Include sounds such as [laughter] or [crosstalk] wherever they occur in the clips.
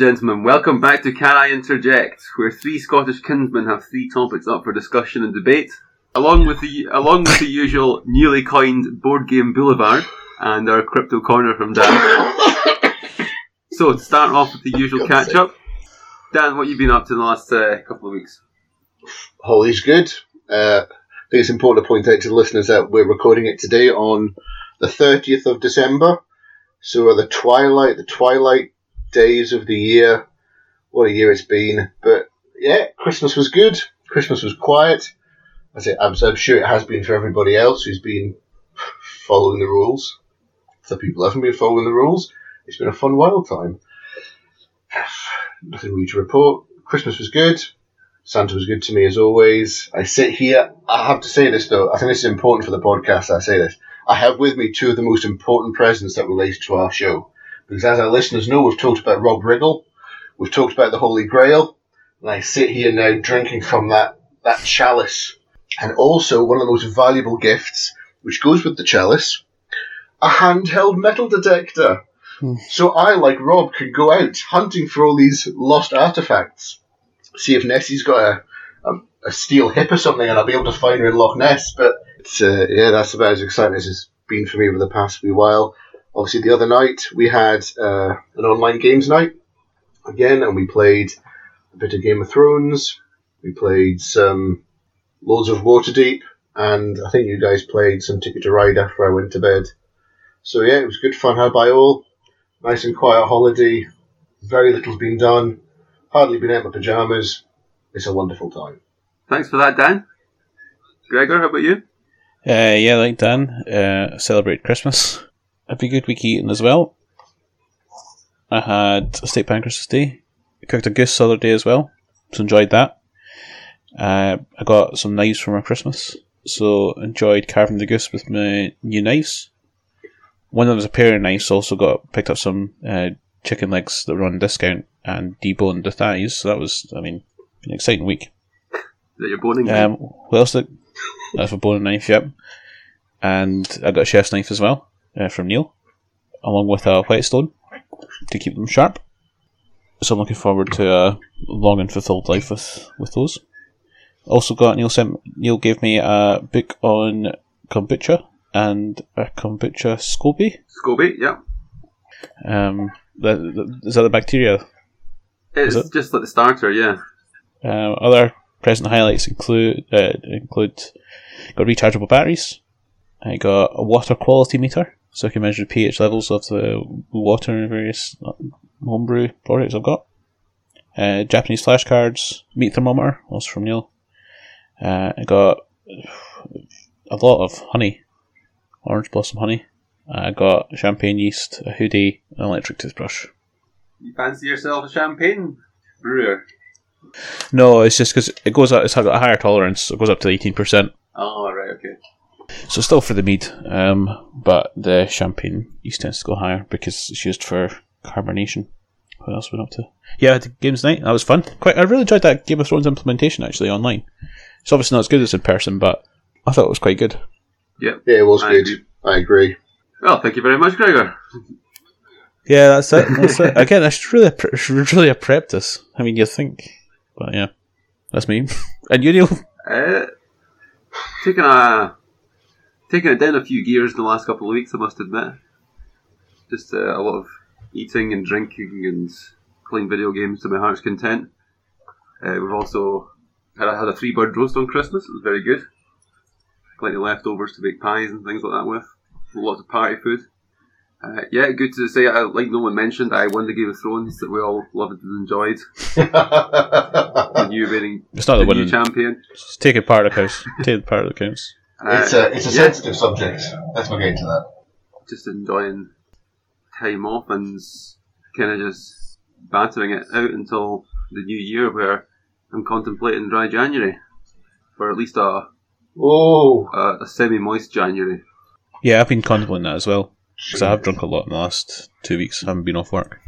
and gentlemen, welcome back to Can I Interject, where three Scottish kinsmen have three topics up for discussion and debate, along with the along with the usual newly coined board game boulevard and our crypto corner from Dan. [coughs] so to start off with the usual catch up, Dan, what you've been up to in the last uh, couple of weeks? Holly's good. Uh, I think it's important to point out to the listeners that we're recording it today on the 30th of December. So the twilight, the twilight days of the year. What a year it's been. But yeah, Christmas was good. Christmas was quiet. I'm, I'm sure it has been for everybody else who's been following the rules. For people haven't been following the rules. It's been a fun, wild time. [sighs] Nothing really to report. Christmas was good. Santa was good to me as always. I sit here. I have to say this though. I think this is important for the podcast. I say this. I have with me two of the most important presents that relate to our show. Because as our listeners know, we've talked about Rob Riggle, we've talked about the Holy Grail, and I sit here now drinking from that, that chalice. And also, one of the most valuable gifts, which goes with the chalice, a handheld metal detector. So I, like Rob, can go out hunting for all these lost artifacts. See if Nessie's got a, a, a steel hip or something, and I'll be able to find her in Loch Ness. But uh, yeah, that's about as exciting as it's been for me over the past wee while. Obviously, the other night we had uh, an online games night again, and we played a bit of Game of Thrones. We played some Lords of Waterdeep, and I think you guys played some Ticket to Ride after I went to bed. So yeah, it was good fun had by all. Nice and quiet holiday. Very little's been done. Hardly been out in my pajamas. It's a wonderful time. Thanks for that, Dan. Gregor, how about you? Uh, yeah, like Dan, uh, celebrate Christmas. A good week eating as well. I had a steak pan Christmas Day. I cooked a goose the other day as well, so enjoyed that. Uh, I got some knives for my Christmas, so enjoyed carving the goose with my new knives. One of them was a pair of knives. Also got picked up some uh, chicken legs that were on discount and deboned the thighs. So that was, I mean, an exciting week. Is that your boning? Um, what else did? That's a boning knife, yep. And I got a chef's knife as well uh, from Neil, along with a whetstone to keep them sharp. So I'm looking forward to a long and fulfilled life with, with those. Also got Neil sent Neil gave me a book on kombucha and a kombucha SCOBY. Scobie, yeah. Um, the, the, is that the bacteria? It's it? just like the starter, yeah. Um, other present highlights include uh, include got rechargeable batteries. I got a water quality meter, so I can measure the pH levels of the water in various uh, homebrew products I've got. Uh, Japanese flashcards, meat thermometer, also from Neil. Uh, I got a lot of honey, orange blossom honey. I got champagne yeast, a hoodie, an electric toothbrush. You fancy yourself a champagne brewer? No, it's just because it goes up. It's got a higher tolerance. So it goes up to eighteen percent. Oh, right, okay. So still for the mead, um, but the champagne yeast tends to go higher because it's used for carbonation. What else went up to? Yeah, I did games night. That was fun. Quite. I really enjoyed that Game of Thrones implementation actually online. It's obviously not as good as in person, but I thought it was quite good. Yep. Yeah, it was I good. agree. I agree. Well, thank you very much, Gregor. Yeah, that's it. That's it. Again, I should really, pre- should really have prepped this. I mean, you think, but yeah, that's me. [laughs] And you, Neil? Uh, taking a taking it down a few gears in the last couple of weeks, I must admit. Just uh, a lot of eating and drinking and playing video games to my heart's content. Uh, we've also had a, had a three bird roast on Christmas. It was very good. Plenty of leftovers to make pies and things like that with. Lots of party food. Uh, yeah, good to say. I, like no one mentioned, I won the Game of Thrones that we all loved and enjoyed. [laughs] The new reigning, It's not the the new winning. champion. Just take it part of the counts. Take it part of the counts. Uh, it's a it's a yeah. sensitive subject. Let's not get into that. just enjoying time off and kind of just battering it out until the new year where I'm contemplating dry January for at least a, Oh, a, a semi-moist January. Yeah, I've been contemplating that as well because I have drunk a lot in the last two weeks. I haven't been off work.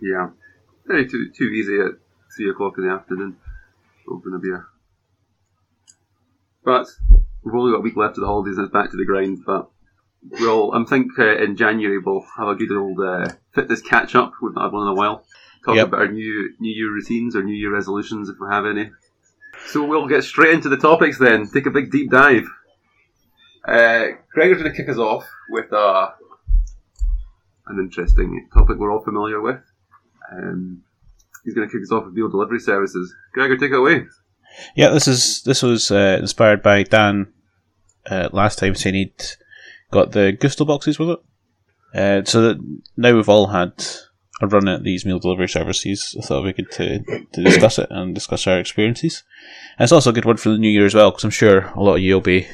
Yeah, very too too easy at three o'clock in the afternoon. Open a beer, but we've only got a week left of the holidays and it's back to the grind. But Well, I'm think uh, in January we'll have a good old uh, fitness catch up. We've not had one in a while. Talk Yep. about our new New Year routines or New Year resolutions if we have any. So we'll get straight into the topics then. Take a big deep dive. Uh, Gregor's going to kick us off with uh, an interesting topic we're all familiar with. Um, he's going to kick us off with meal delivery services. Gregor, take it away. Yeah, this is this was uh, inspired by Dan uh, last time saying he'd got the Gousto boxes with it. Uh, so that now we've all had a run at these meal delivery services. I thought be good to, to discuss it and discuss our experiences. And it's also a good one for the new year as well, because I'm sure a lot of you will be.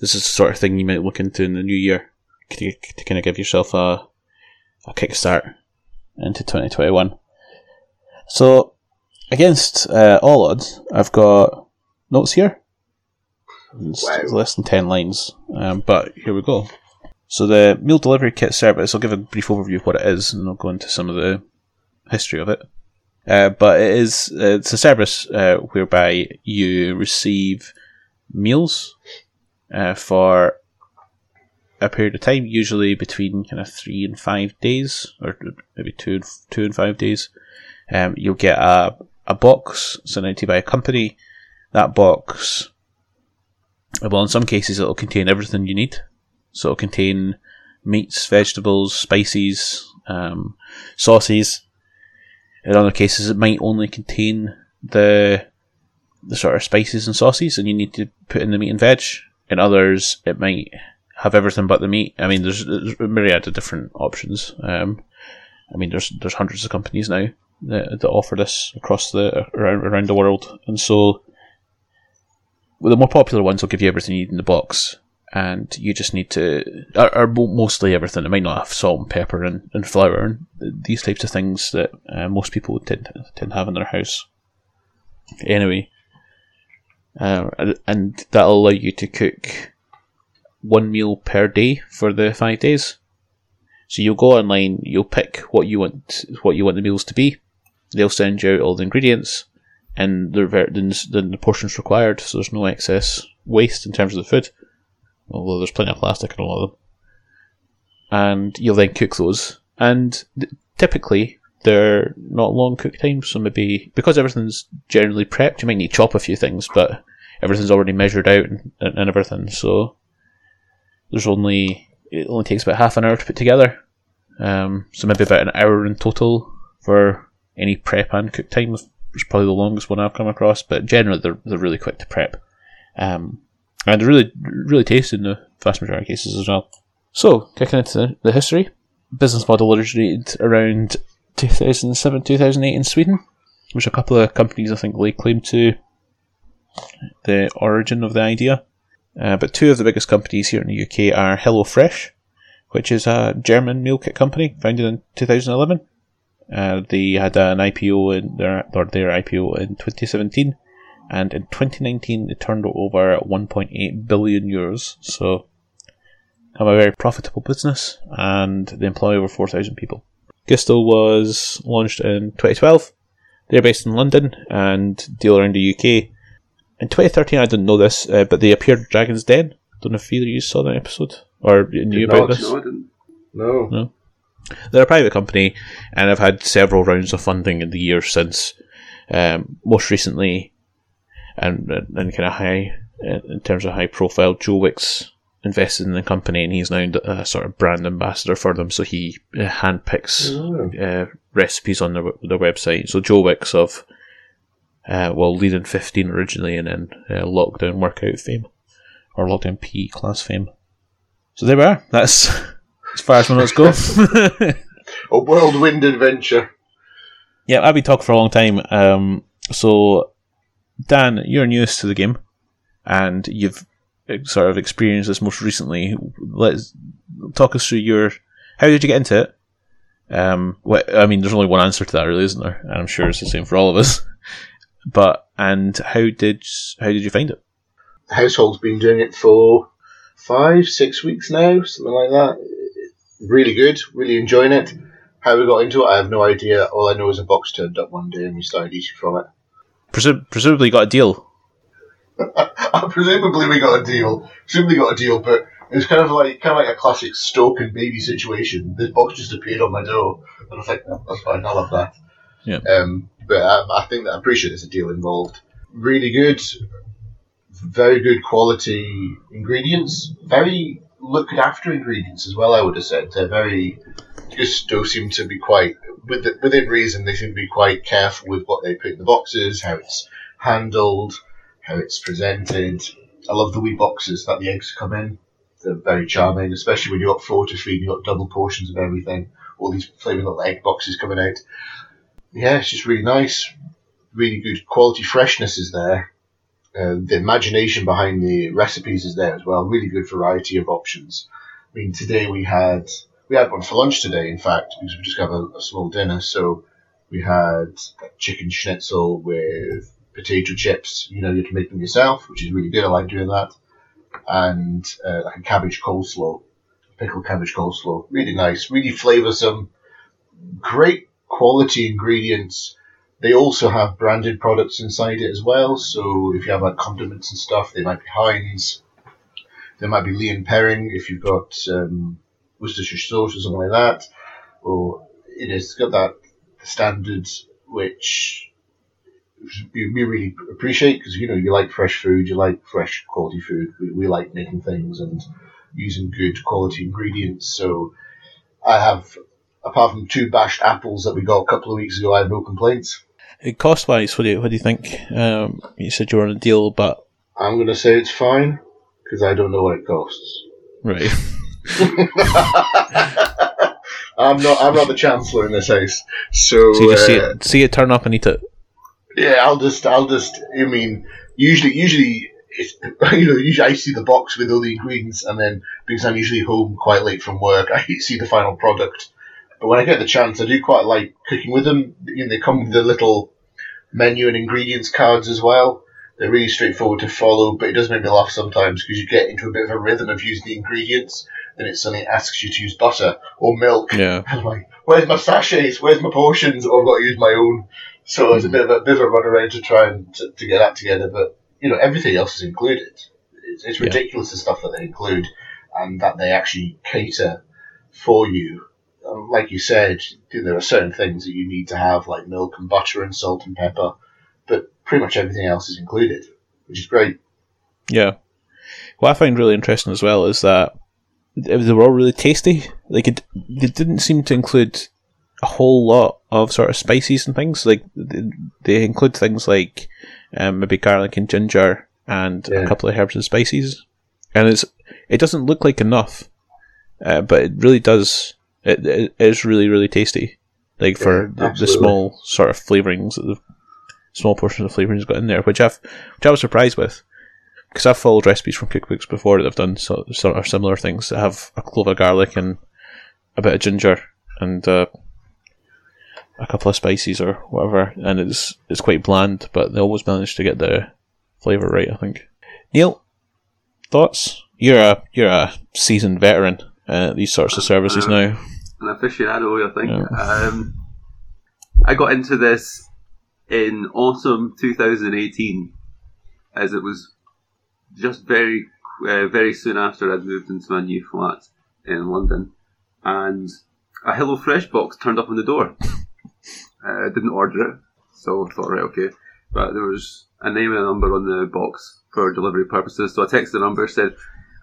This is the sort of thing you might look into in the new year to, to kind of give yourself a a kickstart into 2021. So against uh, all odds, I've got notes here. It's Wow. less than 10 lines, um, but here we go. So, the meal delivery kit service, I'll give a brief overview of what it is and I'll go into some of the history of it. Uh, but it is uh, it's a service uh, whereby you receive meals uh, for a period of time, usually between kind of three and five days, or maybe two and two and five days. Um, you'll get a a box sent out to you by a company. That box, well, in some cases, it'll contain everything you need. So it'll contain meats, vegetables, spices, um, sauces. In other cases, it might only contain the the sort of spices and sauces, and you need to put in the meat and veg. In others, it might have everything but the meat. I mean, there's, there's a myriad of different options. Um, I mean, there's there's hundreds of companies now that, that offer this across the around around the world, and so well, the more popular ones will give you everything you need in the box, and you just need to, or, or mostly everything. It might not have salt and pepper and, and flour and these types of things that uh, most people tend tend to have in their house. Anyway, uh, and- and that'll allow you to cook one meal per day for the five days. So you'll go online, you'll pick what you want, what you want the meals to be. They'll send you out all the ingredients, and ver- then, then the portions required, so there's no excess waste in terms of the food. Although there's plenty of plastic in a lot of them. And you'll then cook those, and th- typically they're not long cook times, so maybe because everything's generally prepped, you might need to chop a few things, but everything's already measured out and, and everything, so there's only it only takes about half an hour to put together. Um, so maybe about an hour in total for any prep and cook time. Probably the longest one I've come across, but generally they're they're really quick to prep, um, and really really tasty in the vast majority of cases as well. So kicking into the, the history, business model originated around 2007 2008 in Sweden, which a couple of companies I think lay claim to the origin of the idea. Uh, but two of the biggest companies here in the UK are HelloFresh, which is a German meal kit company founded in 2011. Uh, they had an IPO in their or their IPO in 2017, and in 2019 they turned over 1.8 billion euros. So, have a very profitable business, and they employ over 4,000 people. Gousto was launched in 2012. They're based in London and deal around the UK. In 2013, I didn't know this, uh, but they appeared in Dragon's Den. Don't know if either of you saw that episode or knew Did about not, this. No, I didn't. No. They're a private company and have had several rounds of funding in the years since. Um, most recently, and and kind of high in terms of high profile, Joe Wicks invested in the company and he's now a sort of brand ambassador for them. So he uh, handpicks Oh. uh, recipes on their their website. So Joe Wicks of uh, well, Lean in Fifteen originally, and then uh, Lockdown Workout fame or Lockdown P class fame. So there we are. That's [laughs] as far as my notes go. [laughs] A whirlwind adventure. yeah, I've been talking for a long time. Um, so Dan, you're newest to the game, and you've uh, sort of experienced this most recently. Let's talk us through your. How did you get into it? Um, what, I mean, there's only one answer to that, really, isn't there? And I'm sure it's the same for all of us. [laughs] But and how did how did you find it? The household's been doing it for five, six weeks now, something like that. Really good, really enjoying it. How we got into it, I have no idea. All I know is a box turned up one day and we started eating from it. Presum- presumably, got a deal. [laughs] Presumably we got a deal. Presumably got a deal, but It was kind of like kind of like a classic Stoke and baby situation. This box just appeared on my door, and I was like, oh, "That's fine, I love that." Yeah. Um, but I, I think that I'm pretty sure there's a deal involved. Really good, very good quality ingredients. Very looked after ingredients as well. I would have said they're very Gousto seem to be quite within reason. They seem to be quite careful with what they put in the boxes, how it's handled, how it's presented. I love the wee boxes that the eggs come in. They're very charming, especially when you've got four to feed and you've got double portions of everything. All these flaming little egg boxes coming out. Yeah, it's just really nice. Really good quality freshness is there. Uh, the imagination behind the recipes is there as well. Really good variety of options. I mean, today we had we had one for lunch today, in fact, because we just have a, a small dinner. So we had chicken schnitzel with potato chips. You know, you can make them yourself, which is really good. I like doing that. And uh, like a cabbage coleslaw, pickled cabbage coleslaw. Really nice, really flavoursome. Great quality ingredients. They also have branded products inside it as well. So if you have like condiments and stuff, they might be Heinz. There might be Lea and Perrin if you've got um, Worcestershire sauce or something like that. Or it has got that standard which we, we really appreciate because you know you like fresh food, you like fresh quality food. We, we like making things and using good quality ingredients. So I have, apart from two bashed apples that we got a couple of weeks ago, I have no complaints. It cost wise, what do you what do you think? Um, you said you were on a deal, but I'm going to say it's fine because I don't know what it costs. right. [laughs] [laughs] I'm not. I'm not the chancellor in this house, so, So you just see uh, it, see it turn up and eat it. Yeah, I'll just, I'll just. I mean, usually, usually, it's, [laughs] you know, usually I see the box with all the ingredients, and then because I'm usually home quite late from work, I see the final product. But when I get the chance, I do quite like cooking with them. You know, they come with the little menu and ingredients cards as well. They're really straightforward to follow, but it does make me laugh sometimes because you get into a bit of a rhythm of using the ingredients, then it suddenly asks you to use butter or milk. Yeah. [laughs] I'm like, where's my sachets? Where's my portions? Or I've got to use my own. So it's a bit of a bit of a run around to try and to, to get that together. But you know, everything else is included. It's, it's Yeah. ridiculous the stuff that they include and that they actually cater for you. Like you said, there are certain things that you need to have, like milk and butter and salt and pepper, but pretty much everything else is included, which is great. Yeah. What I find really interesting as well is that they were all really tasty. Like it, they didn't seem to include a whole lot of sort of spices and things. Like they, they include things like um, maybe garlic and ginger and Yeah. a couple of herbs and spices, and it's it doesn't look like enough, uh, but it really does. It, it is really really tasty. Like for Yeah, the, the small sort of flavorings, the small portions of flavorings got in there, which I've which I was surprised with because I've followed recipes from cookbooks before that have done so, sort of similar things that have a clove of garlic and a bit of ginger and uh, a couple of spices or whatever, and it's it's quite bland, but they always manage to get the flavour right. I think. Neil, thoughts? You're a you're a seasoned veteran at these sorts of services now. An aficionado, I think. Yeah. Um, I got into this in autumn 2018, as it was just very, uh, very soon after I'd moved into my new flat in London, and a HelloFresh box turned up on the door. uh, I didn't order it, so I thought, right, okay. But there was a name and a number on the box for delivery purposes, so I texted the number, said,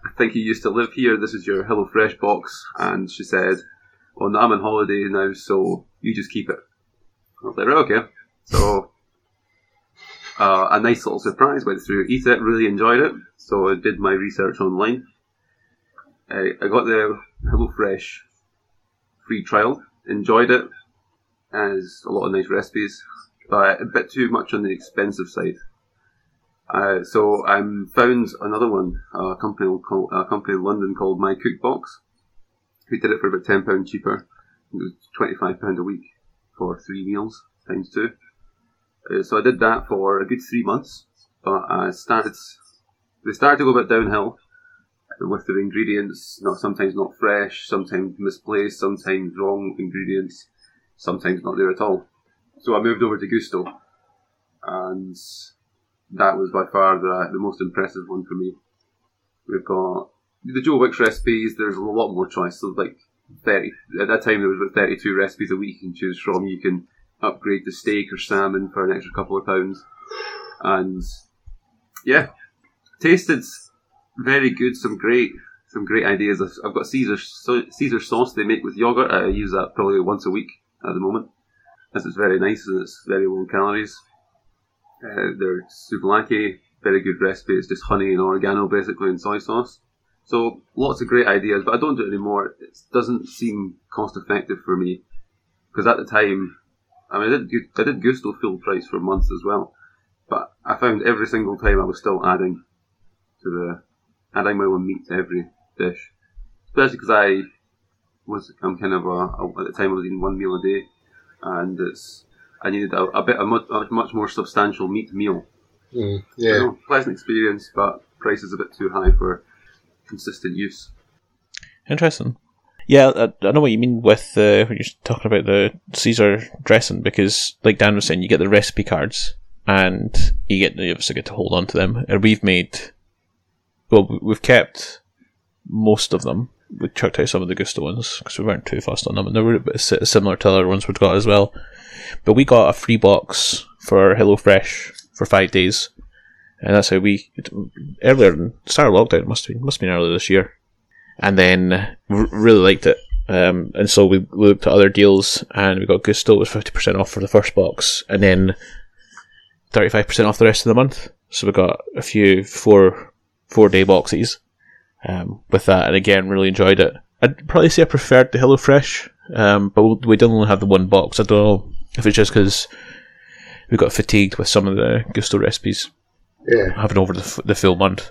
I think you used to live here, this is your HelloFresh box, and she said, well, I'm on holiday now, so you just keep it. I was like, right, okay. So, uh, a nice little surprise went through. Eat it, really enjoyed it. So I did my research online. I, I got the HelloFresh free trial, enjoyed it, as a lot of nice recipes, but a bit too much on the expensive side. Uh, so I found another one, a company called a company in London called My Cookbox who did it for about ten pound cheaper. It was twenty five pound a week for three meals times two. Uh, so I did that for a good three months, but I started. They started to go a bit downhill with the ingredients. Not sometimes not fresh, sometimes misplaced, sometimes wrong ingredients, sometimes not there at all. So I moved over to Gousto, and that was by far the the most impressive one for me. We've got the Joe Wicks recipes, there's a lot more choice. So like thirty at that time there was about thirty-two recipes a week you can choose from. You can upgrade the steak or salmon for an extra couple of pounds, and yeah, tasted very good. Some great some great ideas. I've- I've got Caesar Caesar sauce they make with yogurt. I use that probably once a week at the moment, as it's very nice and it's very low in calories. Uh, their souvlaki, very good recipe. It's just honey and oregano basically and soy sauce. So lots of great ideas, but I don't do it anymore. It doesn't seem cost effective for me because at the time, I mean, I did I did Gousto full price for months as well, but I found every single time I was still adding to the adding my own meat to every dish, especially because I was I'm kind of a, a at the time I was eating one meal a day, and it's I needed a, a bit a much, a much more substantial meat meal. Mm, You yeah. know, pleasant experience, but price is a bit too high for consistent use. Interesting. Yeah, I, know what you mean with uh, when you're talking about the Caesar dressing because, like Dan was saying, you get the recipe cards and you get you obviously get to hold on to them. And we've made, well, we've kept most of them. We chucked out some of the Gousto ones because we weren't too fast on them, and they were similar to other ones we've got as well. But we got a free box for HelloFresh for five days, and that's how we earlier in start lockdown. Must have been must have been earlier this year and then r- really liked it. Um, and so we looked at other deals, and we got Gousto was fifty percent off for the first box, and then thirty five percent off the rest of the month. So we got a few four four day boxes um, with that, and again really enjoyed it. I'd probably say I preferred the HelloFresh, um, but we- we did only have the one box. I don't know if it's just because we got fatigued with some of the Gousto recipes Yeah. having over the, f- the full month.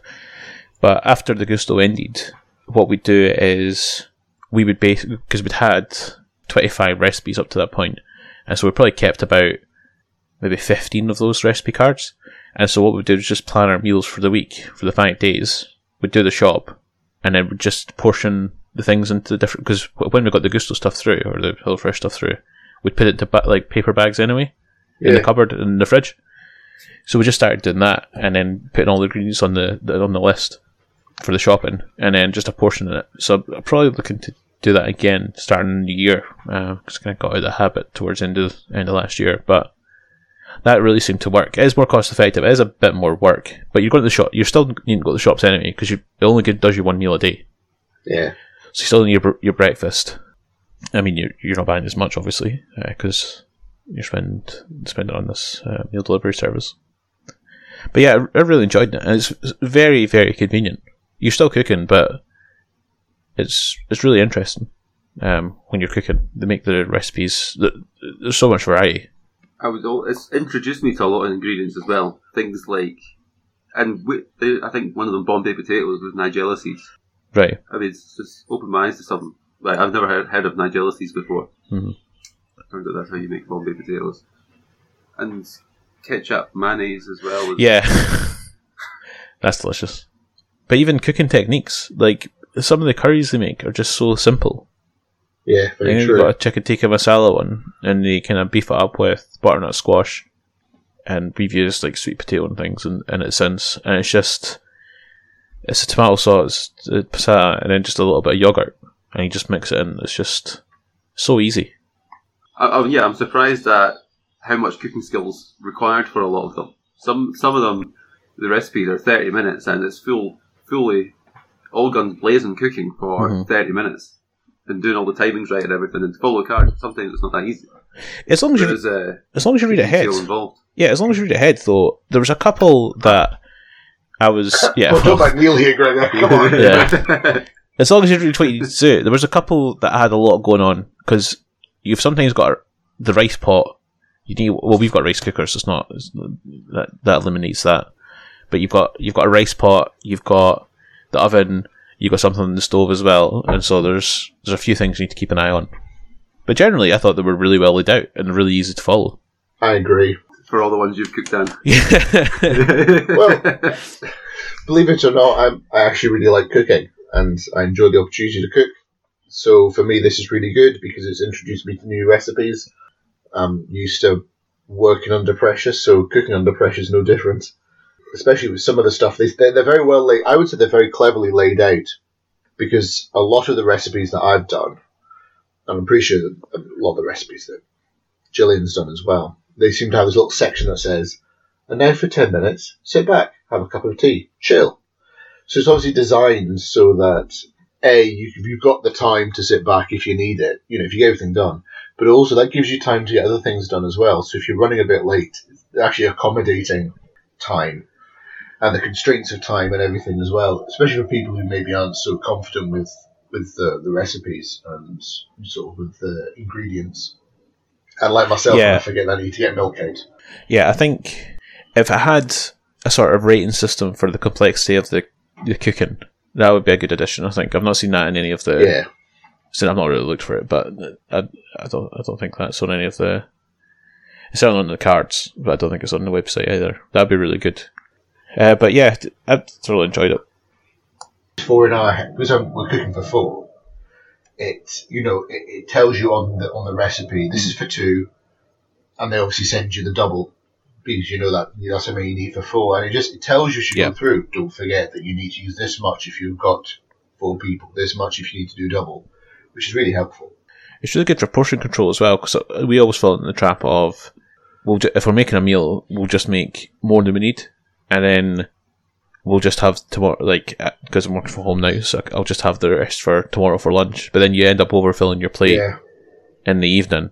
But after the Gousto ended, what we'd do is we would base because we'd had 25 recipes up to that point, and so we probably kept about maybe 15 of those recipe cards. And so what we'd do is just plan our meals for the week for the five days. We'd do the shop, and then we'd just portion the things into the different because when we got the Gousto stuff through or the HelloFresh stuff through, we'd put it into ba- like paper bags anyway in the cupboard in the fridge. So we just started doing that, and then putting all the ingredients on the, the on the list for the shopping, and then just a portion of it. So I'm probably looking to do that again starting in the year uh, because I kind of got out of the habit towards end of end of last year, but. That really seemed to work. It is more cost effective. It is a bit more work, but you're going to the shop. You're still needing to go to the shops anyway because you it only does you one meal a day. Yeah. So you still need your, your breakfast. I mean, you're, you're not buying as much, obviously, uh, because you spend spend it on this uh, meal delivery service. But yeah, I, I really enjoyed it, and it's, it's very very convenient. You're still cooking, but it's it's really interesting um, when you're cooking. They make the recipes. There's so much variety. I was it's introduced me to a lot of ingredients as well. Things like, and they- I think one of them Bombay potatoes with Nigella seeds. Right. I mean, it's just opened my eyes to something. Like I've never heard, heard of Nigella seeds before. Mhm. Turns out that's how you make Bombay potatoes. And ketchup, mayonnaise as well. Yeah, [laughs] that's delicious. But even cooking techniques, like some of the curries they make, are just so simple. Yeah, And very then true. you've got a chicken tikka masala one, and they kind of beef it up with butternut squash, and we've used like sweet potato and things in, in it since, and it's just it's a tomato sauce, uh, the passata, and then just a little bit of yogurt, and you just mix it in. It's just so easy. I, I, yeah, I'm surprised at how much cooking skills required for a lot of them. Some some of them, the recipes are 30 minutes, and it's full fully all guns blazing cooking for Mhm. 30 minutes, and doing all the timings right and everything, and to follow a card. Sometimes it's not that easy. As long as you There's uh, as long as you read ahead, yeah. As long as you read ahead, though, there was a couple that I was yeah. Well, don't [laughs] back Neil here, Gregor. Come on. Yeah. [laughs] As long as you read what you need to do. There was a couple that had a lot going on because you've sometimes got the rice pot. You need well, we've got rice cookers. So it's not it's, that that eliminates that. But you've got you've got a rice pot. You've got the oven. You've got something on the stove as well. And so there's there's a few things you need to keep an eye on. But generally, I thought they were really well laid out and really easy to follow. I agree. for all the ones you've cooked down. [laughs] Well- [laughs] Believe it or not, I'm, I actually really like cooking, and I enjoy the opportunity to cook. So for me, this is really good because it's introduced me to new recipes. I'm used to working under pressure, so cooking under pressure is no different. Especially with some of the stuff, they, they're, they're very well laid. I would say they're very cleverly laid out because a lot of the recipes that I've done, and I'm pretty sure that a lot of the recipes that Gillian's done as well, they seem to have this little section that says, and now for 10 minutes, sit back, have a cup of tea, chill. So it's obviously designed so that a you, you've got the time to sit back if you need it, you know, if you get everything done. But also that gives you time to get other things done as well. So if you're running a bit late, it's actually accommodating time and the constraints of time and everything as well, especially for people who maybe aren't so confident with with the, the recipes and sort of with the ingredients. And like myself, Yeah. I forget I need to get milk out. Yeah, I think if it had a sort of rating system for the complexity of the, the cooking, that would be a good addition. I think I've not seen that in any of the. Yeah. So I've not really looked for it, but I, I don't I don't think that's on any of the. It's certainly on the cards, but I don't think it's on the website either. That'd be really good. Uh, but yeah, I thoroughly enjoyed it. four in our because I'm, we're cooking for four. It you know it, it tells you on the on the recipe this is for two, and they obviously send you the double because you know that that's how many you need for four, and it just it tells you as you Yeah. go through. Don't forget that you need to use this much if you've got four people, this much if you need to do double, which is really helpful. It's really good for portion control as well because we always fall in the trap of, we'll ju- if we're making a meal, we'll just make more than we need, and then we'll just have tomorrow, like uh, because I'm working from home now, so I'll just have the rest for tomorrow for lunch. But then you end up overfilling your plate Yeah, in the evening,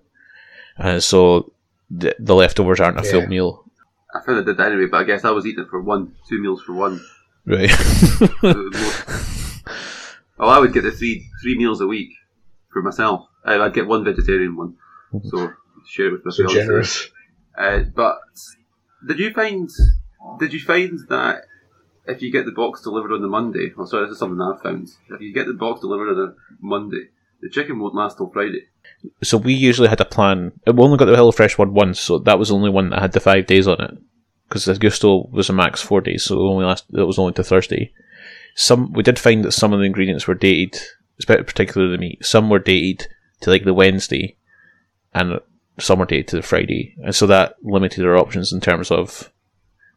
and so the, the leftovers aren't a full meal, I found I did that anyway, but I guess I was eating for one, two meals for one. right? So it was more- well, I would get the three three meals a week for myself. I- I'd get one vegetarian one, so share it with my so fiance. generous. Uh, but did you find did you find that if you get the box delivered on the Monday, well, sorry, this is something that I found. If you get the box delivered on a Monday, the chicken won't last till Friday. So we usually had a plan. We only got the HelloFresh one once, so that was the only one that had the five days on it. Because the Gousto was a max four days, so it only last. It was only to Thursday. Some we did find that some of the ingredients were dated, particularly the meat. Some were dated to like the Wednesday, and some were dated to the Friday, and so that limited our options in terms of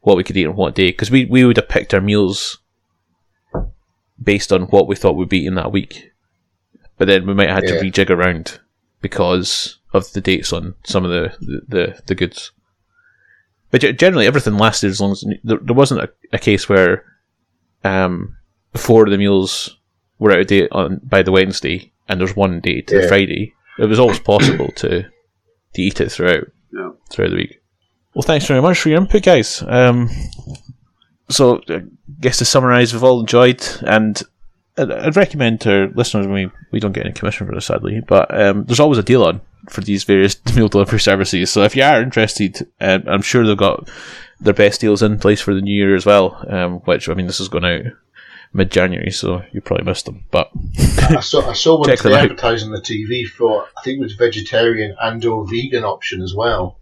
what we could eat on what day. Because we we would have picked our meals based on what we thought we'd be eating that week, but then we might have had Yeah. to rejig around because of the dates on some of the the, the, the goods. But generally, everything lasted as long as there, there wasn't a, a case where um, of the meals were out of date on by the Wednesday, and there's one day to the Friday. It was always possible to to eat it throughout Yeah. throughout the week. Well, thanks very much for your input, guys. Um, so, I guess to summarise, we've all enjoyed, and I'd, I'd recommend to our listeners, we, we don't get any commission for this, sadly, but um, there's always a deal on for these various [laughs] meal delivery services. So, if you are interested, um, I'm sure they've got their best deals in place for the new year as well, um, which, I mean, this is going out mid January, so you probably missed them. But I saw I saw one [laughs] today advertising on the TV for I think it was vegetarian and or vegan option as well.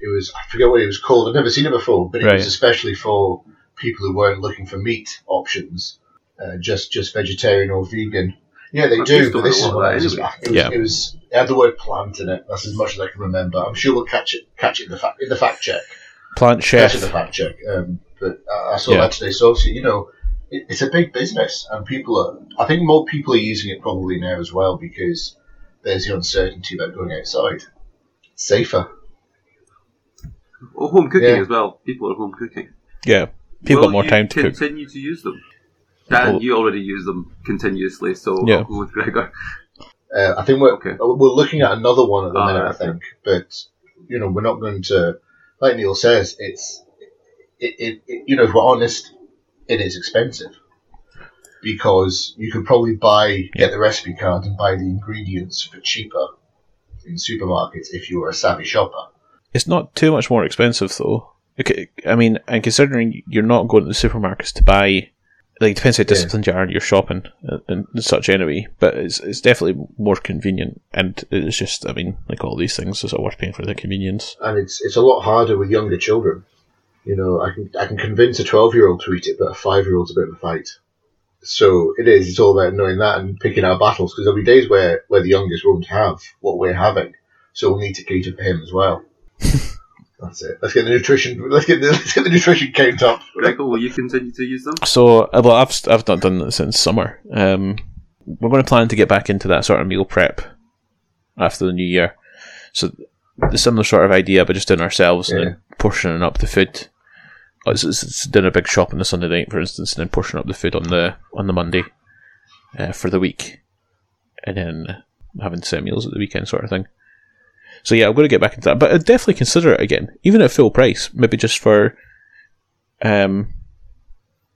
It was I forget what it was called. I've never seen it before, but it Right. was especially for people who weren't looking for meat options, uh, just just vegetarian or vegan. Yeah, they I do. used But this is what what was, it was, Yeah. it was it had the word plant in it. That's as much as I can remember. I'm sure we'll catch it catch it in the fact in the fact check. Plant chef. Catch it in the fact check. Um, but I I saw Yeah. that today. So obviously, you know, it, it's a big business, and people are. I think more people are using it probably now as well because there's the uncertainty about going outside. It's safer. Oh, home cooking Yeah. as well. People are home cooking. yeah, people Will got more time to cook. Continue to use them. Dan, you already use them continuously, so Yeah. I'll [laughs] go with Gregor. Uh, I think we're Okay. we're looking at another one at the Ah, minute. I okay. think, but you know, we're not going to. Like Neil says, it's it, it, it you know, if we're honest, it is expensive because you could probably buy get the recipe card and buy the ingredients for cheaper in supermarkets if you were a savvy shopper. It's not too much more expensive though. Okay, I mean, and considering you're not going to the supermarkets to buy, like, it depends how disciplined you are in your shopping uh, and, and such anyway. But it's it's definitely more convenient, and it's just, I mean, like all these things, not worth paying for the convenience. and it's it's a lot harder with younger children. You know, I can I can convince a twelve year old to eat it, but a five year old's a bit of a fight. So it is. It's all about knowing that and picking our battles because there'll be days where where the youngest won't have what we're having, so we'll need to cater for him as well. [laughs] That's it. Let's get the nutrition. Let's get the, [laughs] let's get the nutrition count up. Gregor, will you continue to use them? So, uh, well, I've I've not done that since summer. Um, we're going to plan to get back into that sort of meal prep after the new year. So, the similar sort of idea, but just doing ourselves and Yeah. then portioning up the food. Oh, It's, it's, it's doing a big shop on the Sunday night, for instance, and then portioning up the food on the on the Monday uh, for the week, and then having set meals at the weekend, sort of thing. So yeah, I'm going to get back into that, but I'd definitely consider it again, even at full price, maybe just for um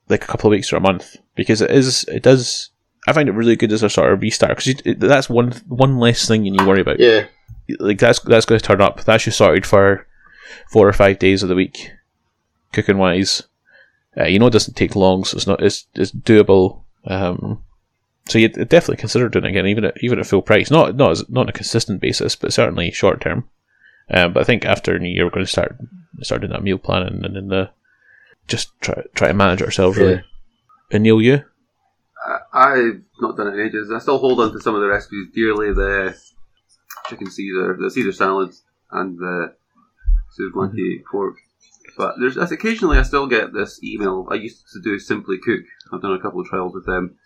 like a couple of weeks or a month, because it is it does. I find it really good as a sort of restart because that's one one less thing you need to worry about Yeah. like that's that's going to turn up. That's you sorted for four or five days of the week, cooking wise. Uh, you know, it doesn't take long, so it's not it's it's doable. Um, so you would definitely consider doing it again, even at even at full price. Not not as, not on a consistent basis, but certainly short term. Um, but I think after New Year, we're going to start start doing that meal planning and then the just try try to manage ourselves really. Yeah. And Neil, you I- I've not done it in ages. I still hold on to some of the recipes dearly. The chicken Caesar, the Caesar salad, and the souvlaki pork. But there's that's occasionally I still get this email. I used to do Simply Cook. I've done a couple of trials with them,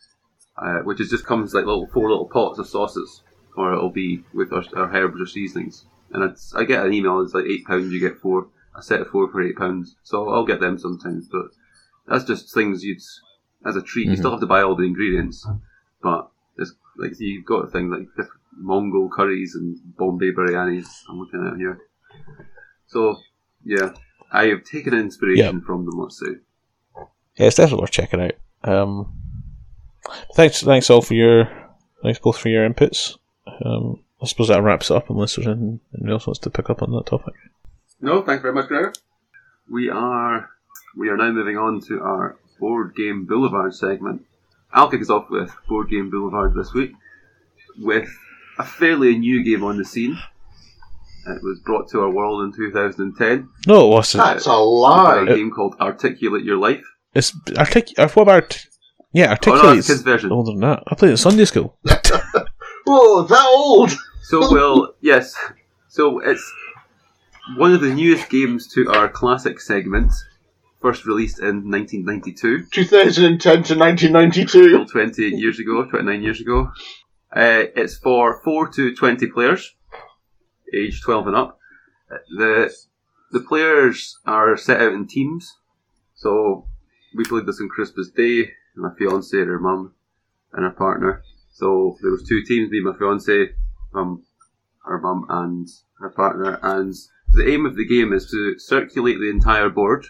uh, which is just comes like little four little pots of sauces, or it'll be with our, our herbs or seasonings. And it's, I get an email. It's like eight pounds. You get four. A set of four for eight pounds. So I'll get them sometimes. But that's just things you'd as a treat. You Mhm. still have to buy all the ingredients, but it's like you've got things like different Mongol curries and Bombay biryanis. I'm looking at here. So yeah, I have taken inspiration from them. Let's say. Yeah, it's definitely worth checking out. Um, thanks, thanks all for your, thanks both for your inputs. Um, I suppose that wraps up unless there's anything anyone else wants to pick up on that topic. No, thanks very much, Gregor. We are we are now moving on to our board game boulevard segment. I'll kick us off with board game boulevard this week with a fairly new game on the scene. It was brought to our world in 2010. No, it wasn't. That's a lie. A lie. game called Articulate Your Life. It's artic. uh, What about? Yeah, Oh no, articulates. it's kids version. older than that. I played it in Sunday school. [laughs] Whoa, that old. So well, yes. So it's one of the newest games to our classic segment. First released in 1992. 2010 to 1992. Still 28 years ago, 29 years ago. Uh, it's for 4 to 20 players, age 12 and up. Uh, The the players are set out in teams. So we played this on Christmas Day. My fiance, her mum, and her partner. So there was two teams, me my fiance, um, her mum and her partner. And the aim of the game is to circulate the entire board.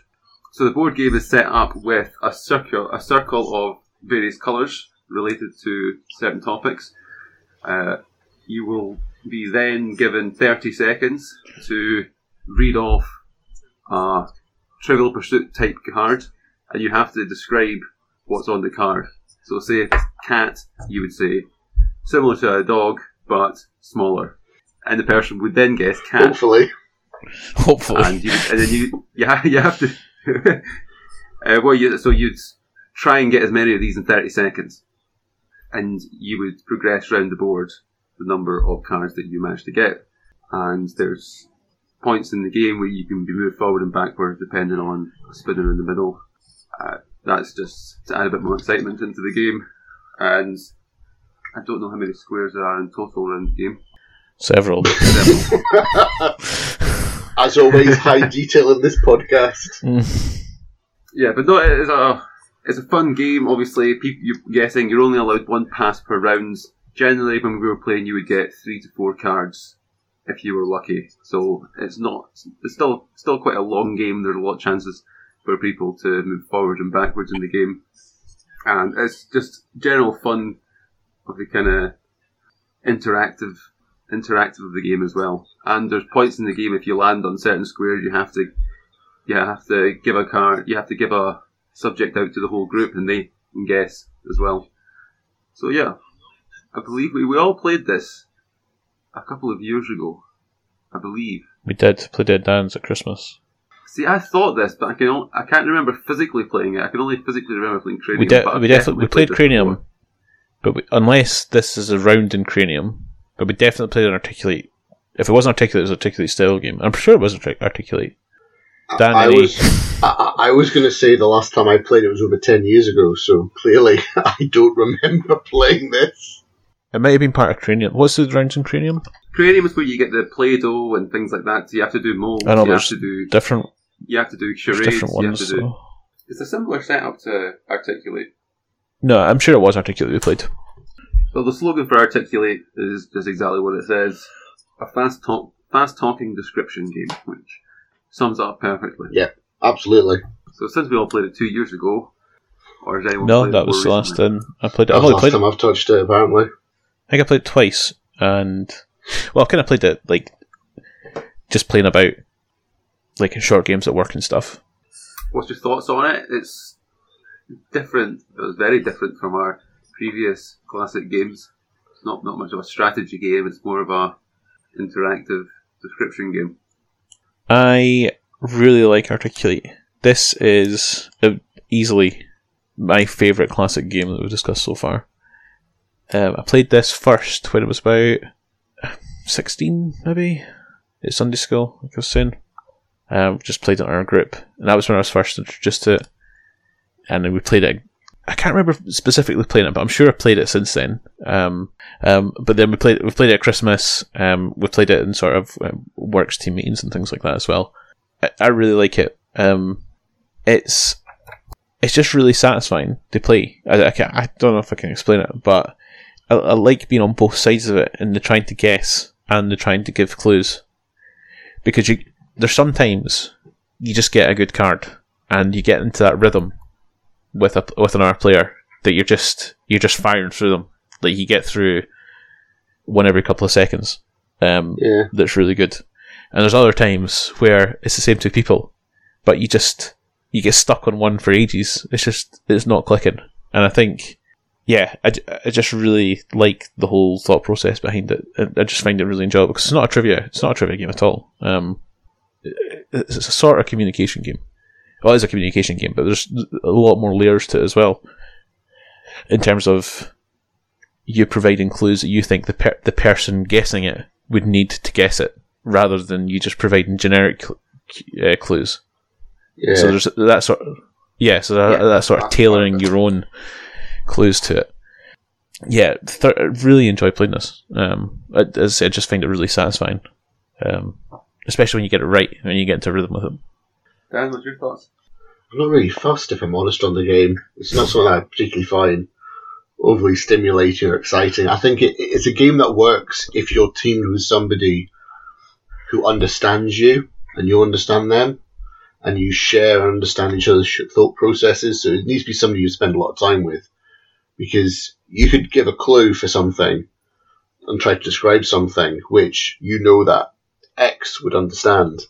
So the board game is set up with a circle, a circle of various colours related to certain topics. Uh, you will be then given 30 seconds to read off a Trivial Pursuit type card, and you have to describe what's on the card. So, say if it's cat, you would say similar to a dog, but smaller. And the person would then guess cat Hopefully. Hopefully, and you and then you [laughs] you have, you have to [laughs] uh, well you so you'd try and get as many of these in 30 seconds and you would progress around the board the number of cards that you manage to get and there's points in the game where you can be moved forward and backward depending on a spinner in the middle uh, that's just to add a bit more excitement into the game and I don't know how many squares there are in total around the game [laughs] several. As always, high detail in this podcast. [laughs] Mm. Yeah, but no, it's a it's a fun game. Obviously, people, you're guessing you're only allowed one pass per round. Generally, when we were playing, you would get three to four cards if you were lucky. So it's not it's still still quite a long game. There's a lot of chances for people to move forward and backwards in the game, and it's just general fun of the kind of interactive interactive of the game as well. And there's points in the game if you land on certain squares, you have to you have to give a card, you have to give a subject out to the whole group, and they can guess as well. So yeah, I believe we, we all played this a couple of years ago. I believe. We did play Dead Dance at Christmas. See, I thought this, but I can only, I can't remember physically playing it. I can only physically remember playing Cranium. We did. but We definitely we played this Cranium, before. but we, unless this is a round in Cranium, but we definitely played an Articulate If it wasn't articulate, it was articulate style game. I'm sure it was artic- articulate. Dan, I any- was I, I was going to say the last time I played it was over ten years ago, so clearly [laughs] I don't remember [laughs] playing this. It might have been part of Cranium. What's the rounds in Cranium? Cranium is where you get the Play-Doh and things like that. So you have to do molds. I know you have there's to do. different, You have to do there's charades. different You have to ones. do. so- It's a similar setup to Articulate. No, I'm sure it was articulate we played. Well, the slogan for Articulate is, is exactly what it says: a fast talk, fast talking description game, which sums up perfectly. Yeah. Absolutely. So since we all played it two years ago, or has anyone No, played that it was the last time I played it. I've That's the only last played it. time I've touched it. Apparently, I think I played it twice, and well, I kind of played it like just playing about, like in short games at work and stuff. What's your thoughts on it? It's different. It was very different from our previous classic games. It's not not much of a strategy game. It's more of a interactive description game. I really like Articulate. This is easily my favourite classic game that we've discussed so far. Um, I played this first when it was about 16, maybe, at Sunday school, like I was saying. Um, just played it in our group, and that was when I was first introduced to it. And then we played it. I can't remember specifically playing it, but I'm sure I played it since then. Um, um, but then we played we played it at Christmas. Um, we played it in sort of um, works team meetings and things like that as well. I, I really like it. Um, it's it's just really satisfying to play. I, I, can't, I don't know if I can explain it, but I, I like being on both sides of it and the trying to guess and the trying to give clues because you there's sometimes you just get a good card and you get into that rhythm with a with another player that you're just you're just firing through them like you get through one every couple of seconds. Um, yeah. that's really good. And there's other times where it's the same two people, but you just you get stuck on one for ages. It's just it's not clicking. And I think, yeah, I, I just really like the whole thought process behind it. I, I just find it really enjoyable because it's not a trivia. It's not a trivia game at all. Um, it's a sort of communication game. Well, it's a communication game, but there's a lot more layers to it as well. In terms of you providing clues that you think the per- the person guessing it would need to guess it, rather than you just providing generic cl- uh, clues. Yeah. So there's that sort of yeah, so that, Yeah. that sort of tailoring your own clues to it. Yeah, th- I really enjoy playing this. Um, I, as I said, I just find it really satisfying, um, especially when you get it right when you get into rhythm with it. Dan, what's your thoughts? I'm not really fussed if I'm honest on the game. It's not something I particularly find overly stimulating or exciting. I think it, it's a game that works if you're teamed with somebody who understands you and you understand them, and you share and understand each other's thought processes. So it needs to be somebody you spend a lot of time with, because you could give a clue for something and try to describe something which you know that X would understand.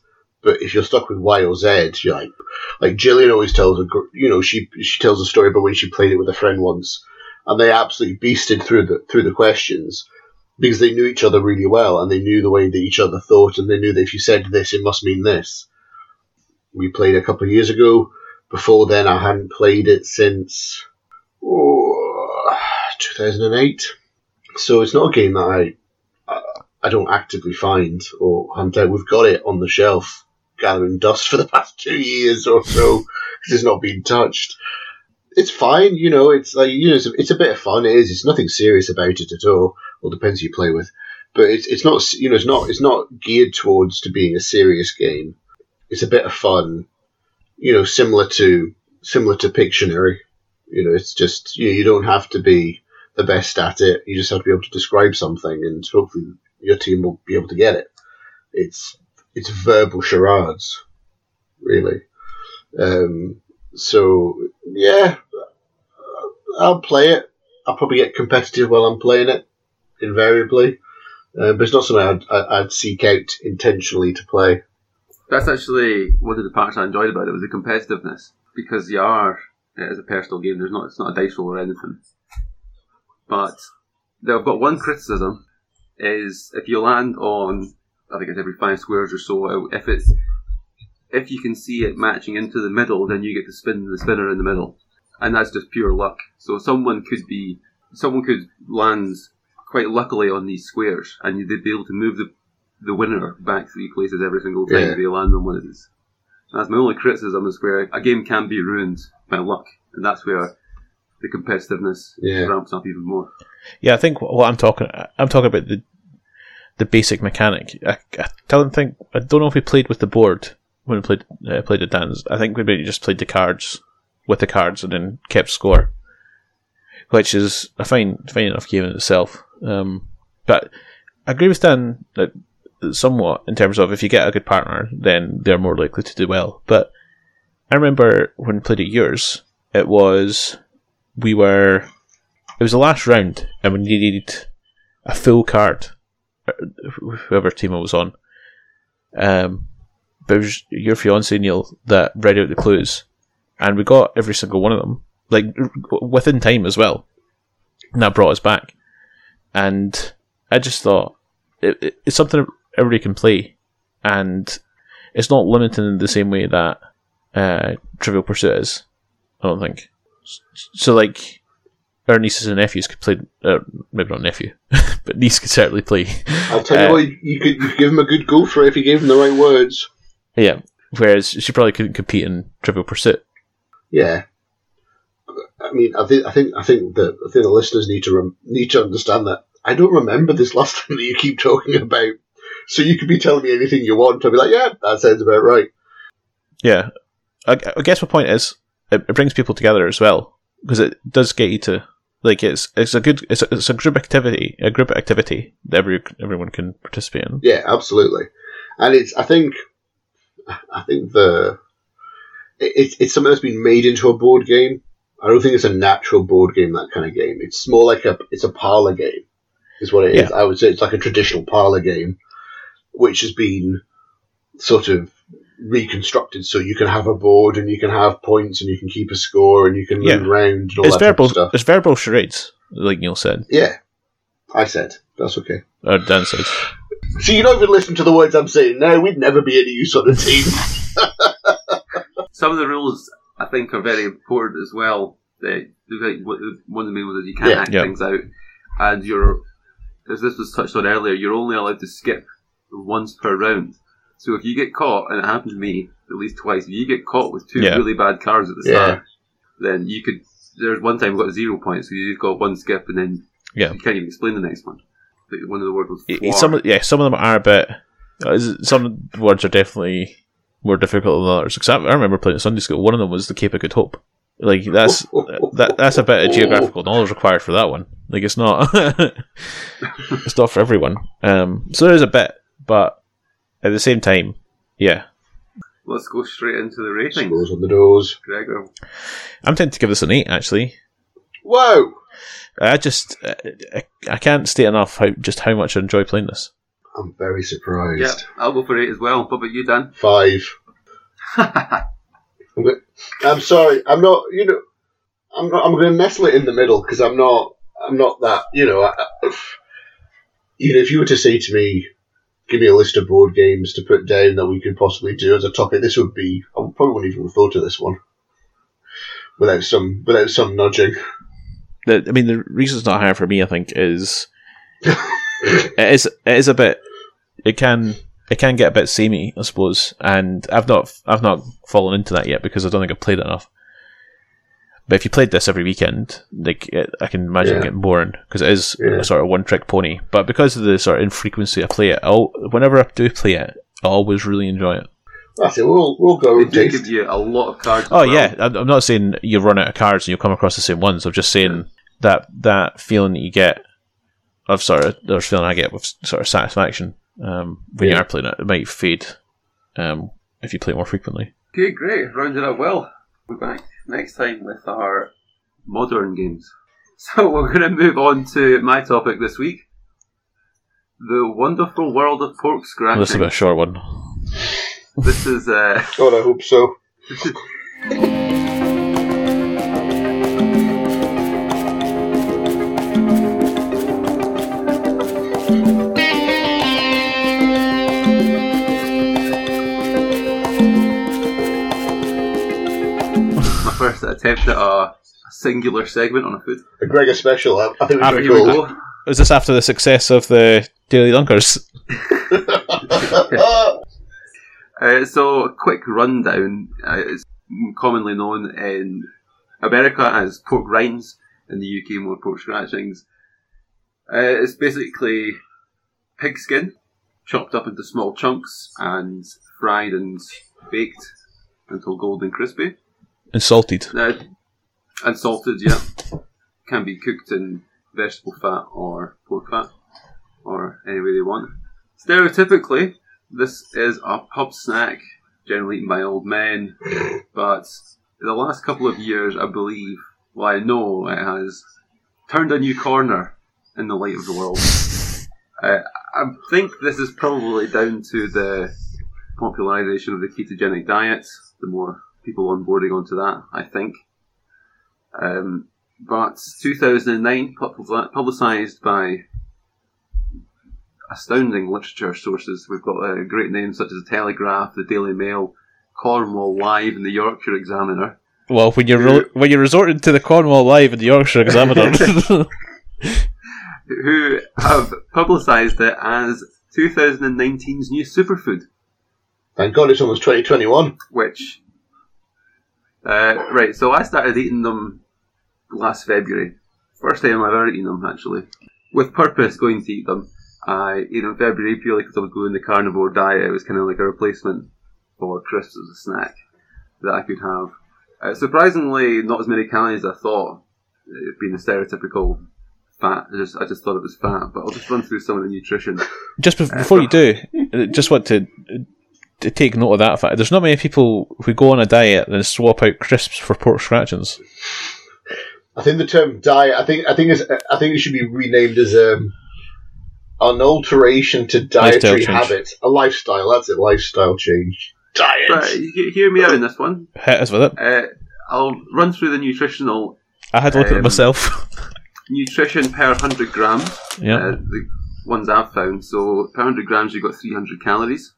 But if you're stuck with Y or Z, you're like, like Jillian always tells a, you know, she she tells a story about when she played it with a friend once, and they absolutely beasted through the through the questions because they knew each other really well and they knew the way that each other thought and they knew that if you said this, it must mean this. We played a couple of years ago. Before then, I hadn't played it since oh, 2008. So it's not a game that I I, don't actively find or hunt out. We've got it on the shelf gathering dust for the past [laughs] two years or so because it's not been touched. It's fine, you know. It's like you know, it's a, it's a bit of fun. It is. It's nothing serious about it at all. Well, depends who you play with, but it's it's not you know it's not it's not geared towards to being a serious game. It's a bit of fun, you know, similar to similar to Pictionary. You know, it's just you, you don't have to be the best at it. You just have to be able to describe something, and hopefully your team will be able to get it. It's it's verbal charades, really. Um, so yeah, I'll play it. I'll probably get competitive while I'm playing it, invariably. Uh, but it's not something I'd, I'd seek out intentionally to play. That's actually one of the parts I enjoyed about it was the competitiveness because you are it is a personal game. There's not it's not a dice roll or anything. But got one criticism is if you land on I think it's every five squares or so. Uh, if it's if you can see it matching into the middle, then you get to spin the spinner in the middle, and that's just pure luck. So someone could be someone could land quite luckily on these squares, and they'd be able to move the the winner back three places every single time Yeah. they land on one of these. That's my only criticism is where a game can be ruined by luck, and that's where the competitiveness Yeah. ramps up even more. Yeah, I think what I'm talking, I'm talking about the the basic mechanic. I, I don't think I don't know if we played with the board when we played uh, played the dance. I think we maybe just played the cards with the cards and then kept score, which is a fine fine enough game in itself. Um, but I agree with Dan that somewhat in terms of if you get a good partner, then they're more likely to do well. But I remember when we played at yours, it was we were it was the last round and we needed a full card whoever team I was on. Um but it was your fiance Neil that read out the clues and we got every single one of them like within time as well. And that brought us back. And I just thought it, it, it's something everybody can play and it's not limited in the same way that uh, Trivial Pursuit is I don't think so like our nieces and nephews could play. Uh, maybe not nephew, [laughs] but niece could certainly play. I'll tell you Uh, what, you could, you could give him a good go for it if you gave him the right words. Yeah. Whereas she probably couldn't compete in Trivial Pursuit. Yeah. I mean, I think I think I think that I think the listeners need to rem- need to understand that I don't remember this [laughs] last time that you keep talking about. So you could be telling me anything you want. I'll be like, yeah, that sounds about right. Yeah. I, I guess my point is it, it brings people together as well because it does get you to like it's it's a good it's a, it's a group activity a group activity that every everyone can participate in. Yeah, absolutely. And it's I think I think the it, it's it's something that's been made into a board game. I don't think it's a natural board game. That kind of game. It's more like a it's a parlor game, is what it is. I would say it's like a traditional parlor game, which has been sort of reconstructed so you can have a board and you can have points and you can keep a score and you can move Yeah. around and all It's that type verbal of stuff. it's verbal charades, like Neil said. Yeah, I said that's okay. Or Dan said. So you don't even listen to the words I'm saying. No, we'd never be any use on the team. [laughs] Some of the rules I think are very important as well. They, like, one of the main ones is you can't Yeah, act yeah. things out, and you're, as this was touched on earlier, you're only allowed to skip once per round. So if you get caught, and it happened to me at least twice, if you get caught with two Yeah. really bad cards at the Yeah. start, then you could. There's one time we got zero points, so you just got one skip, and then Yeah. you can't even explain the next one. One of the words was floor. Some of, yeah, some of them are a bit. uh, Some words are definitely more difficult than others. Except I remember playing at Sunday school. One of them was the Cape of Good Hope. Like that's [laughs] that that's a bit of geographical knowledge required for that one. Like it's not [laughs] it's not for everyone. Um, so there is a bit, but at the same time, yeah, Let's go straight into the ratings. Scores on the doors. Gregor. I'm tempted to give this an eight. Actually, Whoa! I just I, I can't state enough how just how much I enjoy playing this. I'm very surprised. Yeah, I'll go for eight as well. What about you, Dan? Five. [laughs] I'm, sorry. I'm not. You know. I'm not, I'm going to nestle it in the middle because I'm not. I'm not that. You know. I, I- if, you know, if you were to say to me, "Give me a list of board games to put down that we could possibly do as a topic," this would be. I probably wouldn't even have thought of this one without some without some nudging. The, I mean, the reason it's not higher for me, I think, is [laughs] it is it is a bit. It can it can get a bit samey, I suppose, and I've not I've not fallen into that yet because I don't think I've played it enough. But if you played this every weekend, like it, I can imagine Yeah. getting boring because it is Yeah. a sort of one trick pony. But because of the sort of infrequency I play it, I'll, whenever I do play it, I always really enjoy it. That's it. We'll we'll go They and give you a lot of cards. Oh well. yeah, I'm I'm not saying you run out of cards and you'll come across the same ones. I'm just saying that that feeling that you get of sort of the feeling I get with sort of satisfaction um, when you are playing it, it might fade um, if you play it more frequently. Okay, great. Rounded up well. We're back next time with our modern games. [laughs] So we're going to move on to my topic this week. The wonderful world of pork Well, this is a bit a short one. This is uh, God, I hope so. [laughs] my first attempt at a, a singular segment on a food. A Gregor special. I, I think it's So pretty here we cool. go. Is this after the success of the Daily Dunkers? [laughs] [laughs] Uh, so, a quick rundown. Uh, it's commonly known in America as pork rinds, in the UK more pork scratchings. Uh, it's basically pig skin, chopped up into small chunks and fried and baked until golden crispy. And salted. Uh, and salted, yeah. Can be cooked in vegetable fat or pork fat, or any way they want. Stereotypically, this is a pub snack, generally eaten by old men, but in the last couple of years, I believe, well, I know it has turned a new corner in the light of the world. Uh, I think this is probably down to the popularisation of the ketogenic diet, the more people onboarding onto that, I think. Um, but 2009, publicised by astounding literature sources. We've got uh, great names such as the Telegraph, the Daily Mail, Cornwall Live, and the Yorkshire Examiner. Well, when you're re- when you're resorting to the Cornwall Live and the Yorkshire Examiner, [laughs] [laughs] who have publicised it as 2019's new superfood. Thank God it's almost 2021. Which, uh, right, so I started eating them last February. First time I've ever eaten them, actually. With purpose, going to eat them. I, you know, February purely because I was going the carnivore diet. It was kind of like a replacement for crisps as a snack that I could have. Uh, surprisingly, not as many calories as I thought. It being a stereotypical fat, I just I just thought it was fat. But I'll just run through some of the nutrition. Just be- before you do, just want to take note of that fact. There's not many people who go on a diet and swap out crisps for pork scratchings. I think the term diet. I think I think it's, I think it should be renamed as um, an alteration to dietary habits, a lifestyle. That's it, lifestyle change. Diet. Right, you hear me out in this one. Hit us with it. Uh, I'll run through the nutritional. I had a look um, at it myself. [laughs] nutrition per 100 grams. Yeah. Uh, the ones I've found. So per 100 grams, you've got 300 calories,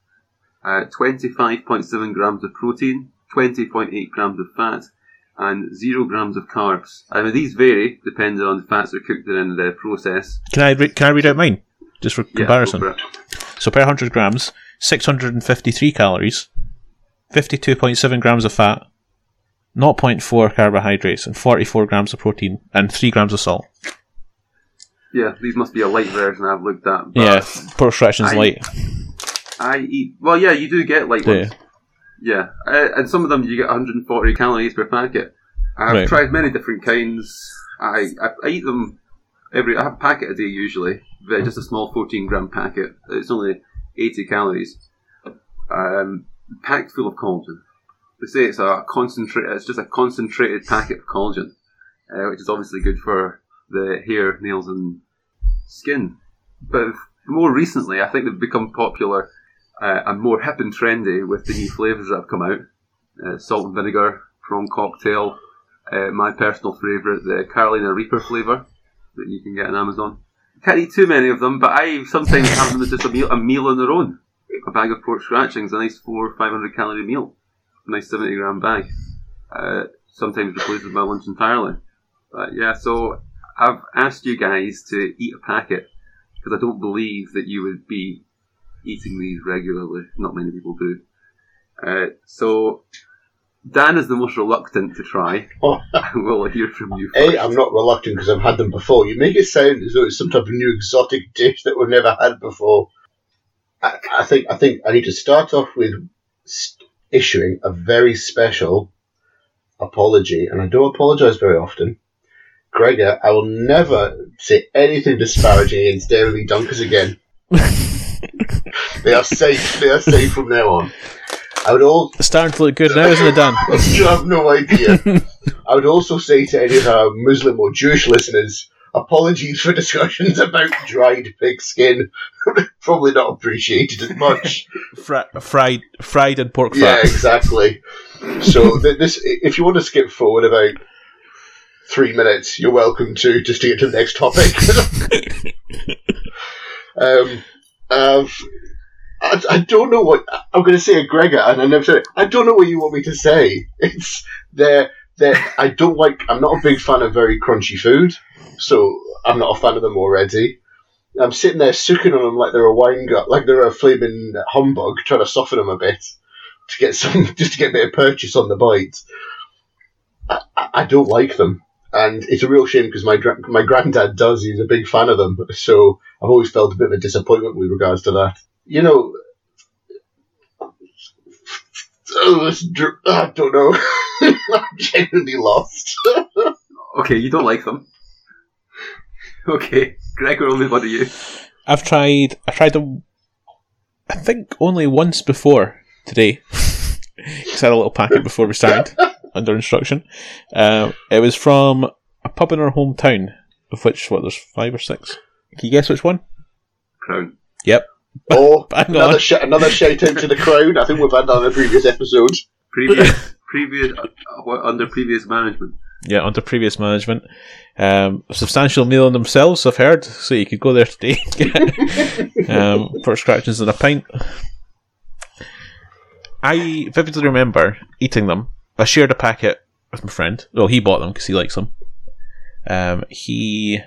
uh, 25.7 grams of protein, 20.8 grams of fat, and 0 grams of carbs. I mean, these vary depending on the fats that are cooked in the process. Can I, re- can I read out mine? just for comparison. Yeah, so per 100 grams, 653 calories, 52.7 grams of fat, 0.4 carbohydrates, and 44 grams of protein, and 3 grams of salt. Yeah, these must be a light version I've looked at. Yeah, pork fractions light. I eat. Well, yeah, you do get light ones. Yeah, uh, and some of them you get 140 calories per packet. I've right. tried many different kinds. I, I, I eat them every. I have a packet a day usually, but just a small 14 gram packet. It's only 80 calories. Um, packed full of collagen. They say it's a concentrate. It's just a concentrated packet of collagen, uh, which is obviously good for the hair, nails, and skin. But more recently, I think they've become popular uh, and more hip and trendy with the new flavors that have come out. Uh, salt and vinegar, prawn cocktail. Uh, my personal favourite, the Carolina Reaper flavour that you can get on Amazon. Can't eat too many of them, but I sometimes have them as just a meal, a meal on their own. A bag of pork scratchings, a nice four, five hundred calorie meal, a nice seventy gram bag. Uh, sometimes replaces my lunch entirely. But yeah, so I've asked you guys to eat a packet because I don't believe that you would be eating these regularly. Not many people do. Uh, so Dan is the most reluctant to try. Oh. [laughs] we'll hear from you. First. A, I'm not reluctant because I've had them before. You make it sound as though it's some type of new exotic dish that we've never had before. I, I think I think I need to start off with issuing a very special apology, and I don't apologise very often. Gregor, I will never say anything disparaging against Daily Dunkers again. [laughs] they are safe. They are safe from now on. I would all it's starting to look good now, isn't it, Dan? [laughs] you have no idea. I would also say to any of our Muslim or Jewish listeners, apologies for discussions about dried pig skin. [laughs] Probably not appreciated as much. Fra- fried, fried and pork fat. Yeah, exactly. So th- this, if you want to skip forward about three minutes, you're welcome to just to get to the next topic. [laughs] um, uh, I, I don't know what I'm going to say, Gregor, and I never said it. I don't know what you want me to say. [laughs] It's there. There. I don't like. I'm not a big fan of very crunchy food, so I'm not a fan of them already. I'm sitting there sucking on them like they're a wine gum, like they're a flaming humbug, trying to soften them a bit to get some, [laughs] just to get a bit of purchase on the bite. I, I don't like them, and it's a real shame because my my granddad does. He's a big fan of them, so I've always felt a bit of a disappointment with regards to that. You know, oh, this dr- I don't know. [laughs] I'm genuinely lost. Okay, you don't like them. Okay, Gregor, only one of you. I've tried. I tried them. I think only once before today. [laughs] Because I had a little packet before we started [laughs] under instruction. Um, it was from a pub in our hometown, of which what there's five or six. Can you guess which one? Crown. Yep. Oh, [laughs] Bang another, sh- another shout out to the Crown. I think we've had that in a previous episodes. Previous, previous, uh, under previous management. Yeah, under previous management. Um, a substantial meal in themselves, I've heard. So you could go there today. get, [laughs] um, pork scratchings and a pint. I vividly remember eating them. I shared a packet with my friend. Well, he bought them because he likes them. Um, he.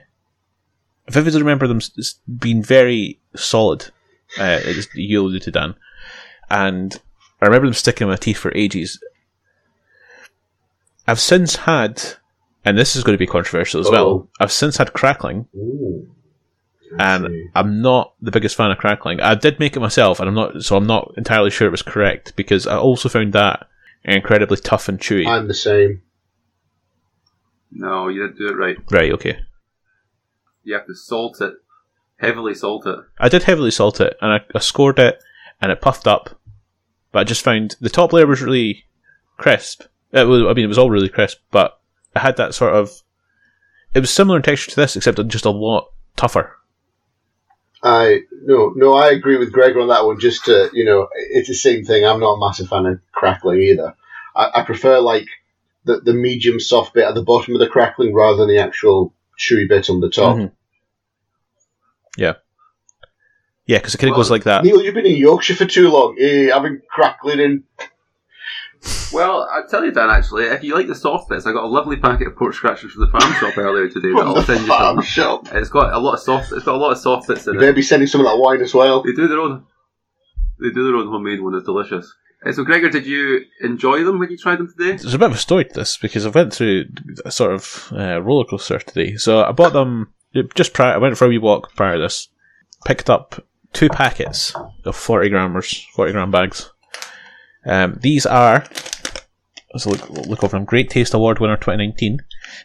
I vividly remember them s- s- being very solid. Uh, it is- you alluded to Dan. And I remember them sticking in my teeth for ages. I've since had, and this is going to be controversial as Oh. well. I've since had crackling, Ooh. And see. I'm not the biggest fan of crackling. I did make it myself, and I'm not, so I'm not entirely sure it was correct because I also found that incredibly tough and chewy. I'm the same. No, you didn't do it right. right? Okay. You have to salt it, heavily salt it. I did heavily salt it, and I, I scored it, and it puffed up. But I just found the top layer was really crisp. It was, I mean, it was all really crisp, but it had that sort of. It was similar in texture to this, except just a lot tougher. I no no I agree with Gregor on that one. Just to you know, it's the same thing. I'm not a massive fan of crackling either. I, I prefer like the the medium soft bit at the bottom of the crackling rather than the actual chewy bit on the top. Mhm. Yeah. Yeah, because it kind of goes like that. Neil, you've been in Yorkshire for too long. Eh, having crackling in. Well, I tell you, Dan. Actually, if you like the soft bits, I got a lovely packet of pork scratchers from the farm shop earlier today. From I'll the send you farm some. shop. It's got a lot of soft. It's got a lot of soft bits in You it. better be sending some of that wine as well. They do their own. They do their own homemade one. It's delicious. Uh, so, Gregor, did you enjoy them when you tried them today? There's a bit of a story to this because I went through a sort of uh, roller coaster today. So I bought them just prior. I went for a wee walk prior to this. Picked up two packets of forty grammers, forty gram bags. Um, these are let's look, look over them. Great Taste Award winner 2019.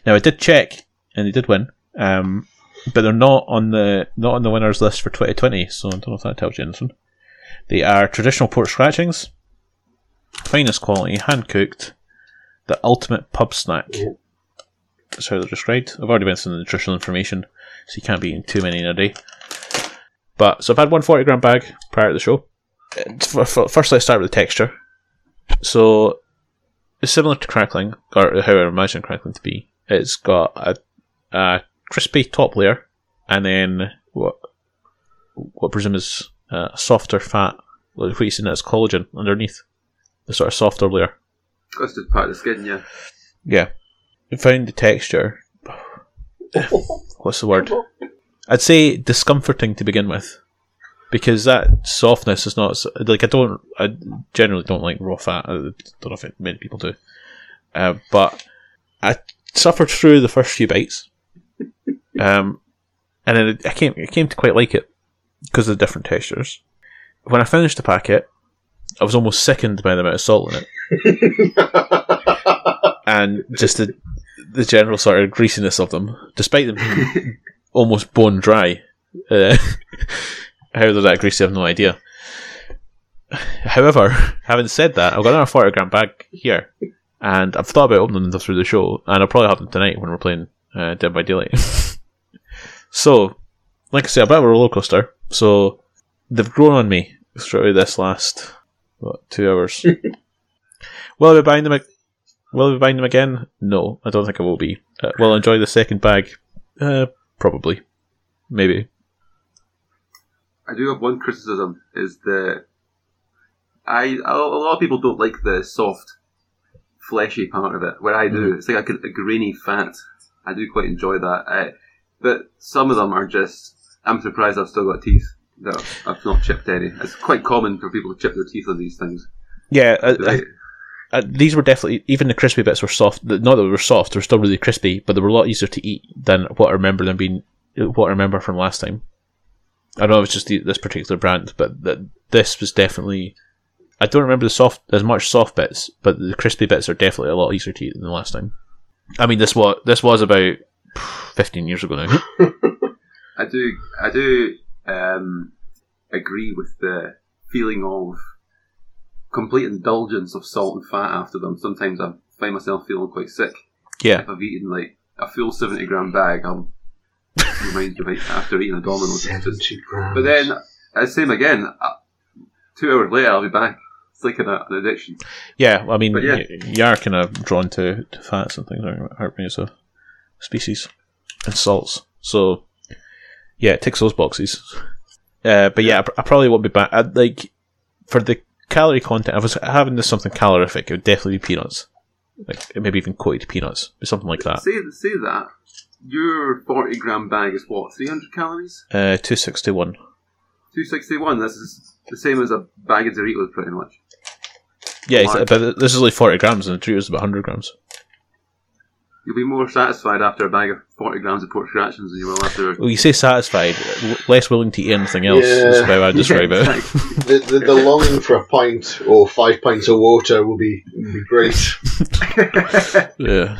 Now I did check, and they did win, um, but they're not on the not on the winners list for 2020. So I don't know if that tells you anything. They are traditional pork scratchings, finest quality, hand cooked, the ultimate pub snack. That's how they're described. I've already mentioned the nutritional information, so you can't be eating too many in a day. But so I've had one 40 gram bag prior to the show. It's- f- f- First, let's start with the texture. So it's similar to crackling, or how I imagine crackling to be. It's got a, a crispy top layer, and then what what I presume is uh, a softer fat, like what you see as collagen underneath the sort of softer layer. That's just part of the skin, yeah. Yeah. I found the texture. [laughs] What's the word? [laughs] I'd say discomforting to begin with. Because that softness is not. Like, I don't. I generally don't like raw fat. I don't know if it, many people do. Uh, but I suffered through the first few bites. Um, and then I came, I came to quite like it because of the different textures. When I finished the packet, I was almost sickened by the amount of salt in it [laughs] and just the the general sort of greasiness of them, despite them being [laughs] almost bone dry. Uh, [laughs] how they're that greasy, I've no idea. However, [laughs] having said that, I've got another forty gram bag here, and I've thought about opening them through the show, and I'll probably have them tonight when we're playing uh, Dead by Daylight. so, like I say, a bit of a roller coaster. So they've grown on me throughout this last what two hours. Will I be buying them? Will I be buying them again? No, I don't think I will be. Uh, will I enjoy the second bag? Uh, probably, maybe. I do have one criticism: is that I a lot of people don't like the soft, fleshy part of it. Where I do, it's like a, a grainy fat. I do quite enjoy that. Uh, but some of them are just I'm surprised I've still got teeth. That I've not chipped any. It's quite common for people to chip their teeth on these things. Yeah, uh, Right. Uh, these were definitely even the crispy bits were soft. Not that they were soft; they were still really crispy, but they were a lot easier to eat than what I remember them being. What I remember from last time. I don't know if it's just the, this particular brand, but that this was definitely. I don't remember the soft as much soft bits, but the crispy bits are definitely a lot easier to eat than the last time. I mean, this was this was about fifteen years ago now. [laughs] I do, I do um, agree with the feeling of complete indulgence of salt and fat after them. Sometimes I find myself feeling quite sick. yeah, If I've eaten like a full 70 gram bag, I'll remind you like, after eating a Domino's. It's 70 grams. but then, uh, same again, uh, two hours later I'll be back. It's like an, an addiction. yeah. I mean, But yeah. y- you are kind of drawn to, to fats and things, aren't aren't as a species, and salts. So, yeah, it ticks those boxes. Uh, but yeah, I, pr- I probably won't be back. I'd, like for the calorie content, if I was having this something calorific, it would definitely be peanuts, like maybe even coated peanuts, or something like that. Say, say that. Your 40 gram bag is what, 300 calories? Uh, two sixty one. 261. This is the same as a bag of Doritos, pretty much. Yeah, but this is like forty grams, and the Doritos is about hundred grams. You'll be more satisfied after a bag of 40 grams of pork scratchings than you will after. Well, you say satisfied, less willing to eat anything else. Is how I describe Yeah, it. [laughs] the, the, the longing for a pint or five pints of water will be, will be great. [laughs] Yeah.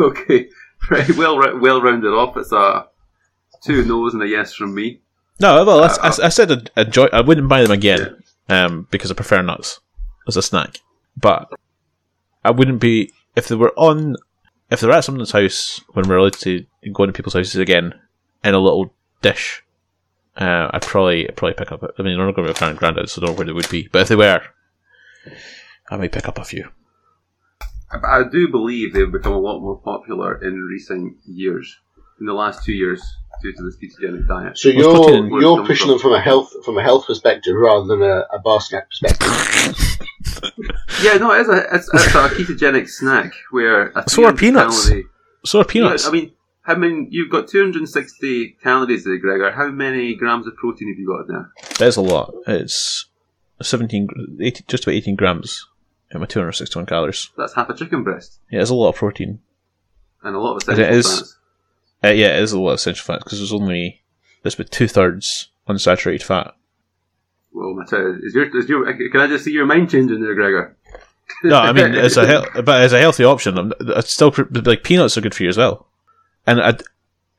okay, right. Well, well rounded off. It's a two no's and a yes from me. No, well, Uh, I, I, I said I'd enjoy. I wouldn't buy them again, um, because I prefer nuts as a snack. But I wouldn't be if they were on. If they're at someone's house when we're allowed to go into people's houses again in a little dish, uh, I'd probably I'd probably pick up. I mean, they're not going to be a parent granddad, so I don't know where they would be. But if they were, I might pick up a few. I, I do believe they've become a lot more popular in recent years, in the last two years, due to this ketogenic diet. So you're you're pushing them from a health from a health perspective rather than a, a bar snack perspective. [laughs] [laughs] Yeah, no, it's a it's, it's a ketogenic snack where a So are peanuts. calorie- So are peanuts. Yeah, I mean, how many? You've got 260 calories there, Gregor. How many grams of protein have you got there? That is a lot. It's 17, 18, just about 18 grams in my 261 calories. That's half a chicken breast Yeah, it's a lot of protein. and a lot of It essential is. fats. Uh, yeah, it is a lot of essential fats because there's only there's about two thirds unsaturated fat. Well, my is your is your can I just see your mind changing there, Gregor? No, I mean [laughs] as a hel- but as a healthy option, I'm, it's still pr- like peanuts are good for you as well. And I,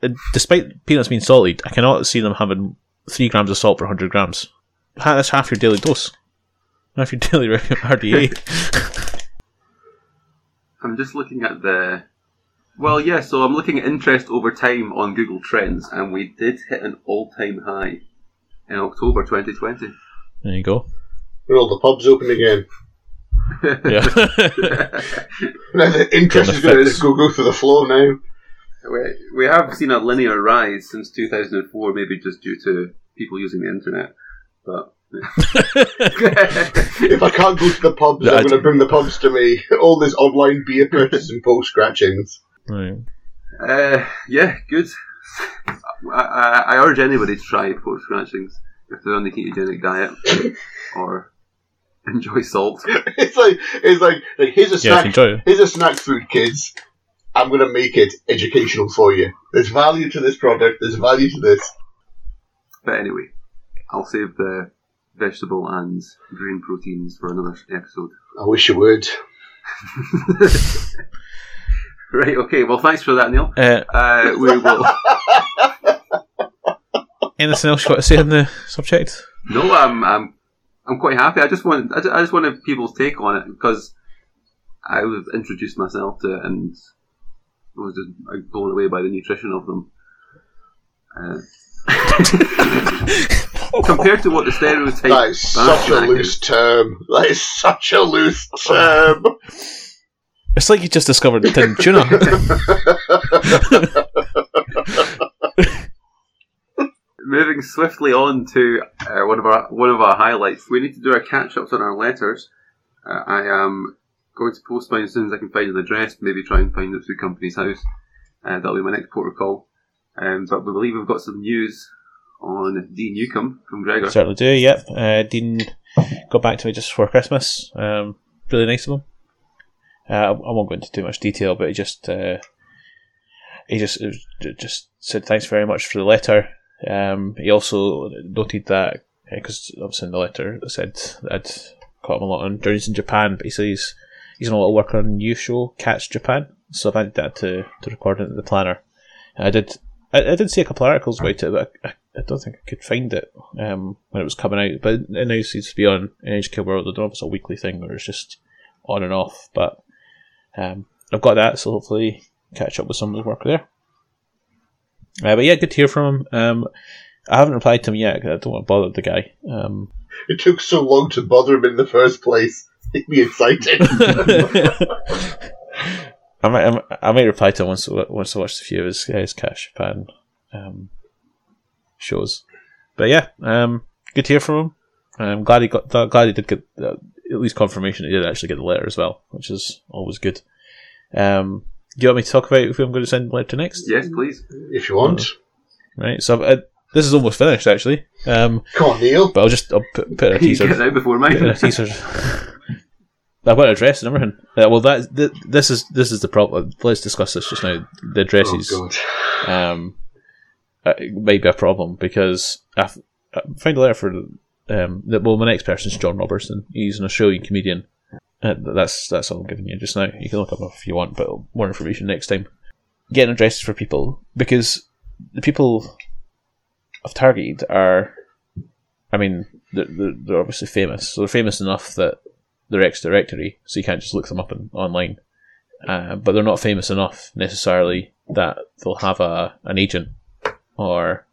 uh, despite peanuts being salty, I cannot see them having three grams of salt per hundred grams. That's half your daily dose. Half your [laughs] daily RDA. [laughs] I'm just looking at the. Well, yeah. So I'm looking at interest over time on Google Trends, and we did hit an all-time high in October 2020. There you go. Are all the pubs open again? Yeah. [laughs] [laughs] Now the interest is going to go go through the floor now. we, we have seen a linear rise since 2004, maybe just due to people using the internet. But [laughs] If I can't go to the pubs, Yeah, I I'm going to bring the pubs to me. All this online beer purchase and post scratchings. right. uh, yeah, good. I, I, I urge anybody to try pork scratchings if they're on the ketogenic diet [coughs] or enjoy salt. [laughs] It's like it's like, like here's a snack. you enjoy it. Here's a snack food, kids. I'm going to make it educational for you. There's value to this product. There's value to this. But anyway, I'll save the vegetable and green proteins for another episode. I wish you would. [laughs] Right, okay, well, thanks for that, Neil. Uh, Uh, we will. [laughs] anything else you got to say on the subject? No, I'm, I'm, I'm quite happy. I just want, I ju- I just wanted people's take on it because I was introduced myself to it and I was just like, blown away by the nutrition of them. Uh, [laughs] compared to what the stereotype That is such a loose is. term. That is such a loose term. It's like you just discovered tin tuna. [laughs] [laughs] Moving swiftly on to uh, one of our one of our highlights, we need to do our catch ups on our letters. Uh, I am going to post mine as soon as I can find an address. Maybe try and find it through company's house. Uh, that'll be my next port of call. Um, but we believe we've got some news on Dean Newcombe from Gregor. Certainly do. Yep. Uh, Dean got back to me just before Christmas. Um, really nice of him. Uh, I won't go into too much detail, but he just uh, he just just said thanks very much for the letter. Um, he also noted that because obviously in the letter it said that I'd caught him a lot on journeys in Japan, but he says he's, done a lot of work on a new show, Catch Japan. So I've added that to, to record in the planner. I did I, I did see a couple of articles about it, but I, I don't think I could find it um, when it was coming out. But it now seems to be on NHK World. I don't know if it's a weekly thing or it's just on and off. But um, I've got that, so hopefully catch up with some of his work there. Uh, but yeah, good to hear from him. Um, I haven't replied to him yet 'cause I don't want to bother the guy. Um, It took so long to bother him in the first place. Make me excited. [laughs] I might, I might, I might reply to him once once I watch a few of his, his Catch Japan um, shows. But yeah, um, good to hear from him. I'm glad he got glad he did get uh, at least confirmation he did actually get the letter as well, which is always good. Um, do you want me to talk about who I'm going to send letter to next? Yes, please. if you want. Right, so uh, this is almost finished actually. Um, Come on, Neil. but I'll just I'll put, put a [laughs] teaser. gets out before in a mine. teaser. [laughs] I've got an address and everything. Uh, well, that th- this is this is the problem. Let's discuss this just now. The addresses Oh, um, uh, may be a problem because I, f- I found a letter for um, the, well, my next person is John Robertson. He's an Australian comedian. Uh, that's that's all I'm giving you just now. You can look up if you want, but more information next time. Getting addresses for people because the people I've targeted are, I mean, they're, they're, they're obviously famous. So they're famous enough that they're ex directory, so you can't just look them up in, online. Uh, but they're not famous enough necessarily that they'll have a an agent or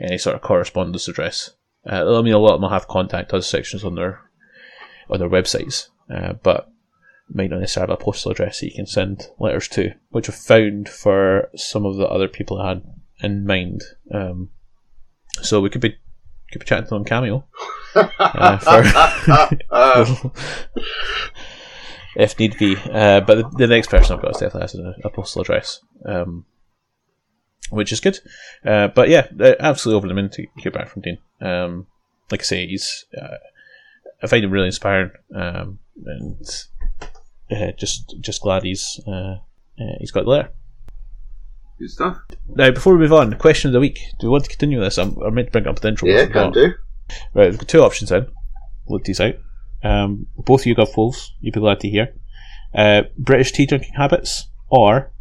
any sort of correspondence address. Uh, I mean, a lot of them will have contact us sections on their on their websites, uh, but might not necessarily have a postal address that you can send letters to, which I've found for some of the other people I had in mind. Um, so we could be could be chatting to them on Cameo uh, [laughs] for [laughs] if need be. Uh, but the, the next person I've got is definitely has a, a postal address, um, which is good. Uh, but yeah, uh, absolutely over the moon to hear back from Dean. Um, like I say, he's uh, I find him really inspiring, um, and uh, just just glad he's uh, uh, he's got the letter. Good stuff. Now, before we move on, question of the week. Do we want to continue this? I'm, I meant to bring up the intro. Yeah, can do. Right, we've got two options then. Look these out. Um, both of you got fools. You'd be glad to hear. Uh, British tea drinking habits, or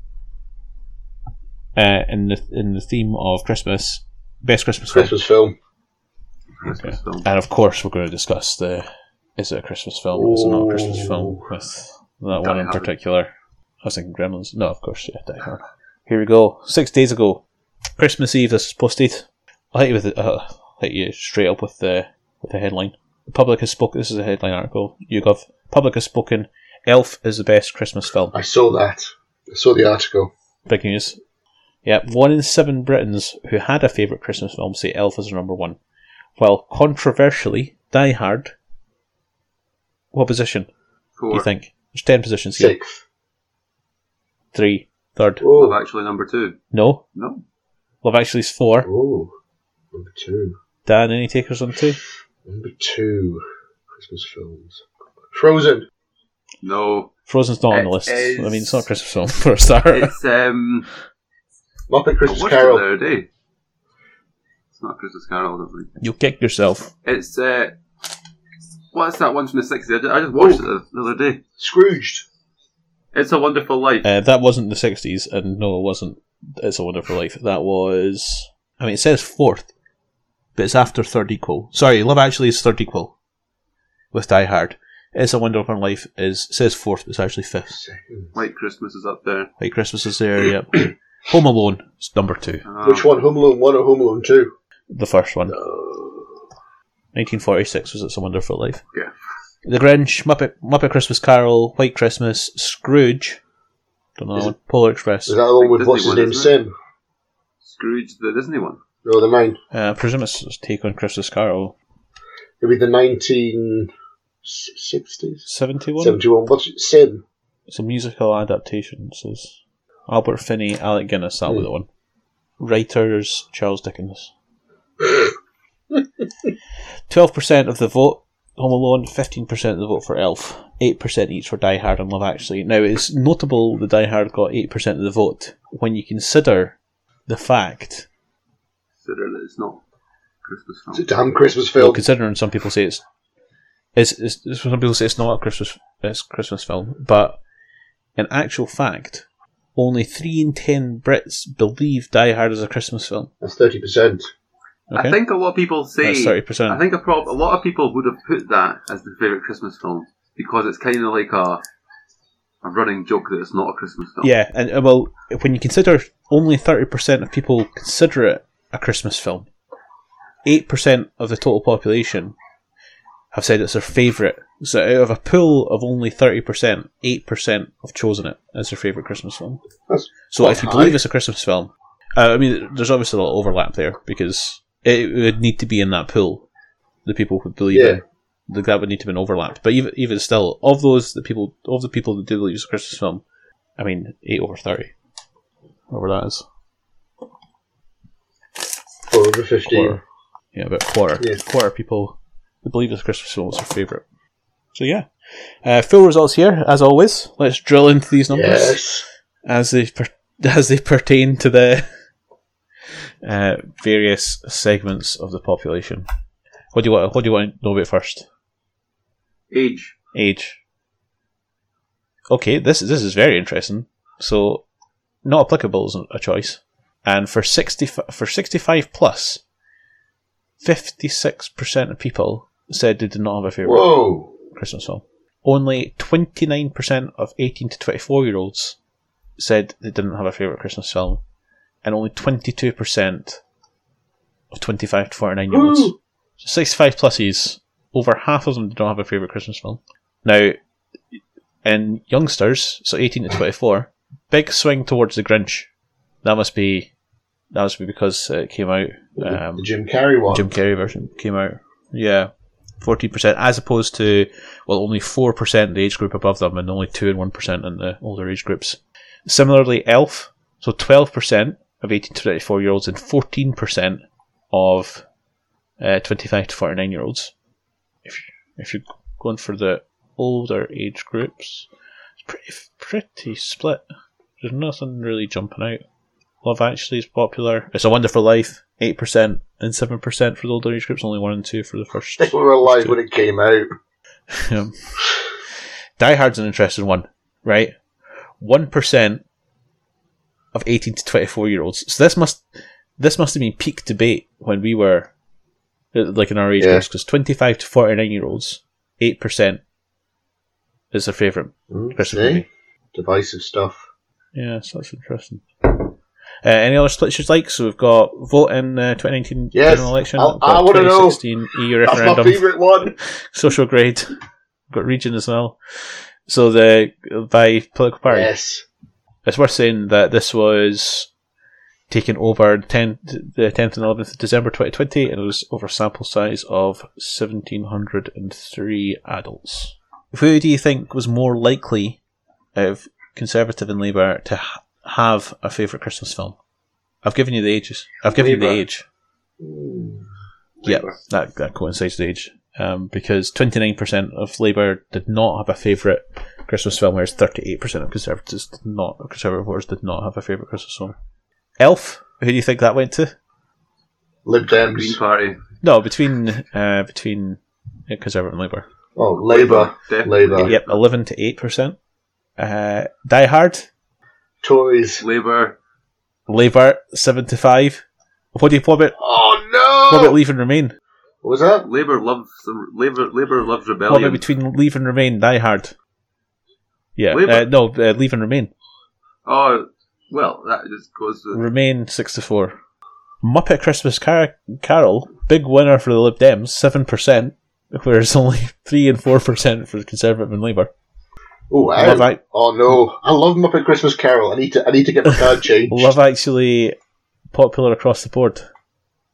uh, in the in the theme of Christmas, best Christmas. Christmas film. Christmas film. And of course, we're going to discuss the is it a Christmas film? Is it not a Christmas film? With that one in Hard. particular. I was thinking Gremlins. No, of course, yeah, Die Hard. Here we go. Six days ago, Christmas Eve. This is posted. I'll hit you with it. Uh, hit you straight up with the with the headline. The public has spoken. This is a headline article. YouGov. Public has spoken. Elf is the best Christmas film. I saw that. I saw the article. Big news. Yeah, one in seven Britons who had a favourite Christmas film say Elf is number one. While controversially, Die Hard. What position do you think? There's ten positions here. Sixth. Three. Third. Love Oh. Actually, number two. No. No. Love Actually is four. Oh. Number two. Dan, any takers on two? Number two. Christmas films. Frozen. No. Frozen's not on the list. is- I mean, it's not a Christmas film for a start. It's um. Muppet I Christmas watched Carol. the other day. It's not Christmas Carol, I don't think. You'll kick yourself. It's uh. What's that one from the sixties? I ju- I just watched it the, the other day. Scrooged. It's a Wonderful Life. Uh, that wasn't the 60s, and no, it wasn't It's a Wonderful Life. That was. I mean, it says fourth, but it's after third equal. Sorry, Love Actually is third equal with Die Hard. It's a Wonderful Life is says fourth, but it's actually fifth. White Christmas is up there. White Christmas is there, yep. [coughs] Home Alone is number two, Uh, Which one? Home Alone 1 or Home Alone 2? the first one. Uh, 1946 was It's a Wonderful Life. Yeah. The Grinch, Muppet, Muppet Christmas Carol, White Christmas, Scrooge. Don't know, Is it- Polar Express. is that the one with Disney what's his one, name? Sim? Scrooge, the Disney one. No, the 9. Uh, I presume it's his take on Christmas Carol. Maybe the 1960s? 71? 71. What's it? Sim? It's a musical adaptation. It says Albert Finney, Alec Guinness, That'll be the one. Writers, Charles Dickens. [coughs] Twelve percent of the vote Home Alone, fifteen percent of the vote for Elf, eight percent each for Die Hard and Love Actually. Now it's notable that Die Hard got eight percent of the vote when you consider the fact. Consider that it's not Christmas film. It's a damn Christmas film. Well, film. considering some people say it's, it's, it's some people say it's not a Christmas it's a Christmas film, but in actual fact, only three in ten Brits believe Die Hard is a Christmas film. That's thirty percent. Okay, I think a lot of people say. that's thirty percent. I think a, prob- a lot of people would have put that as the favourite Christmas film because it's kind of like a a running joke that it's not a Christmas film. Yeah, and uh, well, when you consider only thirty percent of people consider it a Christmas film, eight percent of the total population have said it's their favourite. So out of a pool of only thirty percent, eight percent have chosen it as their favourite Christmas film. That's So if you high. believe it's a Christmas film, uh, I mean, there's obviously a lot of overlap there because it would need to be in that pool. The people who believe Yeah. it, that would need to be overlapped. But even even still, of those the people of the people that do believe it's a Christmas film, I mean, eight over thirty, whatever that is, four over fifteen. quarter, yeah, about a quarter, Yeah. quarter people who believe it's a Christmas film is their favourite. So yeah, uh, full results here as always. Let's drill into these numbers Yes. as they per- [laughs] as they pertain to the uh, various segments of the population. What do you want? What do you want to know about first? Age. Age. Okay, this this is very interesting. So, not applicable is a choice, and for sixty for sixty five plus, fifty six percent of people said they did not have a favorite Whoa. Christmas film. Only 29% of 18 to 24 year olds said they didn't have a favourite Christmas film, and only 22% of 25 to 49 year olds. Woo. 65 pluses, over half of them don't have a favourite Christmas film. Now, in youngsters, so 18 to 24, big swing towards the Grinch. That must be that must be because it came out. The- Um, the Jim Carrey one. Jim Carrey version came out. Yeah, fourteen percent, as opposed to well, only four percent in the age group above them, and only two and one percent in the older age groups. Similarly, Elf, so twelve percent of eighteen to 34 year olds, and fourteen percent of uh, twenty-five to forty-nine year olds. If if you're going for the older age groups, it's pretty pretty split. There's nothing really jumping out. Love Actually is popular. It's a Wonderful Life, eight percent and seven percent for the older age groups. Only one and two for the first. They were alive when it came out. Um, [laughs] Die Hard's an interesting one, right? One percent of eighteen to twenty-four year olds. So this must this must have been peak debate when we were uh, like in our age Yeah. because twenty-five to forty-nine year olds, eight percent is their favorite Mm, Christmas see? movie. Divisive stuff. Yeah, so that's interesting. Uh, any other splits you'd like? So we've got vote in uh, 2019 Yes, general election. I'll- I wanna know. 2016 EU That's my referendum. favourite one. [laughs] Social grade. We've got region as well. So the by political party. Yes. It's worth saying that this was taken over 10, the 10th and 11th of December 2020, and it was over a sample size of 1,703 adults. Who do you think was more likely out of Conservative and Labour to ha- have a favourite Christmas film? I've given you the ages. I've given you the age. Yeah, that, that coincides with the age. Um, because 29% of Labour did not have a favourite Christmas film, whereas 38% of Conservatives did not, Conservative voters did not have a favourite Christmas film. Elf, who do you think that went to? Lib Green Party. No, between uh, between Conservative and Labour. Oh, Labour. Definitely. Labour. Yep, 11 to 8%. Uh, Die Hard, Tories. Labour. Labour, 7 to 5. What do you, what about, Oh no! what about Leave and Remain? what was that? Labour loves Labour. Labour loves What about rebellion. between Leave and Remain, Die Hard? Yeah, uh, no, uh, Leave and Remain. oh, well, that just goes. Remain 64. Muppet Christmas Car- Carol, big winner for the Lib Dems, 7%, whereas only [laughs] 3 and 4% for the Conservative and Labour. Oh, I, Love Ac- oh no! I love Muppet Christmas Carol. I need to. I need to get my card changed. [laughs] Love Actually popular across the board,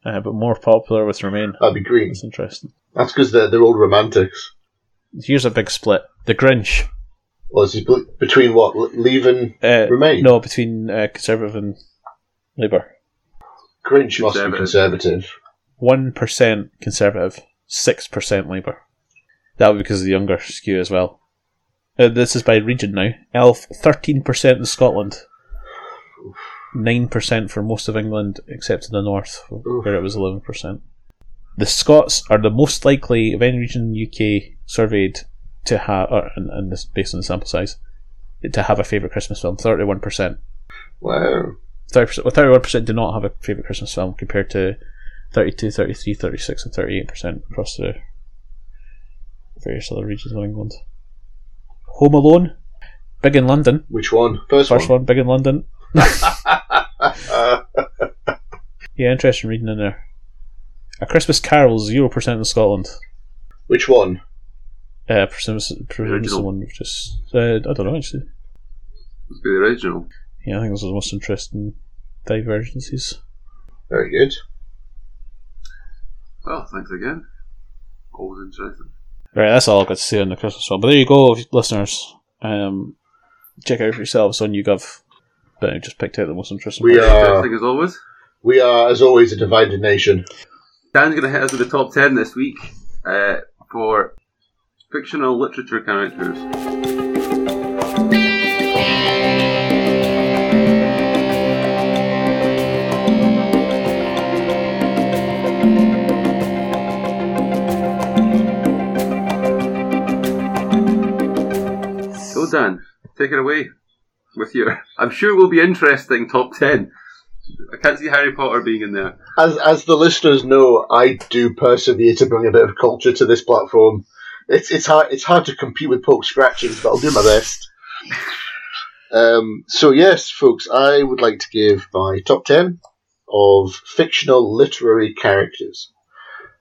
uh, but more popular with Remain. That'd be green. That's interesting. That's because they're they're old romantics. Here's a big split. The Grinch. Well, this is be- between what L- Leave and Uh, Remain. No, between uh, Conservative and Labour. Grinch must be Conservative. conservative. 1% Conservative, 6% Labour. That would be because of the younger skew as well. Uh, this is by region now. Elf, 13% in Scotland. 9% for most of England, except in the north, where it was 11%. The Scots are the most likely of any region in the UK surveyed to have, or, and, and this based on the sample size, to have a favourite Christmas film. 31%. Wow. 30%, well, 31% do not have a favourite Christmas film compared to 32, 33, 36, and 38% across the various other regions of England. Home Alone, big in London. Which one? First, First one. one, big in London. [laughs] Yeah, interesting reading in there. A Christmas Carol, 0% in Scotland. which one? Uh, presumes, presumes Original. someone just, uh, I don't know actually. Must be the original. Yeah, I think those are the most interesting divergences. Very good. Well, thanks again. Always interesting. Right, that's all I've got to say on the Christmas one. But there you go, listeners. Um, check out for yourselves on YouGov. But I just picked out the most interesting We ones. are- Interesting as always. We are, as always, a divided nation. Dan's going to hit us with the top 10 this week uh, for fictional literature characters. So, Dan, take it away with your, I'm sure it will be interesting top 10. I can't see Harry Potter being in there. As as the listeners know, I do persevere to bring a bit of culture to this platform. It's it's hard it's hard to compete with pork scratchings, but I'll do my best. Um, so yes, folks, I would like to give my top ten of fictional literary characters.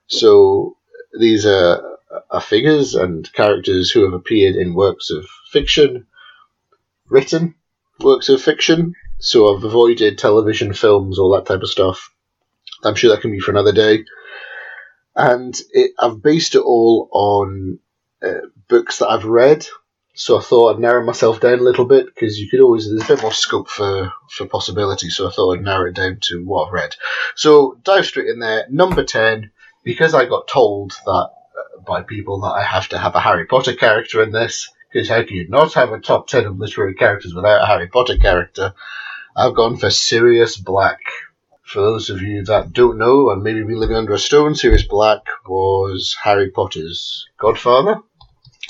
So these are, are figures and characters who have appeared in works of fiction, written works of fiction. So I've avoided television, films, all that type of stuff. I'm sure that can be for another day. And it, I've based it all on uh, books that I've read. So I thought I'd narrow myself down a little bit because you could always there's a bit more scope for for possibility. So I thought I'd narrow it down to what I've read. So dive straight in there. Number ten, because I got told that uh, by people that I have to have a Harry Potter character in this. Because how can you not have a top ten of literary characters without a Harry Potter character? I've gone for Sirius Black. For those of you that don't know and maybe been living under a stone, Sirius Black was Harry Potter's godfather.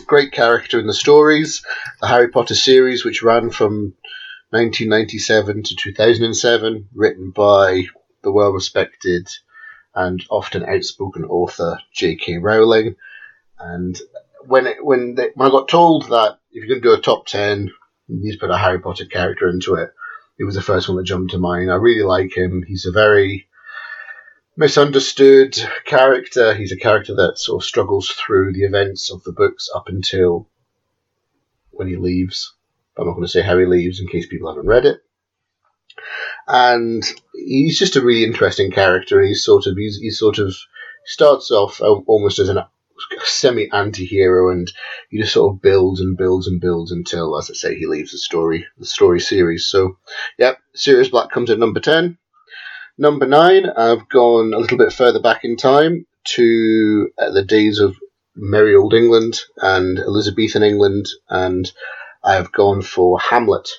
Great character in the stories. The Harry Potter series, which ran from 1997 to 2007, written by the well respected and often outspoken author J.K. Rowling. And when it, when, they, when I got told that if you're going to do a top 10, you need to put a Harry Potter character into it, it was the first one that jumped to mind. I really like him. He's a very misunderstood character. He's a character that sort of struggles through the events of the books up until when he leaves. I'm not going to say how he leaves in case people haven't read it. And he's just a really interesting character. He's sort of he's, he's sort of starts off almost as an semi anti-hero and he just sort of builds and builds and builds until as I say he leaves the story the story series. So Yep, Sirius Black comes at number 10. Number 9, I've gone a little bit further back in time to uh, the days of merry old England and Elizabethan England, and I've gone for Hamlet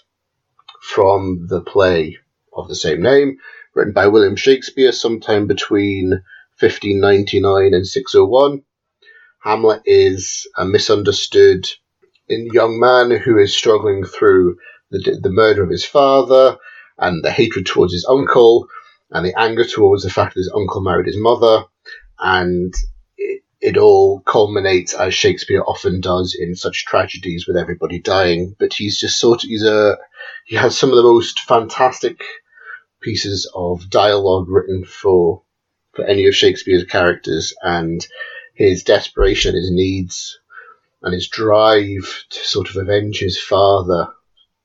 from the play of the same name, written by William Shakespeare sometime between 1599 and 601. Hamlet is a misunderstood young man who is struggling through the, the murder of his father and the hatred towards his uncle and the anger towards the fact that his uncle married his mother. And it, it all culminates as Shakespeare often does in such tragedies with everybody dying. But he's just sort of he's a he has some of the most fantastic pieces of dialogue written for for any of Shakespeare's characters. And his desperation his needs and his drive to sort of avenge his father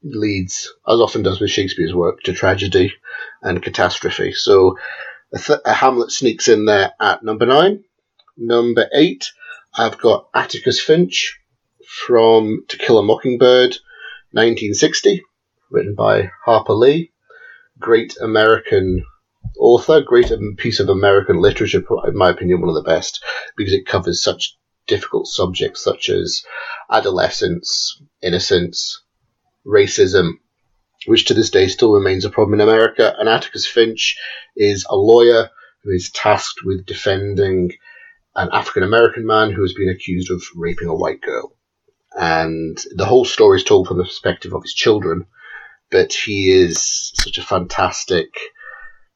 leads, as often does with Shakespeare's work, to tragedy and catastrophe. So a, th- a Hamlet sneaks in there at number nine. Number eight, I've got Atticus Finch from To Kill a Mockingbird, 1960, written by Harper Lee. Great American author, great piece of American literature, in my opinion, one of the best, because it covers such difficult subjects such as adolescence, innocence, racism, which to this day still remains a problem in America. And Atticus Finch is a lawyer who is tasked with defending an African American man who has been accused of raping a white girl. And the whole story is told from the perspective of his children, but he is such a fantastic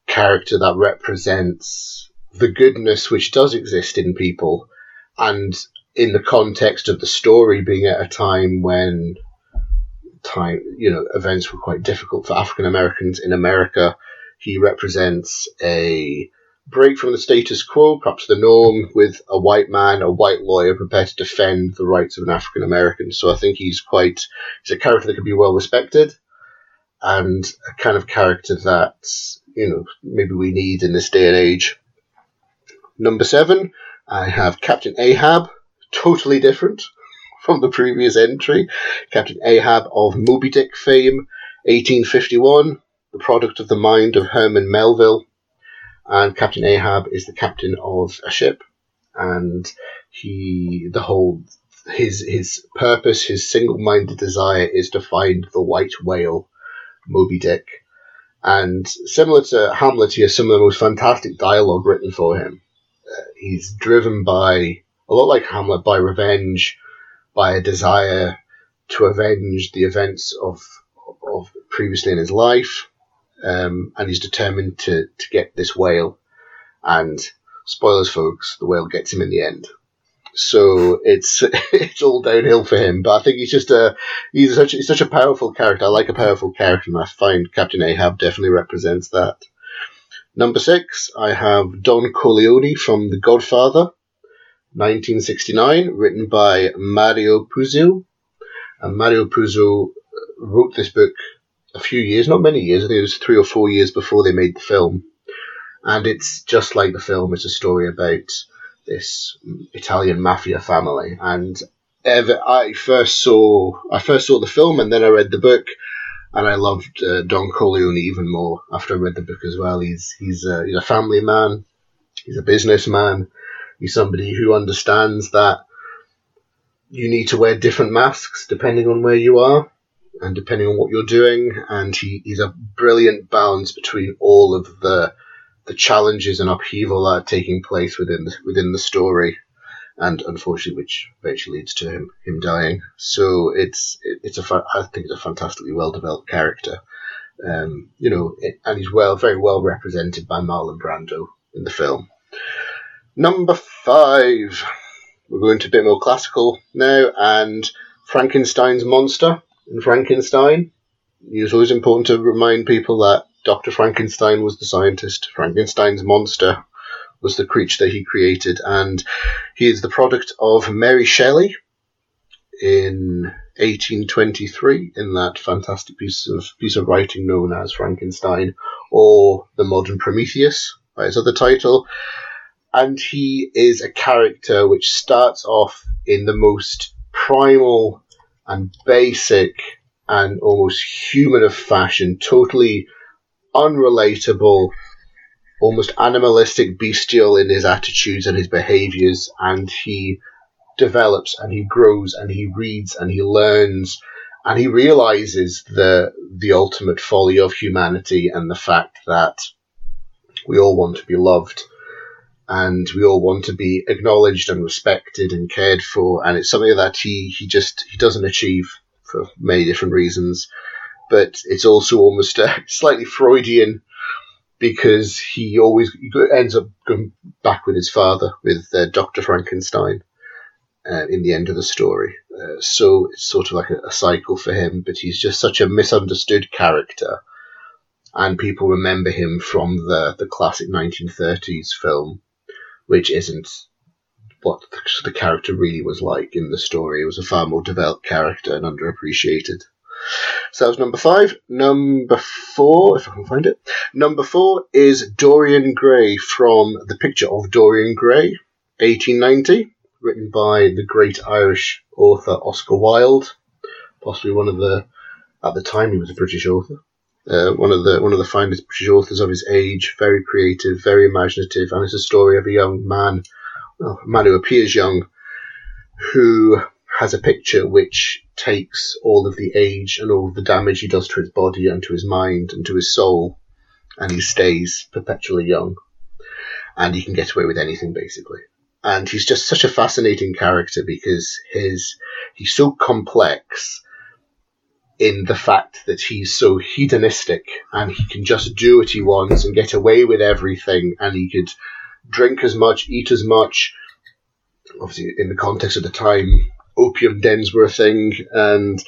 character that represents the goodness which does exist in people and in the context of the story being at a time when time you know events were quite difficult for African Americans in America he represents a break from the status quo, perhaps the norm, with a white man, a white lawyer prepared to defend the rights of an African American. So I think he's quite he's a character that can be well respected, and a kind of character that you know maybe we need in this day and age. Number seven, I have Captain Ahab, totally different from the previous entry. Captain Ahab of Moby Dick fame, 1851, the product of the mind of Herman Melville and Captain Ahab is the captain of a ship, and he the whole his his purpose, his single-minded desire is to find the white whale, Moby Dick, and similar to Hamlet, he has some of the most fantastic dialogue written for him. Uh, he's driven by a lot like Hamlet by revenge, by a desire to avenge the events of of previously in his life um, and he's determined to, to get this whale. And spoilers, folks, the whale gets him in the end. So it's [laughs] it's all downhill for him. But I think he's just a he's such he's such a powerful character. I like a powerful character, and I find Captain Ahab definitely represents that. Number six, I have Don Corleone from The Godfather, 1969, written by Mario Puzo. And Mario Puzo wrote this book a few years, not many years. I think it was three or four years before they made the film. And it's just like the film. It's a story about this Italian mafia family. And I first saw I first saw the film, and then I read the book, and I loved uh, Don Corleone even more after I read the book as well. He's he's a, he's a family man. He's a businessman. He's somebody who understands that you need to wear different masks depending on where you are and depending on what you're doing. And he, he's a brilliant balance between all of the the challenges and upheaval that are taking place within the, within the story, and unfortunately, which eventually leads to him him dying. So it's it, it's a I think it's a fantastically well developed character. Um, you know, it, and he's well very well represented by Marlon Brando in the film. Number five, we're going to a bit more classical now, and Frankenstein's monster in Frankenstein. It's always important to remind people that Dr. Frankenstein was the scientist. Frankenstein's monster was the creature that he created, and he is the product of Mary Shelley in 1823 in that fantastic piece of piece of writing known as Frankenstein or the Modern Prometheus by his other title. And he is a character which starts off in the most primal and basic and almost human of fashion, totally unrelatable, almost animalistic, bestial in his attitudes and his behaviors, and he develops and he grows and he reads and he learns and he realizes the the ultimate folly of humanity and the fact that we all want to be loved and we all want to be acknowledged and respected and cared for. And it's something that he, he just he doesn't achieve for many different reasons. But it's also almost uh, [laughs] slightly Freudian because he always ends up going back with his father, with uh, Dr. Frankenstein, uh, in the end of the story. Uh, so it's sort of like a, a cycle for him, but he's just such a misunderstood character. And people remember him from the, the classic 1930s film which isn't what the character really was like in the story. It was a far more developed character and underappreciated. So that was number five. Number four, if I can find it. Number four is Dorian Gray from The Picture of Dorian Gray, 1890, written by the great Irish author Oscar Wilde, possibly one of the, at the time he was a British author, Uh, one of the one of the finest British authors of his age, very creative, very imaginative, and it's a story of a young man, well, a man who appears young, who has a picture which takes all of the age and all of the damage he does to his body and to his mind and to his soul, and he stays perpetually young, and he can get away with anything basically. And he's just such a fascinating character because his he's so complex in the fact that he's so hedonistic and he can just do what he wants and get away with everything and he could drink as much, eat as much. Obviously, in the context of the time, opium dens were a thing, and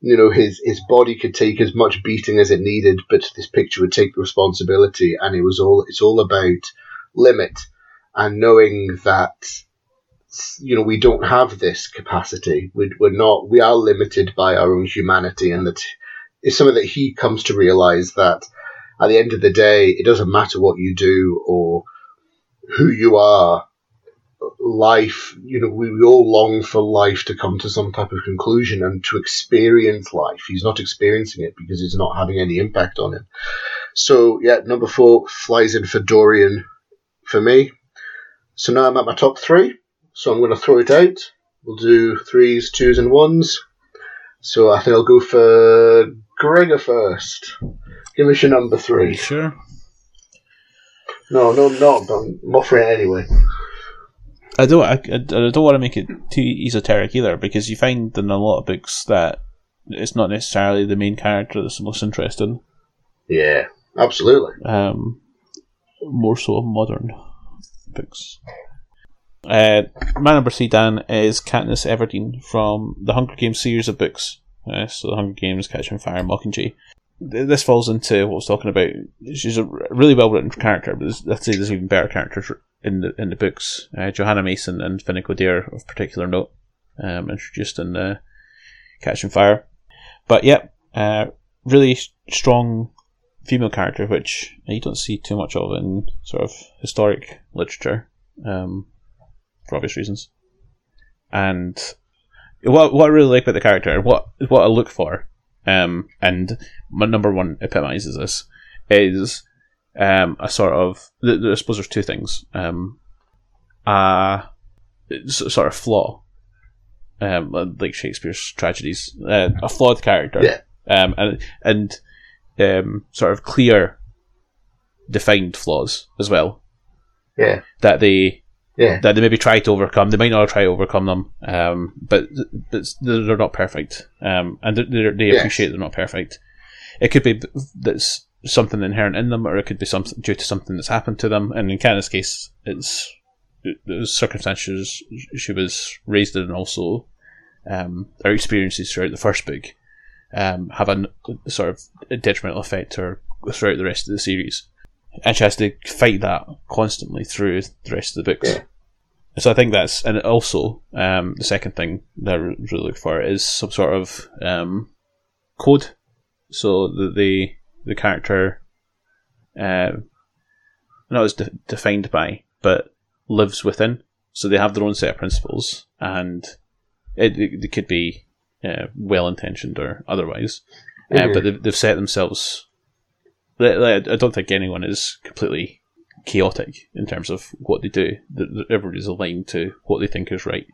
you know his his body could take as much beating as it needed, but this picture would take the responsibility, and it was all it's all about limit and knowing that you know we don't have this capacity. We, we're not. We are limited by our own humanity, and that it's something that he comes to realize that at the end of the day, it doesn't matter what you do or who you are. Life, you know, we, we all long for life to come to some type of conclusion and to experience life. He's not experiencing it because it's not having any impact on him. So, yeah, number four flies in for Dorian for me. So now I'm at my top three. So I'm going to throw it out. We'll do threes, twos, and ones. So I think I'll go for Gregor first. Give us your number three. Sure. No, no, not. I'm offering it anyway. I don't. I, I don't want to make it too esoteric either, because you find in a lot of books that it's not necessarily the main character that's the most interesting. Yeah, absolutely. Um, more so modern books. Uh, my number three, Dan, is Katniss Everdeen from the Hunger Games series of books. Uh, so, the Hunger Games, Catching Fire, Mockingjay. This falls into what I was talking about. She's a really well written character, but let's say there's even better characters in the in the books. Uh, Johanna Mason and Finnick Odair of particular note, um, introduced in the Catching Fire. But yeah, uh, really strong female character, which you don't see too much of in sort of historic literature. Um, for obvious reasons. And what what I really like about the character, what what I look for, um, and my number one epitomizes this, is um, a sort of I suppose there's two things, um, a sort of flaw, um, like Shakespeare's tragedies, uh, a flawed character, Yeah. um, and and um, sort of clear, defined flaws as well Yeah, that they yeah, that they maybe try to overcome. They might not try to overcome them, um, but, but they're not perfect, um, and they they Yes. appreciate they're not perfect. It could be that's something inherent in them, or it could be something due to something that's happened to them. And in Katniss' case, it's it circumstances she was raised in, and also um, her experiences throughout the first book um, have a sort of detrimental effect her throughout the rest of the series and she has to fight that constantly through the rest of the books. Yeah. So I think that's, and also um, the second thing that I really look for is some sort of um, code, so that the the character uh, not as de- defined by, but lives within. So they have their own set of principles, and it, it, it could be uh, well intentioned or otherwise, uh, Mhm. but they've, they've set themselves like, like, I don't think anyone is completely chaotic in terms of what they do. Everybody's aligned to what they think is right.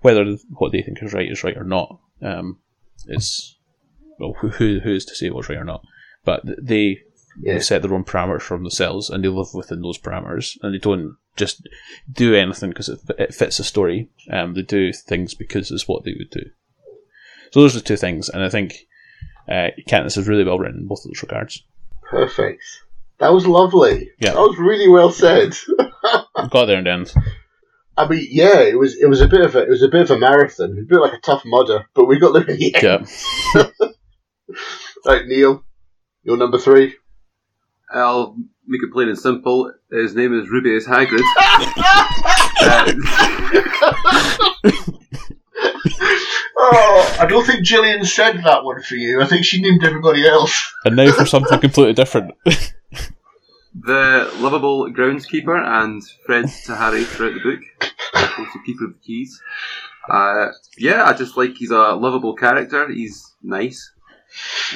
Whether what they think is right is right or not um, is well, who who who is to say what's right or not? But they yeah, set their own parameters for themselves and they live within those parameters and they don't just do anything because it, it fits the story. Um, they do things because it's what they would do. So those are the two things, and I think uh, Katniss is really well written in both of those regards. perfect. That was lovely. Yeah. that was really well said. [laughs] Got there in the end. I mean, yeah, it was it was a bit of a it was a bit of a marathon, a bit like a tough mudder, but we got there in the end. Yeah. [laughs] Right, Neil, your number three. I'll make it plain and simple. His name is Rubeus Hagrid. [laughs] Oh, I don't think Gillian said that one for you. I think she named everybody else. And now for something completely different. the lovable groundskeeper and friend to Harry throughout the book. Also keeper of the keys. Uh, yeah, I just like he's a lovable character. He's nice.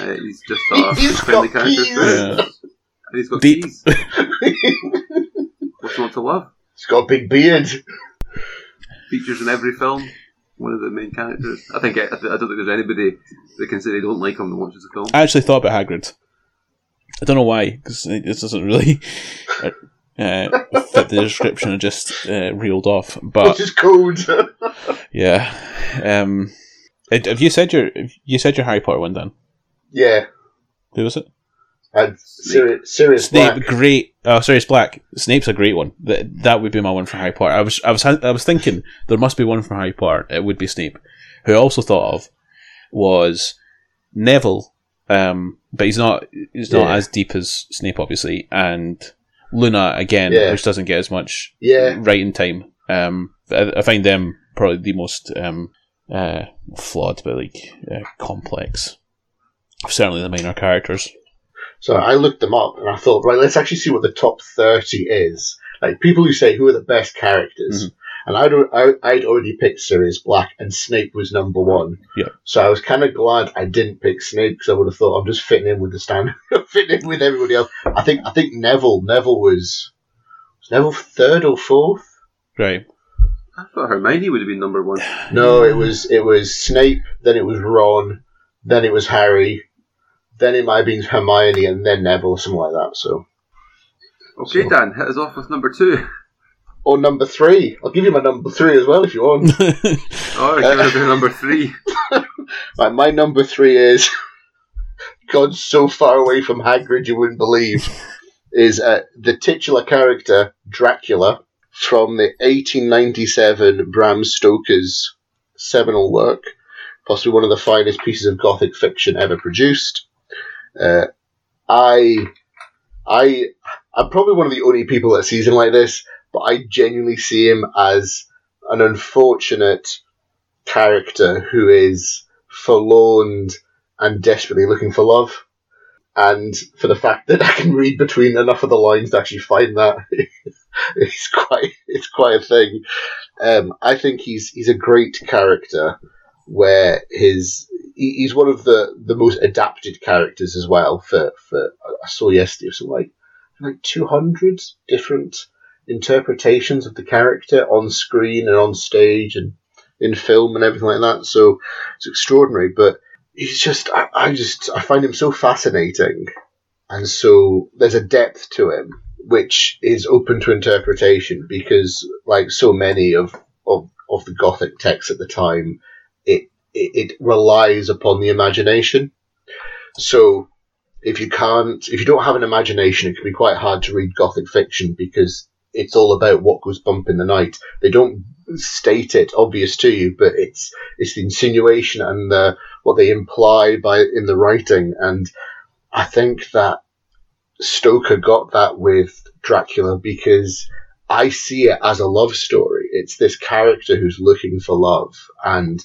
Uh, he's just a He's friendly got character. keys. Yeah. And he's got Deep. keys. [laughs] What's not to love? He's got a big beard. Features in every film. One of the main characters. I think I, I don't think there's anybody that can say they don't like him that watches the film. I actually thought about Hagrid. I don't know why, because this doesn't really [laughs] uh, fit the description I just uh, reeled off. What's But his code? [laughs] yeah, um, have you said your you said your Harry Potter one, Dan? Yeah. Who was it? And Sirius, Sirius Snape, Black. great. Oh, Sirius Black. Snape's a great one. That that would be my one for Harry Potter. I was I was I was thinking there must be one for Harry Potter. It would be Snape. Who I also thought of was Neville. Um, but he's not he's not Yeah. as deep as Snape, obviously, and Luna again, Yeah. which doesn't get as much Yeah. writing time. Um, I, I find them probably the most um, uh, flawed, but like uh, complex. Certainly the minor characters. So I looked them up and I thought, right, let's actually see what the top 30 is. Like people who say who are the best characters. Mm-hmm. And I'd, I, I'd already picked Sirius Black and Snape was number one. Yeah. So I was kind of glad I didn't pick Snape because I would have thought I'm just fitting in with the stand, [laughs] fitting in with everybody else. I think, I think Neville, Neville was, was Neville third or fourth? Right. I thought Hermione would have been number one. No, it was, it was Snape, then it was Ron, then it was Harry, then it might have been Hermione and then Neville, or something like that. So. Okay, So- Dan, hit us off with number two. Or number three. I'll give you my number three as well if you want. [laughs] Oh, you're going to do number three. [laughs] right, my number three is [laughs] God so far away from Hagrid you wouldn't believe. Is uh, the titular character Dracula from the 1897 Bram Stoker's seminal work, possibly one of the finest pieces of Gothic fiction ever produced. Uh, I, I, I'm probably one of the only people that sees him like this, but I genuinely see him as an unfortunate character who is forlorn and desperately looking for love. And for the fact that I can read between enough of the lines to actually find that, [laughs] it's quite it's quite a thing. Um, I think he's he's a great character, where his he's one of the, the most adapted characters as well. For for I saw yesterday some like like two hundred different interpretations of the character on screen and on stage and in film and everything like that. So it's extraordinary. But he's just, I, I just, I find him so fascinating. And so there's a depth to him, which is open to interpretation because, like so many of, of, of the Gothic texts at the time, it, it, relies upon the imagination. So if you can't, if you don't have an imagination, it can be quite hard to read Gothic fiction because it's all about what goes bump in the night. They don't state it obvious to you, but it's it's the insinuation and the what they imply by in the writing. And I think that Stoker got that with Dracula because I see it as a love story. It's this character who's looking for love and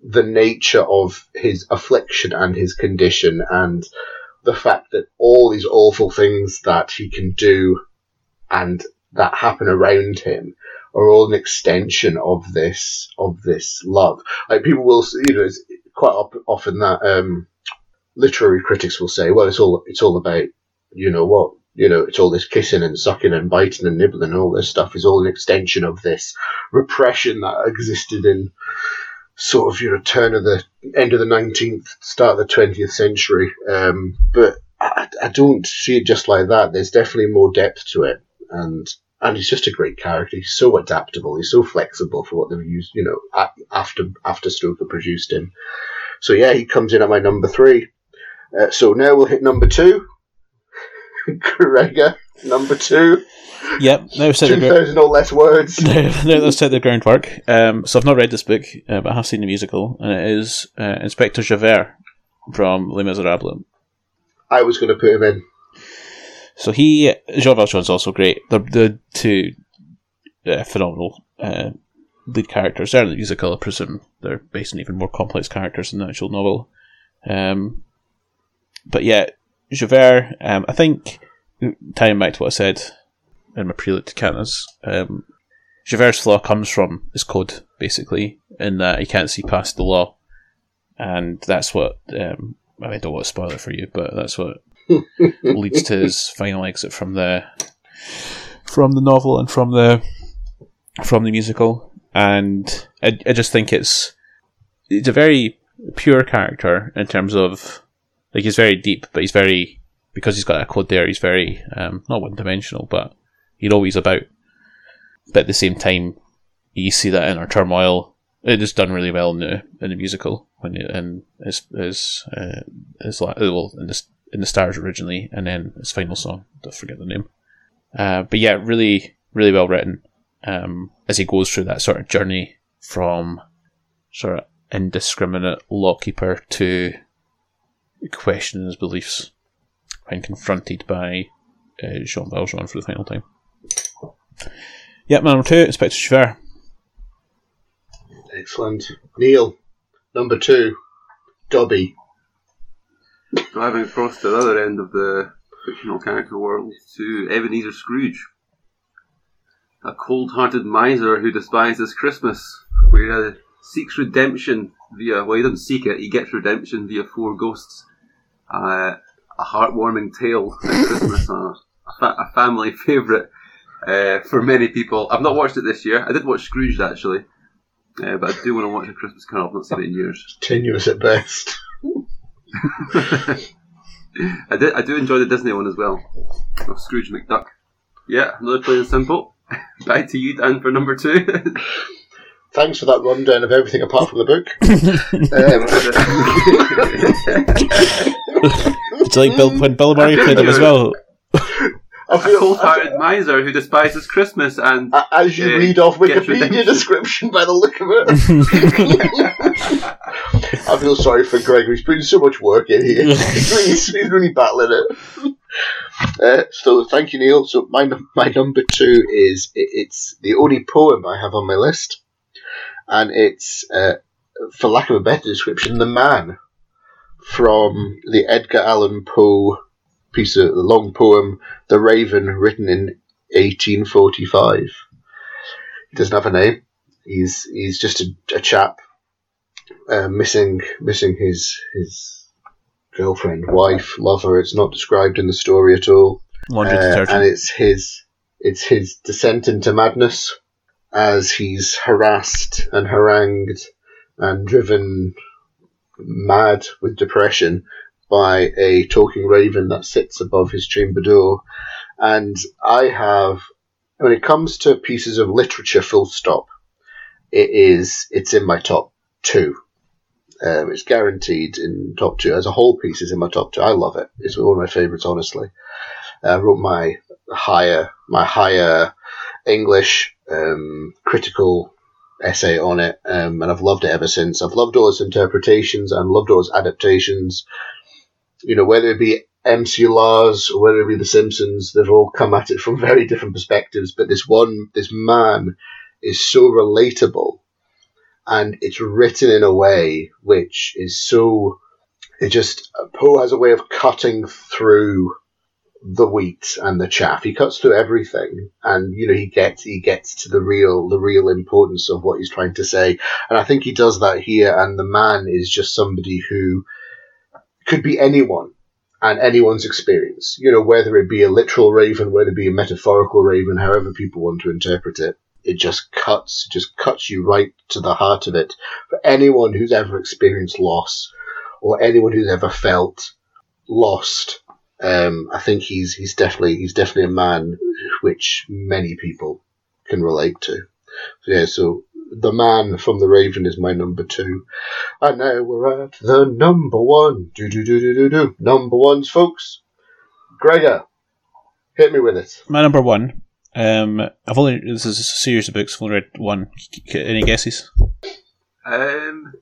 the nature of his affliction and his condition and the fact that all these awful things that he can do and that happen around him are all an extension of this of this love. Like people will, you know, it's quite often that um, literary critics will say, "Well, it's all it's all about you know what." You know, it's all this kissing and sucking and biting and nibbling and all this stuff is all an extension of this repression that existed in sort of, you know, turn of the end of the 19th, start of the 20th century. Um, but I, I don't see it just like that. There's definitely more depth to it. And and he's just a great character. He's so adaptable. He's so flexible for what they've used. You know, after after Stoker produced him. So yeah, he comes in at my number three. Uh, so now we'll hit number two. [laughs] Gregor, number two. Yep. Now set the Two thousand or less words. [laughs] let's set the groundwork. Um, so I've not read this book, uh, but I have seen the musical, and it is uh, Inspector Javert from Les Miserables. I was going to put him in. So he, Jean Valjean's also great. They're the two uh, phenomenal uh, lead characters. They're in the musical, I presume. They're based on even more complex characters in the actual novel. Um, but yeah, Javert, um, I think, tying back to what I said in my prelude to Katniss, um, Javert's flaw comes from his code, basically, in that he can't see past the law. And that's what um, I don't want to spoil it for you, but that's what [laughs] leads to his final exit from the from the novel and from the from the musical. And I, I just think it's it's a very pure character in terms of like he's very deep, but he's very because he's got that code there. He's very um, not one dimensional, but you know what he's about. But at the same time, you see that inner turmoil. It is done really well in the in the musical when and his uh, his la- well in the in the stars originally, and then his final song. I forget the name. Uh, but yeah, really really well written. Um, as he goes through that sort of journey from sort of indiscriminate lawkeeper to questioning his beliefs when confronted by uh, Jean Valjean for the final time. Yep, number two, Inspector Javert. Excellent. Neil, number two, Dobby. Driving across crossed the other end of the fictional character world to Ebenezer Scrooge, a cold-hearted miser who despises Christmas, where he seeks redemption via well, he doesn't seek it; he gets redemption via four ghosts. Uh, a heartwarming tale at Christmas, [laughs] a, a, fa- a family [laughs] favourite uh, for many people. I've not watched it this year. I did watch Scrooge actually, uh, but I do want to watch A Christmas Carol. I've not seen it in years. Tenuous at best. [laughs] I did. I do enjoy the Disney one as well, of Scrooge McDuck. Yeah, another plain and simple. [laughs] Back to you, Dan, for number two. [laughs] Thanks for that rundown of everything apart from the book. um, Did you like Bill when Bill Murray played him as well? I a feel, cold-hearted miser who despises Christmas and a- as you uh, read off Wikipedia description by the look of it. [laughs] I feel sorry for Greg. He's putting so much work in here. [laughs] He's really, he's really battling it. Uh, so thank you, Neil. So my my number two is it, it's the only poem I have on my list, and it's uh, for lack of a better description, the man from the Edgar Allan Poe piece of the long poem, "The Raven," written in 1845. He doesn't have a name. He's he's just a, a chap uh, missing missing his his girlfriend, wife, lover. It's not described in the story at all, Uh, and it's his it's his descent into madness as he's harassed and harangued and driven mad with depression by a talking raven that sits above his chamber door. And I have, when it comes to pieces of literature, full stop, it is, it's in my top two. Um, it's guaranteed in top two. As a whole piece, is in my top two. I love it. It's one of my favourites, honestly. I wrote my higher, my higher English um, critical essay on it, um, and I've loved it ever since. I've loved all its interpretations and loved all its adaptations. You know, whether it be MC Lars or whether it be The Simpsons, they've all come at it from [laughs] very different perspectives. But this one, this man, is so relatable, and it's written in a way which is so. It just Poe has a way of cutting through the wheat and the chaff. He cuts through everything, and you know he gets he gets to the real the real importance of what he's trying to say. And I think he does that here. And the man is just somebody who could be anyone and anyone's experience. You know, whether it be a literal raven, whether it be a metaphorical raven, however people want to interpret it. It just cuts, just cuts you right to the heart of it. For anyone who's ever experienced loss, or anyone who's ever felt lost, um, I think he's he's definitely he's definitely a man which many people can relate to. So yeah, so the man from the Raven is my number two, and now we're at the number one. Do do do do do do number ones, folks. Gregor, hit me with it. My number one. Um, I've only this is a series of books. I've only read one. Any guesses? um,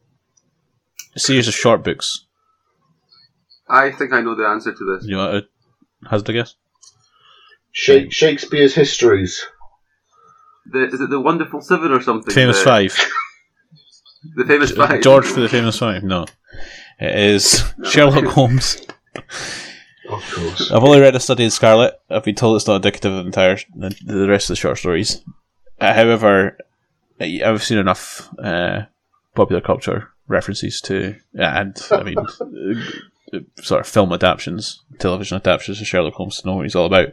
A series of short books. I think I know the answer to this. You want to hazard a guess? Shakespeare's histories. The, is it the Wonderful Seven or something? Famous the, Five. [laughs] The famous five. George for the Famous Five. No, it is Sherlock [laughs] Holmes. Of course. I've only read A Study in Scarlet. I've been told it's not indicative of the entire the, the rest of the short stories. Uh, however, I- I've seen enough uh, popular culture references to, and I mean, uh, [laughs] uh, sort of film adaptations, television adaptations of Sherlock Holmes to know what he's all about,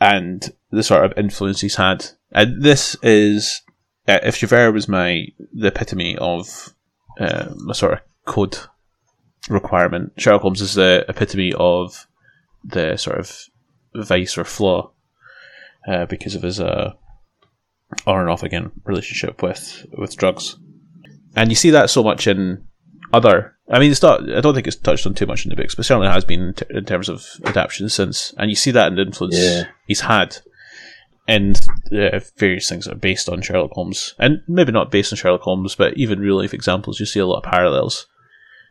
and the sort of influence he's had. And this is, uh, if Javert was my the epitome of uh, a sort of code requirement, Sherlock Holmes is the epitome of the sort of vice or flaw uh, because of his uh, on and off again relationship with with drugs, and you see that so much in other. I mean, it's not. I don't think it's touched on too much in the books, but certainly has been in, t- in terms of adaptations since, and you see that in the influence Yeah. he's had in uh, various things that are based on Sherlock Holmes, and maybe not based on Sherlock Holmes, but even real life examples. You see a lot of parallels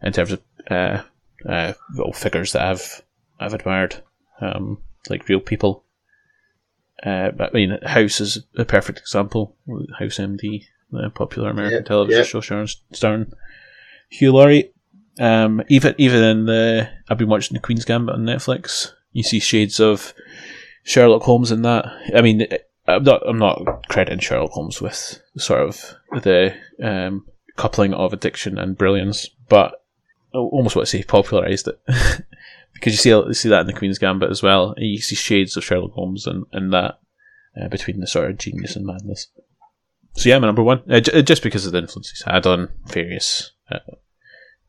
in terms of uh, uh, little figures that I've I've admired, um, like real people. Uh, I mean, House is a perfect example. House MD, the popular American television yeah. show starring Hugh Laurie. Um, even even in the I've been watching the Queen's Gambit on Netflix. You see shades of Sherlock Holmes in that. I mean, I'm not I'm not crediting Sherlock Holmes with sort of the um, coupling of addiction and brilliance, but I almost want to say popularized it [laughs] because you see you see that in the Queen's Gambit as well. You see shades of Sherlock Holmes and and that uh, between the sort of genius and madness. So yeah, my number one, uh, j- just because of the influence he's had on various uh,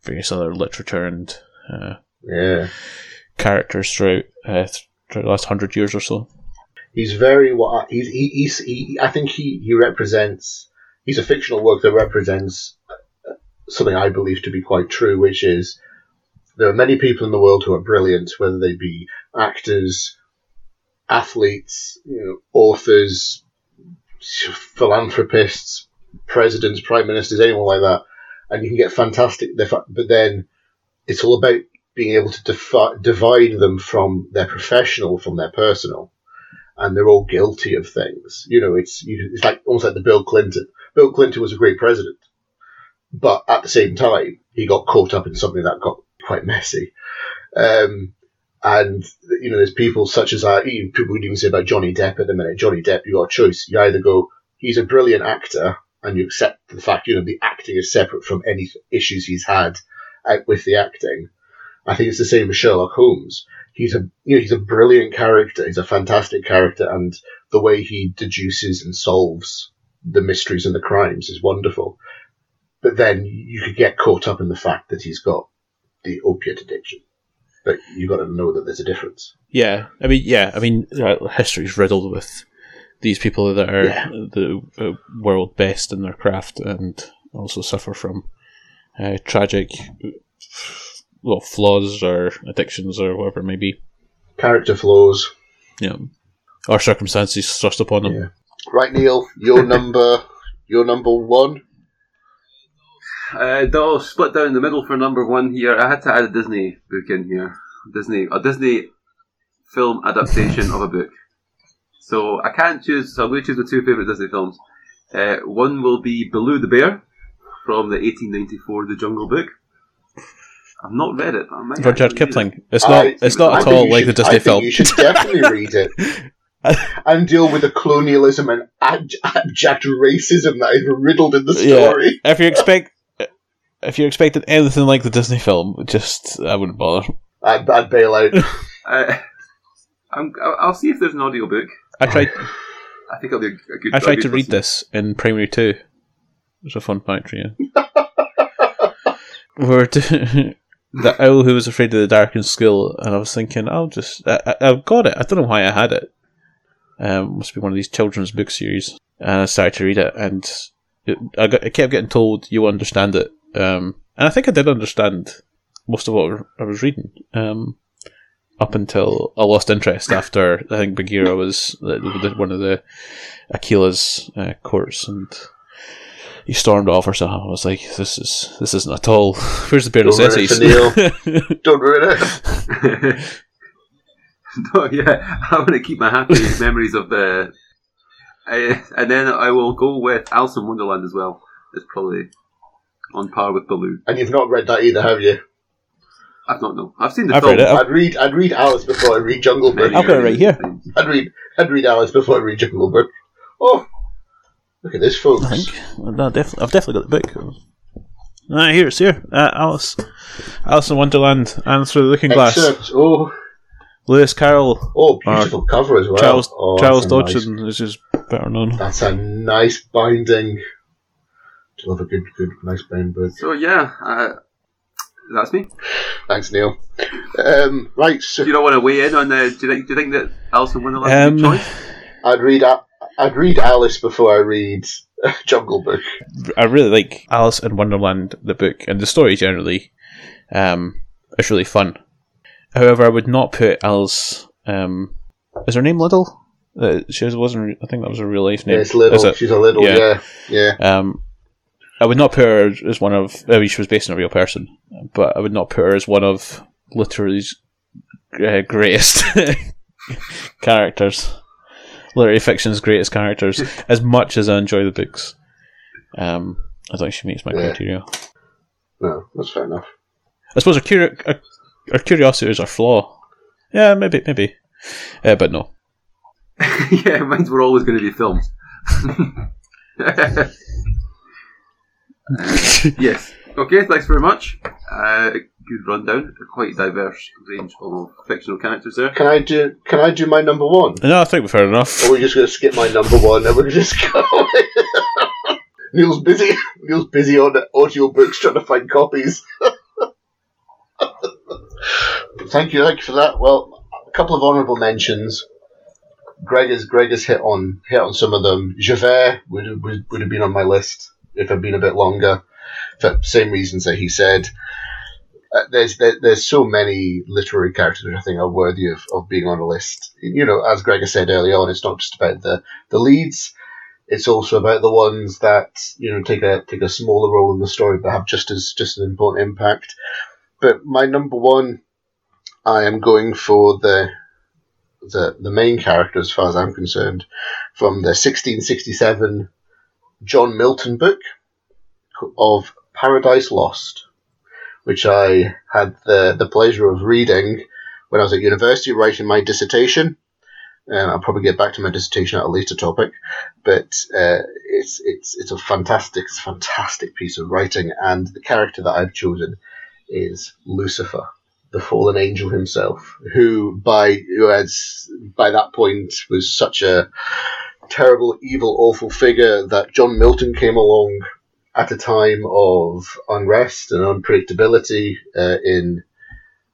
various other literature and uh, Yeah. characters throughout uh, throughout the last hundred years or so. He's very what he's he, he's he, I think he he represents he's a fictional work that represents uh, something I believe to be quite true, which is there are many people in the world who are brilliant, whether they be actors, athletes, you know, authors, philanthropists, presidents, prime ministers, anyone like that, and you can get fantastic. But then it's all about being able to defi- divide them from their professional from their personal and they're all guilty of things. You know, it's you, it's like almost like the Bill Clinton. Bill Clinton was a great president, but at the same time, he got caught up in something that got quite messy. Um, and you know, there's people such as I, even people would even say about Johnny Depp at the minute. Johnny Depp, you got a choice. You either go, he's a brilliant actor, and you accept the fact, you know, the acting is separate from any issues he's had out with the acting. I think it's the same with Sherlock Holmes he's a you know he's a brilliant character. He's a fantastic character, and the way he deduces and solves the mysteries and the crimes is wonderful. But then you could get caught up in the fact that he's got the opiate addiction. But you've got to know that there's a difference. Yeah, I mean, yeah, I mean, uh, history's riddled with these people that are Yeah. the uh, world best in their craft and also suffer from uh, tragic, well, flaws or addictions or whatever it may be, Character flaws. you know, or circumstances thrust upon them. Yeah. Right, Neil, your [laughs] number, your number one. Uh, I'll split down the middle for number one here. I had to add a Disney book in here. Disney, a Disney film adaptation of a book. So I can't choose. So I'm going to choose the two favorite Disney films. Uh, one will be Baloo the Bear from the 1894 The Jungle Book. I've not read it. I might Rudyard actually read it. Kipling. It's not. I- it's not I at all you like the should- I Disney think film. You should definitely read it [laughs] and deal with the colonialism and ab- abject racism that is riddled in the Yeah. story. if you expect, if you're expecting anything like the Disney film, just I wouldn't bother. I'd, I'd bail out. [laughs] Uh, I'm, I'll I'll see if there's an audiobook. I tried. I think it'll be a good. I tried good to read listen. this in primary two. It's a fun fact for you. [laughs] We're doing [laughs] the owl who was afraid of the dark in school, and I was thinking, I'll just, I, I, I've got it. I don't know why I had it. Um, must be one of these children's book series, and I started to read it, and it, I, got, I kept getting told you understand it, um, and I think I did understand most of what I was reading. Um, up until I lost interest after I think Bagheera was the, the, one of the Akela's uh, courts, and he stormed off or something. I was like, "This is this isn't at all." [laughs] Where's the Beardless Don't ruin it essays? [laughs] Don't ruin it. [laughs] no, yeah, I want to keep my happy memories of the. I, and then I will go with Alice in Wonderland as well. It's probably on par with Baloo. And you've not read that either, have you? I've not know. I've seen the I've film. read it. I've- I'd read I'd read Alice before I read Jungle Book. I've got it right here. I'd read I'd read Alice before I read Jungle Book. Oh, look at this, folks. I think no, definitely, I've definitely got the book. Ah, here it's here. Uh, Alice, Alice in Wonderland, and through the Looking Glass. Excerpt. Oh, Lewis Carroll, oh, beautiful cover as well. Charles oh, Charles that's a nice- Dodgson is just better known. That's a nice binding. I love a good, good, nice bound book. So yeah, uh, that's me. Thanks, Neil. Um, right, so Do you not want to weigh in on the? Do you think? Do you think that Alice in Wonderland is a Um, choice? I'd read A- I'd read Alice before I read [laughs] Jungle Book. I really like Alice in Wonderland, the book, and the story generally. Um, it's really fun. However, I would not put Alice. Um, is her name Little? Uh, she wasn't. I think that was her real life name. Yeah, it's little. It? She's a little. Yeah. Yeah, yeah. Um, I would not put her as one of. I mean, she was based on a real person, but I would not put her as one of literary's uh, greatest [laughs] characters. Literary fiction's greatest characters. [laughs] as much as I enjoy the books, um, I think she meets my Yeah. criteria. No, that's fair enough. I suppose our, curi- our, our curiosity is our flaw. Yeah, maybe, maybe, uh, but no. [laughs] yeah, mines were always going to be films. [laughs] yes. Okay, thanks very much. Uh, good rundown. A quite diverse range of fictional characters there. Can I do? Can I do my number one? No, I think we've heard enough. Or we're just going to skip my number one and we're just go. [laughs] Neil's busy. Neil's busy on audiobooks trying to find copies. [laughs] thank you, thank you for that. Well, a couple of honourable mentions. Greg has Greg has hit on hit on some of them. Javert would would, would have been on my list if I'd been a bit longer, for the same reasons that he said. Uh, there's there, there's so many literary characters which I think are worthy of, of being on a list. You know, as Gregor said earlier on, it's not just about the, the leads. It's also about the ones that you know take a take a smaller role in the story but have just as just an important impact. But my number one, I am going for the the the main character as far as I'm concerned from the 1667 John Milton book of Paradise Lost, which I had the the pleasure of reading when I was at university writing my dissertation. Uh, I'll probably get back to my dissertation at a later topic, but uh, it's it's it's a fantastic, fantastic piece of writing, and the character that I've chosen is Lucifer, the fallen angel himself, who by who has by that point was such a terrible, evil, awful figure that John Milton came along at a time of unrest and unpredictability uh, in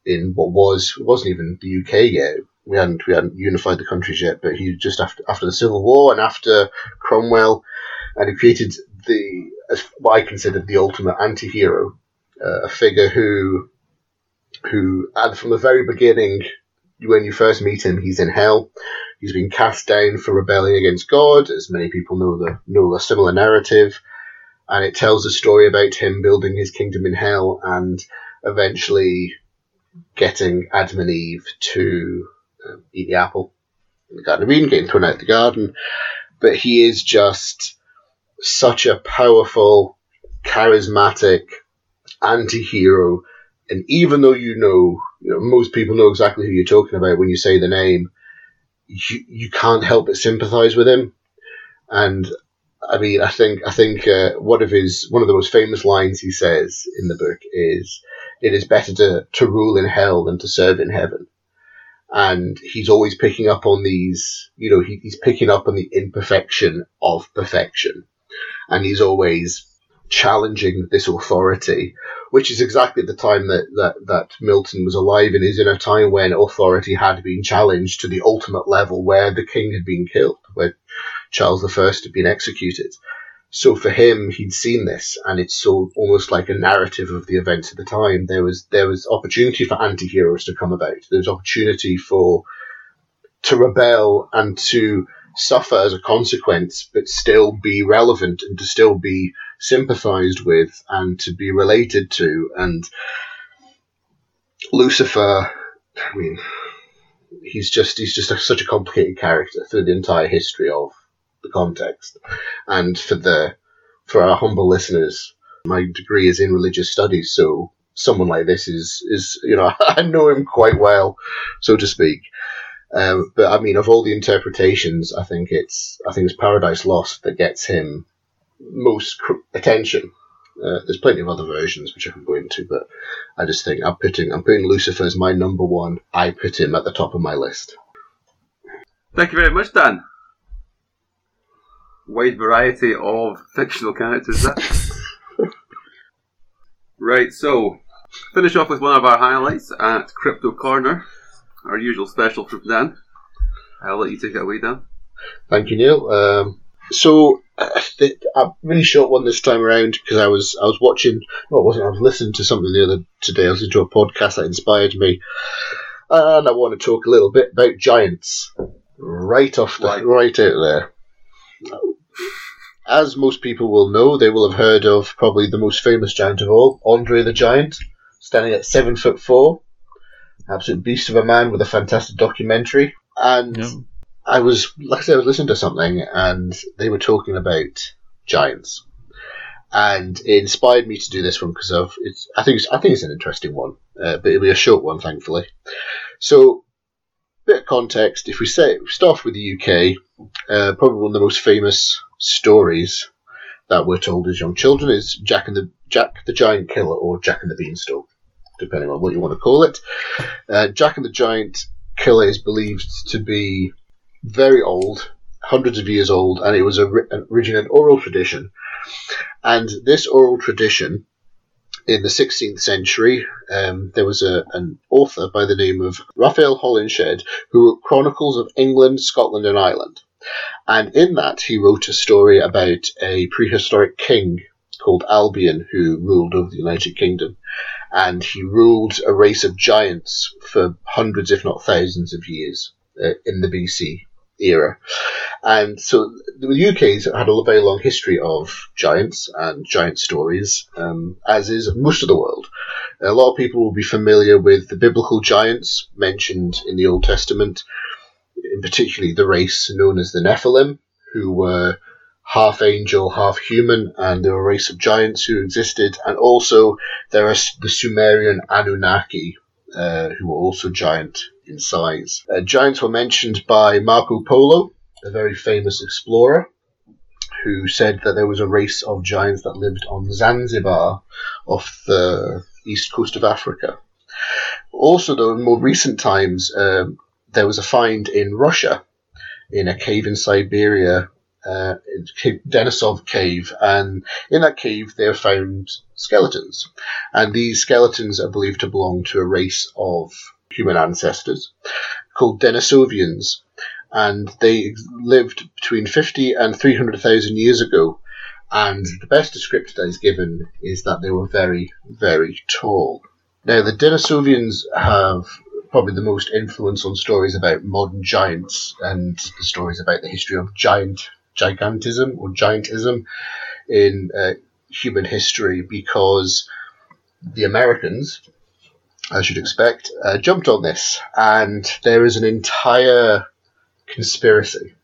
in what was wasn't even the UK yet. We hadn't we hadn't unified the countries yet, but he just after after the Civil War and after Cromwell, and he created the what I considered the ultimate anti-hero, uh, a figure who who and from the very beginning, when you first meet him, he's in hell. He's been cast down for rebelling against God, as many people know the know a similar narrative, and it tells a story about him building his kingdom in hell and eventually getting Adam and Eve to um, eat the apple in the Garden of Eden, getting thrown out of the garden. But he is just such a powerful, charismatic anti-hero, and even though you know, you know, most people know exactly who you're talking about when you say the name, you, you can't help but sympathize with him. And I mean, I think I think uh, one of his one of the most famous lines he says in the book is, "It is better to to rule in hell than to serve in heaven." And he's always picking up on these, you know, he, he's picking up on the imperfection of perfection, and he's always challenging this authority, which is exactly the time that, that, that Milton was alive and is in a time when authority had been challenged to the ultimate level where the king had been killed, where Charles I had been executed. So for him, he'd seen this, and it's so almost like a narrative of the events of the time. There was there was opportunity for anti-heroes to come about. There was opportunity for to rebel and to suffer as a consequence, but still be relevant and to still be sympathized with and to be related to. And Lucifer, I mean, he's just he's just a, such a complicated character through the entire history of the context. And for the for our humble listeners, my degree is in religious studies, so someone like this is is you know [laughs] I know him quite well, so to speak. Um, but I mean, of all the interpretations, I think it's I think it's Paradise Lost that gets him most cr- attention. Uh, there's plenty of other versions which I can go into, but I just think I'm putting I'm putting Lucifer as my number one. I put him at the top of my list. Thank you very much, Dan. Wide variety of fictional characters there. [laughs] right, so finish off with one of our highlights at Crypto Corner, our usual special from Dan. I'll let you take it away, Dan. Thank you, Neil. Um, so uh, th- a really short one this time around because I was I was watching. Well, wasn't. I was listening to something the other today. I was listening to a podcast that inspired me, and I want to talk a little bit about giants. Right off the Right. right out there. As most people will know, they will have heard of probably the most famous giant of all, Andre the Giant, standing at seven foot four, absolute beast of a man with a fantastic documentary. And Yeah. I was, like I said, I was listening to something, and they were talking about giants, and it inspired me to do this one because of it's. I think it's, I think it's an interesting one, uh, but it'll be a short one, thankfully. So, bit of context. If we say start with the UK, uh, probably one of the most famous stories that we're told as young children is Jack and the Jack the Giant Killer or Jack and the Beanstalk, depending on what you want to call it. Uh, Jack and the Giant Killer is believed to be very old, hundreds of years old, and it was a, an oral tradition. And this oral tradition, in the 16th century, um, there was a, an author by the name of Raphael Holinshed who wrote Chronicles of England, Scotland, and Ireland. And in that, he wrote a story about a prehistoric king called Albion who ruled over the United Kingdom. And he ruled a race of giants for hundreds, if not thousands, of years uh, in the BC era. And so the UK's had a very long history of giants and giant stories, um, as is most of the world. A lot of people will be familiar with the biblical giants mentioned in the Old Testament, in particularly the race known as the Nephilim, who were half angel, half human, and they were a race of giants who existed. And also there are the Sumerian Anunnaki, uh, who were also giant in size. Uh, giants were mentioned by Marco Polo, a very famous explorer, who said that there was a race of giants that lived on Zanzibar off the east coast of Africa. Also, though, in more recent times, um, there was a find in Russia, in a cave in Siberia, uh, Denisov Cave, and in that cave they found skeletons. And these skeletons are believed to belong to a race of human ancestors called Denisovians, and they lived between 50 and 300,000 years ago. And the best description that is given is that they were very, very tall. Now, the Denisovians have probably the most influence on stories about modern giants and the stories about the history of giant gigantism or giantism in uh, human history because the Americans, as you'd expect, uh, jumped on this, and there is an entire conspiracy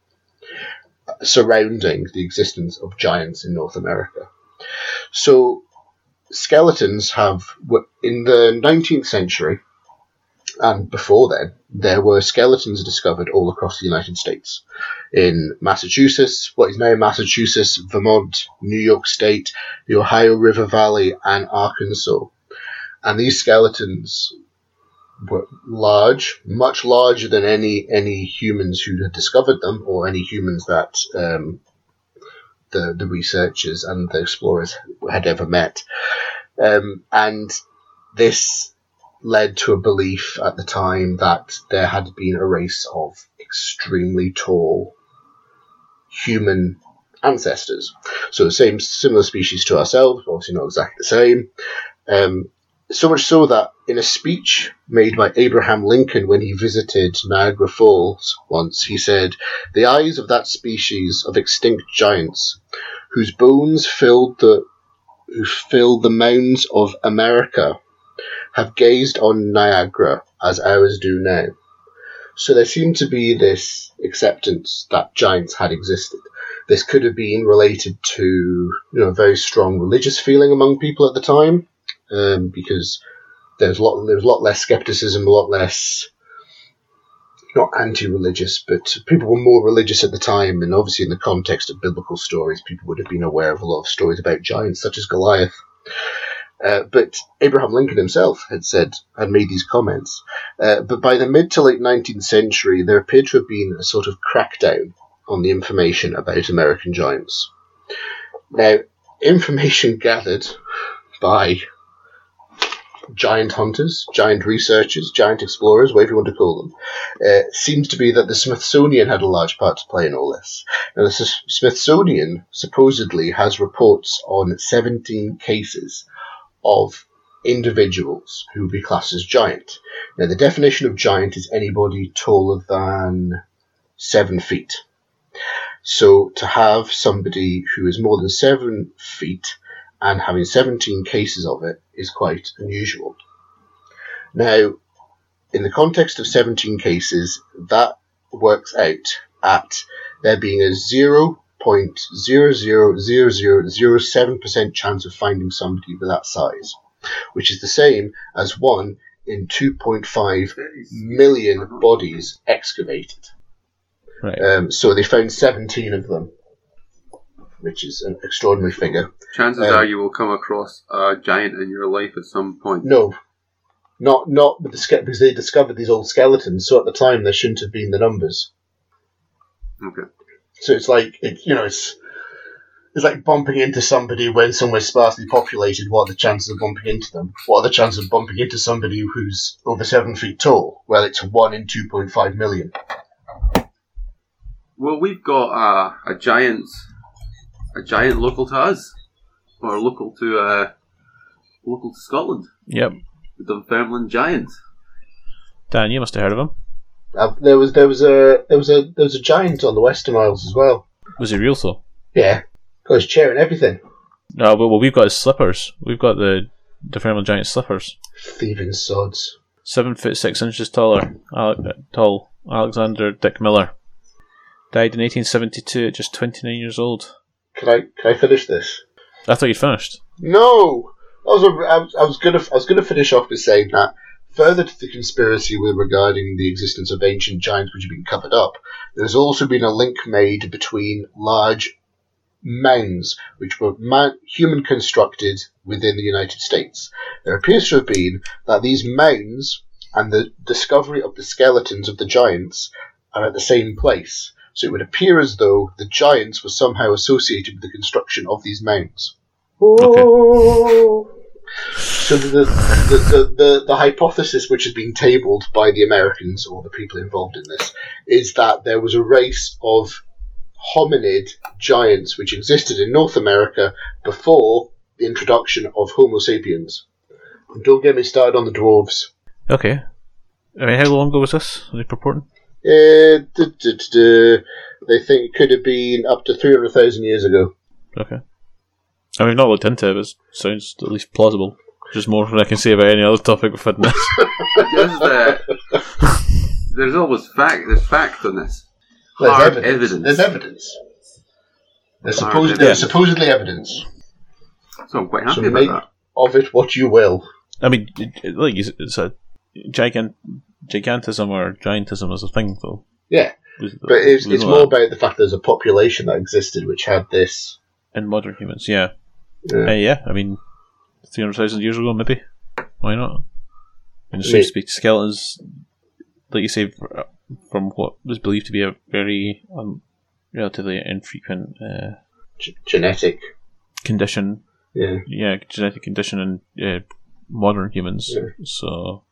surrounding the existence of giants in North America. So, skeletons have, in the 19th century, and before then, there were skeletons discovered all across the United States. In Massachusetts, what is now Massachusetts, Vermont, New York State, the Ohio River Valley, and Arkansas. And these skeletons were large, much larger than any any humans who had discovered them, or any humans that um, the the researchers and the explorers had ever met. Um, and this led to a belief at the time that there had been a race of extremely tall human ancestors. So the same similar species to ourselves, obviously not exactly the same. Um, so much so that in a speech made by Abraham Lincoln when he visited Niagara Falls once, he said, The eyes of that species of extinct giants, whose bones filled the who filled the mounds of America, have gazed on Niagara as ours do now. So there seemed to be this acceptance that giants had existed. This could have been related to you know a very strong religious feeling among people at the time, um, because there's a lot there's a lot less skepticism, a lot less not anti-religious, but people were more religious at the time, and obviously in the context of biblical stories, people would have been aware of a lot of stories about giants such as Goliath. Uh, but Abraham Lincoln himself had said, had made these comments. Uh, but by the mid to late 19th century, there appeared to have been a sort of crackdown on the information about American giants. Now, information [laughs] gathered by giant hunters, giant researchers, giant explorers, whatever you want to call them, uh, seems to be that the Smithsonian had a large part to play in all this. Now, the S- Smithsonian supposedly has reports on 17 cases of individuals who would be classed as giant. Now, the definition of giant is anybody taller than seven feet. So, to have somebody who is more than seven feet and having 17 cases of it is quite unusual. Now, in the context of 17 cases, that works out at there being a 0.000007% chance of finding somebody with that size, which is the same as 1 in 2.5 million bodies excavated. Right. Um, so they found 17 of them, which is an extraordinary figure. Chances Um, are you will come across a giant in your life at some point. No, not not with the ske- because they discovered these old skeletons. So at the time, there shouldn't have been the numbers. Okay. So it's like it, you know, it's it's like bumping into somebody when somewhere's sparsely populated. What are the chances of bumping into them? What are the chances of bumping into somebody who's over seven feet tall? Well, it's one in two point five million. Well, we've got a, a giant, a giant local to us, or local to uh, local to Scotland, Yep. the Dunfermline Giant. Dan, you must have heard of him. Uh, there was there was a there was a there was a giant on the Western Isles as well. Was he real though? Yeah, got his chair and everything. No, but well, we've got his slippers. We've got the Dunfermline Giant slippers. Thieving sods. Seven foot six inches taller. Ale- uh, tall. Alexander Dick Miller died in 1872 at just 29 years old. Can I can I finish this? I thought you'd finished. No, I was, I was I was gonna I was gonna finish off with saying that further to the conspiracy with regarding the existence of ancient giants which have been covered up, there's also been a link made between large mounds which were man, human constructed within the United States. There appears to have been that these mounds and the discovery of the skeletons of the giants are at the same place. So it would appear as though the giants were somehow associated with the construction of these mounds. So the, the, the, the, the hypothesis which has been tabled by the Americans or the people involved in this is that there was a race of hominid giants which existed in North America before the introduction of Homo sapiens. Don't get me started on the dwarves. Okay. I mean, how long ago was this? Are they purporting? Uh, duh, duh, duh, duh. They think it could have been up to 300,000 years ago. Okay. I mean, I've not looked into it, but it sounds at least plausible. Just more than I can say about any other topic we've had in this. This is there's always fact. There's fact on this. There's Hard evidence. evidence. There's evidence. There's, Hard supposed, evidence. there's supposedly evidence. So I'm quite happy So about make that. of it what you will. I mean, it, it- like, it's it's a gigant, gigantism or giantism is a thing, though. Yeah, but it's, it's more that. about the fact there's a population that existed which had this. in modern humans. Yeah, Yeah. Uh, yeah. I mean, three hundred thousand years ago, maybe. Why not? And it seems to be skeletons, like you say, from what was believed to be a very um, relatively infrequent uh, G- genetic. condition. Yeah. Yeah, genetic condition in uh, modern humans. Yeah. So,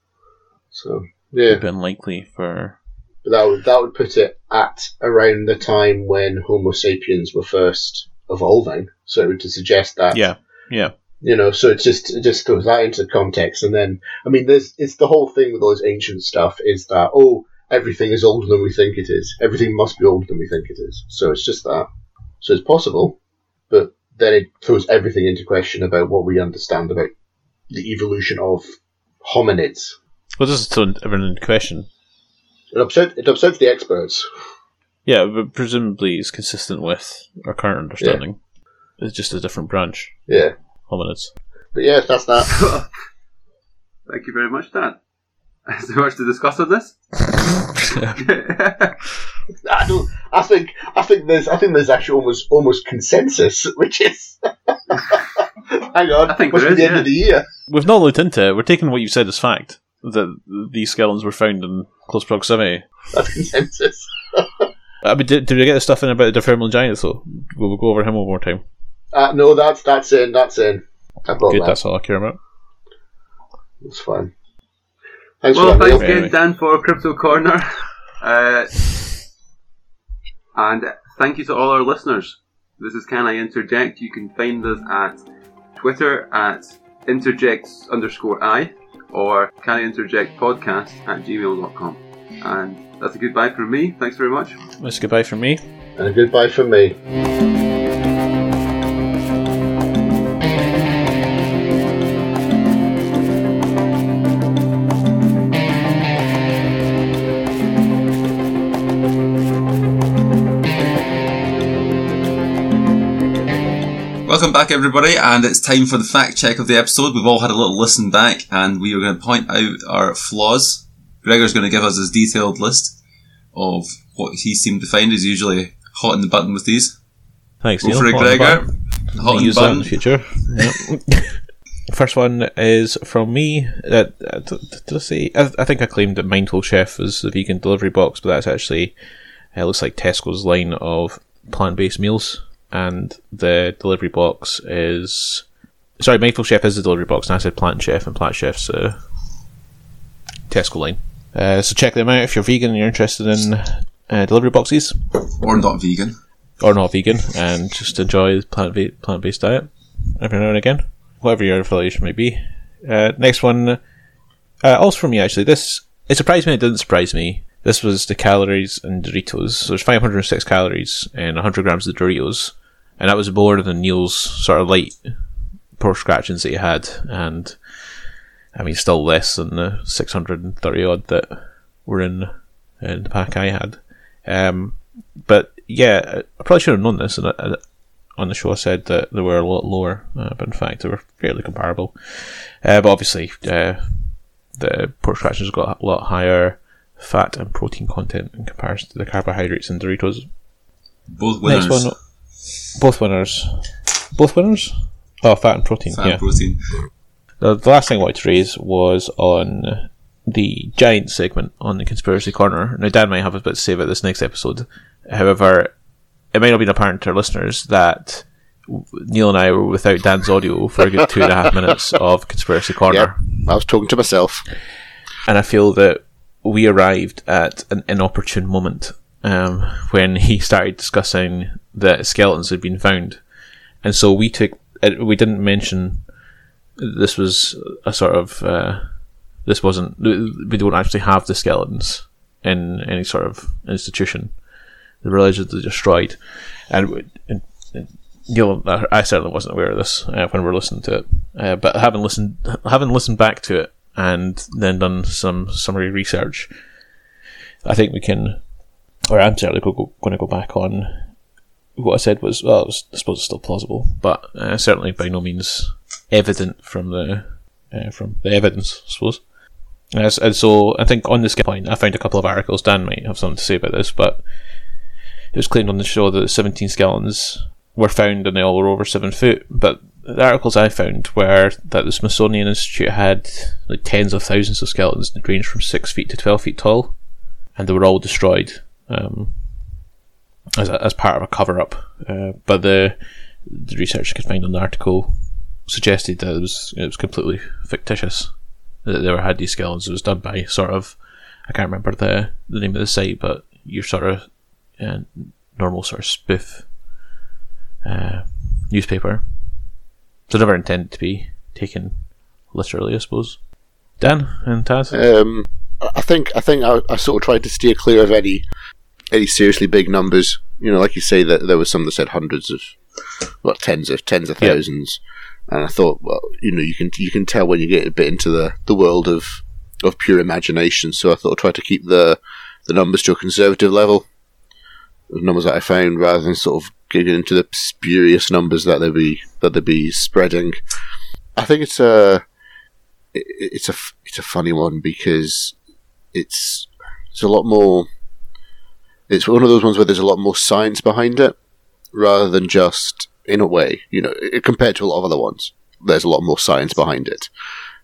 So yeah, a bit unlikely for. but that would that would put it at around the time when Homo sapiens were first evolving. So to suggest that Yeah, yeah. you know, so it's just it just throws that into context, and then I mean, there's it's the whole thing with all this ancient stuff is that oh everything is older than we think it is, everything must be older than we think it is. So it's just that. So it's possible, but then it throws everything into question about what we understand about the evolution of hominids. Well, this is still everything in question. It upset it upsets the experts. Yeah, but presumably it's consistent with our current understanding. It's just a different branch. Yeah, Hominids. but yeah, that's that. [laughs] Thank you very much, Dan. [laughs] Is there much to discuss on this? [laughs] I don't. I think. I think there's. I think there's actually almost almost consensus, which is. Hang on. I think must there be is, the end of the year. We've not looked into it. We're taking what you said as fact that these skeletons were found in close proximity. That's consensus. [laughs] I mean, did, did we get the stuff in about the Dunfermline Giant though? We'll go over him one more time. Uh, no, that's that's in. That's in. I brought Good, that. that's all I care about. That's fine. Thanks Well, for that, thanks Neil. again, Dan, for Crypto Corner. Uh, and thank you to all our listeners. This is Can I Interject? You can find us at Twitter at interjects underscore I or Can I Interject podcast at gmail.com. And that's a goodbye from me. Thanks very much. That's a goodbye from me. And a goodbye from me. Welcome back, everybody, and it's time for the fact check of the episode. We've all had a little listen back, and we are going to point out our flaws. Gregor's going to give us his detailed list of what he seemed to find. He's usually hot in the button with these. Thanks, Go Neil. for it, Hot on the Gregor. button. Hot in the use that in button. the future. Yep. [laughs] First one is from me. Uh, uh, d- d- did I say? I, I think I claimed that Mindful Chef is the vegan delivery box, but that's actually it looks like Tesco's line of plant-based meals, and the delivery box is sorry, Mindful Chef is the delivery box, and I said Plant Chef, and Plant Chef's uh, Tesco line. Uh, so check them out if you're vegan and you're interested in uh, delivery boxes Or not vegan. or not vegan and just enjoy the plant plant based diet every now and again, whatever your affiliation may be. Uh, next one, uh, also from me actually. This it surprised me. It didn't surprise me. This was the calories in Doritos. So there's 506 calories and 100 grams of Doritos, and that was more than Neil's sort of light pork scratchings that he had, and I mean still less than the 630 odd that were in in the pack I had. Um, but yeah, I probably should have known this. And I, on the show, I said that they were a lot lower, uh, but in fact, they were fairly comparable. Uh, but obviously, uh, the pork scratchings got a lot higher fat and protein content in comparison to the carbohydrates in Doritos. Both winners. Next one, both winners, both winners. Oh, fat and protein. Fat yeah. protein. The, the last thing I wanted to raise was on the giant segment on the conspiracy corner. Now, Dan might have a bit to say about this next episode. However, it might not have been apparent to our listeners that Neil and I were without Dan's audio for a good two and a half minutes of conspiracy [laughs] corner, I was talking to myself. and I feel that we arrived at an inopportune moment um, when he started discussing that skeletons had been found, and so we took uh, we didn't mention this was a sort of uh, this wasn't we don't actually have the skeletons in any sort of institution. The religions are destroyed, and, and, and I certainly wasn't aware of this uh, when we were listening to it. Uh, but having listened, having listened back to it and then done some summary research, I think we can, or I'm certainly go, go, going to go back on what I said was well, was, I suppose it's still plausible, but uh, certainly by no means evident from the uh, from the evidence, I suppose. As, and so I think on this point, I found a couple of articles. Dan might have something to say about this, but it was claimed on the show that 17 skeletons were found and they all were over seven foot. But the articles I found were that the Smithsonian Institute had like tens of thousands of skeletons that ranged from six feet to 12 feet tall, and they were all destroyed um, as, a, as part of a cover up. Uh, but the, the research I could find on the article suggested that it was, it was completely fictitious. That they were had these skeletons. It was done by sort of, I can't remember the, the name of the site, but your sort of uh, normal sort of spoof uh, newspaper. So never intended to be taken literally, I suppose. Dan and Taz? Um, I think I think I, I sort of tried to steer clear of any any seriously big numbers. You know, like you say that there was some that said hundreds of, what tens of tens of Yeah. thousands, and I thought, well, you know, you can you can tell when you get a bit into the, the world of of pure imagination. So I thought I'd try to keep the the numbers to a conservative level, the numbers that I found, rather than sort of getting into the spurious numbers that they be that they be spreading. I think it's uh it, it's a it's a funny one because it's it's a lot more. It's one of those ones where there's a lot more science behind it, rather than just in a way, you know, compared to a lot of other ones. There's a lot more science behind it.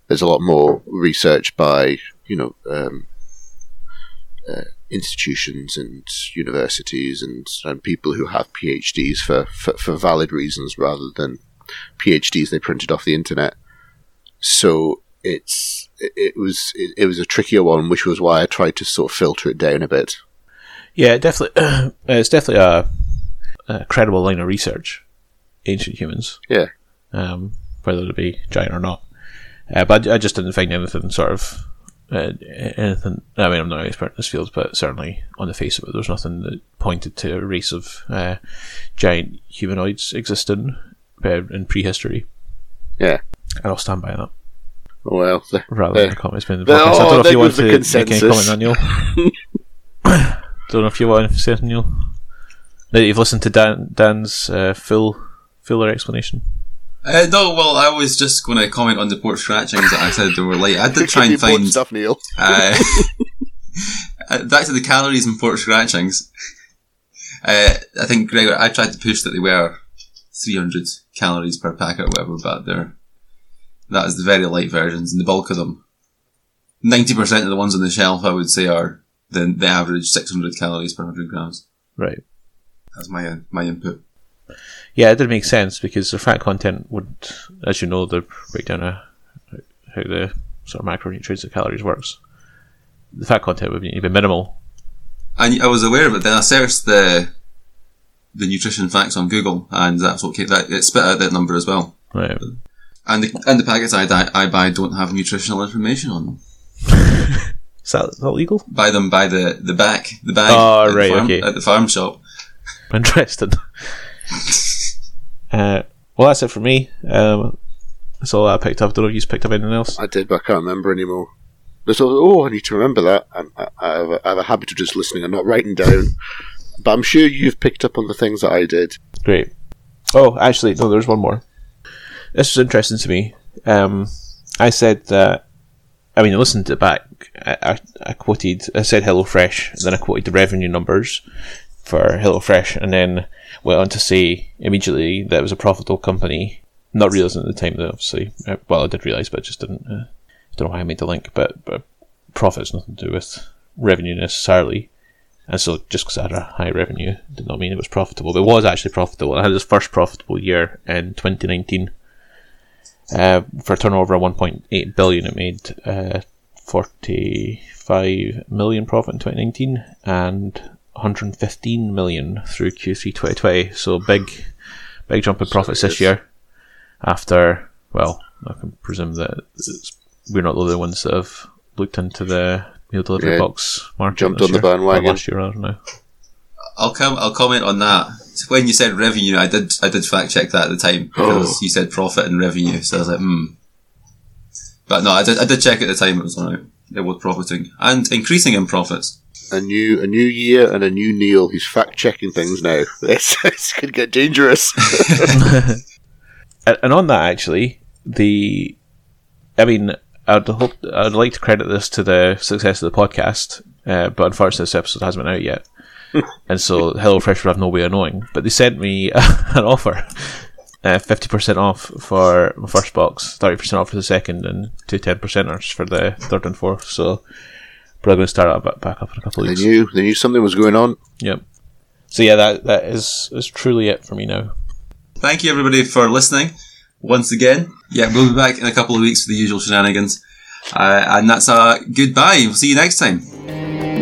There's a lot more research by you know um, uh, institutions and universities and, and people who have PhDs for, for, for valid reasons rather than PhDs they printed off the internet. So it's it, it was it, it was a trickier one, which was why I tried to sort of filter it down a bit. Yeah, definitely. [clears throat] it's definitely a, a credible line of research. Ancient humans, Yeah, um, whether it be giant or not. Uh, but I, just didn't find anything sort of uh, anything. I mean, I'm not an expert in this field, but certainly on the face of it, there's nothing that pointed to a race of uh, giant humanoids existing uh, in prehistory. yeah. And I'll stand by that Well, the, rather than Uh, a comment. It's been the podcast. I don't know if you want to make any comment Neil. [laughs] don't know if you want to say anything, Neil. Now that you've listened to Dan, Dan's uh, full fuller explanation. Uh, no, well, I was just going to comment on the pork scratchings that I said they were light. I did try and [laughs] find stuff, Neil. Uh, [laughs] uh, back to the calories in pork scratchings. Uh, I think Gregor, I tried to push that they were 300 calories per packet or whatever, but they're that is the very light versions, and the bulk of them, 90% of the ones on the shelf, I would say, are the, the average 600 calories per 100 grams. Right. That's my my input. Yeah, it did make sense because the fat content would, as you know, the breakdown of how the sort of macronutrients and calories works. The fat content would be, minimal. And I was aware of it. Then I searched the the nutrition facts on Google, and that's what came, that it spit out that number as well. Right. And the and the packets I, I buy don't have nutritional information on them. [laughs] Is that, is that legal? buy them by the, the back, the bag Oh, at, right, the farm, okay. at the farm shop. Interesting. [laughs] uh, well, that's it for me. Um, that's all I picked up. Don't know if you picked up anything else. I did, but I can't remember anymore. There's all, oh, I need to remember that. I'm, I, I, have a, I have a habit of just listening and not writing down. But I'm sure you've picked up on the things that I did. Great. Oh, actually, no, there's one more. This was interesting to me. Um, I said that, I mean, I listened to it back. I, I, I quoted, I said HelloFresh, and then I quoted the revenue numbers for HelloFresh, and then went on to say immediately that it was a profitable company. Not realizing at the time that obviously, uh, well, I did realize, but I just didn't, uh, don't know why I made the link, but, but profit's nothing to do with revenue necessarily. And so just because it had a high revenue did not mean it was profitable. But it was actually profitable. I had its first profitable year in 2019. Uh, for a turnover of 1.8 billion, it made uh, 45 million profit in 2019 and 115 million through Q3 2020. So big, big jump in profits this year. After, well, I can presume that it's, we're not the only ones that have looked into the meal delivery Yeah, box market. jumped this on the year. Or bandwagon. last year, I don't know. I'll com- I'll comment on that. When you said revenue, I did I did fact check that at the time because you said profit and revenue, so I was like, hmm. But no, I did I did check at the time. It was alright. It was profiting and increasing in profits. A new, a new year and a new Neil. He's fact checking things now. [laughs] This, this could get dangerous. [laughs] [laughs] And and on that, actually, the, I mean, I'd hope I'd like to credit this to the success of the podcast, uh, but unfortunately, this episode hasn't been out yet, [laughs] and so HelloFresh would have no way of knowing. But they sent me [laughs] an offer, uh, fifty percent off for my first box, thirty percent off for the second, and two ten percenters for the third and fourth. So, probably going to start that back up in a couple of weeks. they weeks. knew, they knew something was going on. Yep. So yeah, that that is is truly it for me now. Thank you everybody for listening once again. Yeah, we'll be back in a couple of weeks for the usual shenanigans. Uh, and that's a goodbye. We'll see you next time.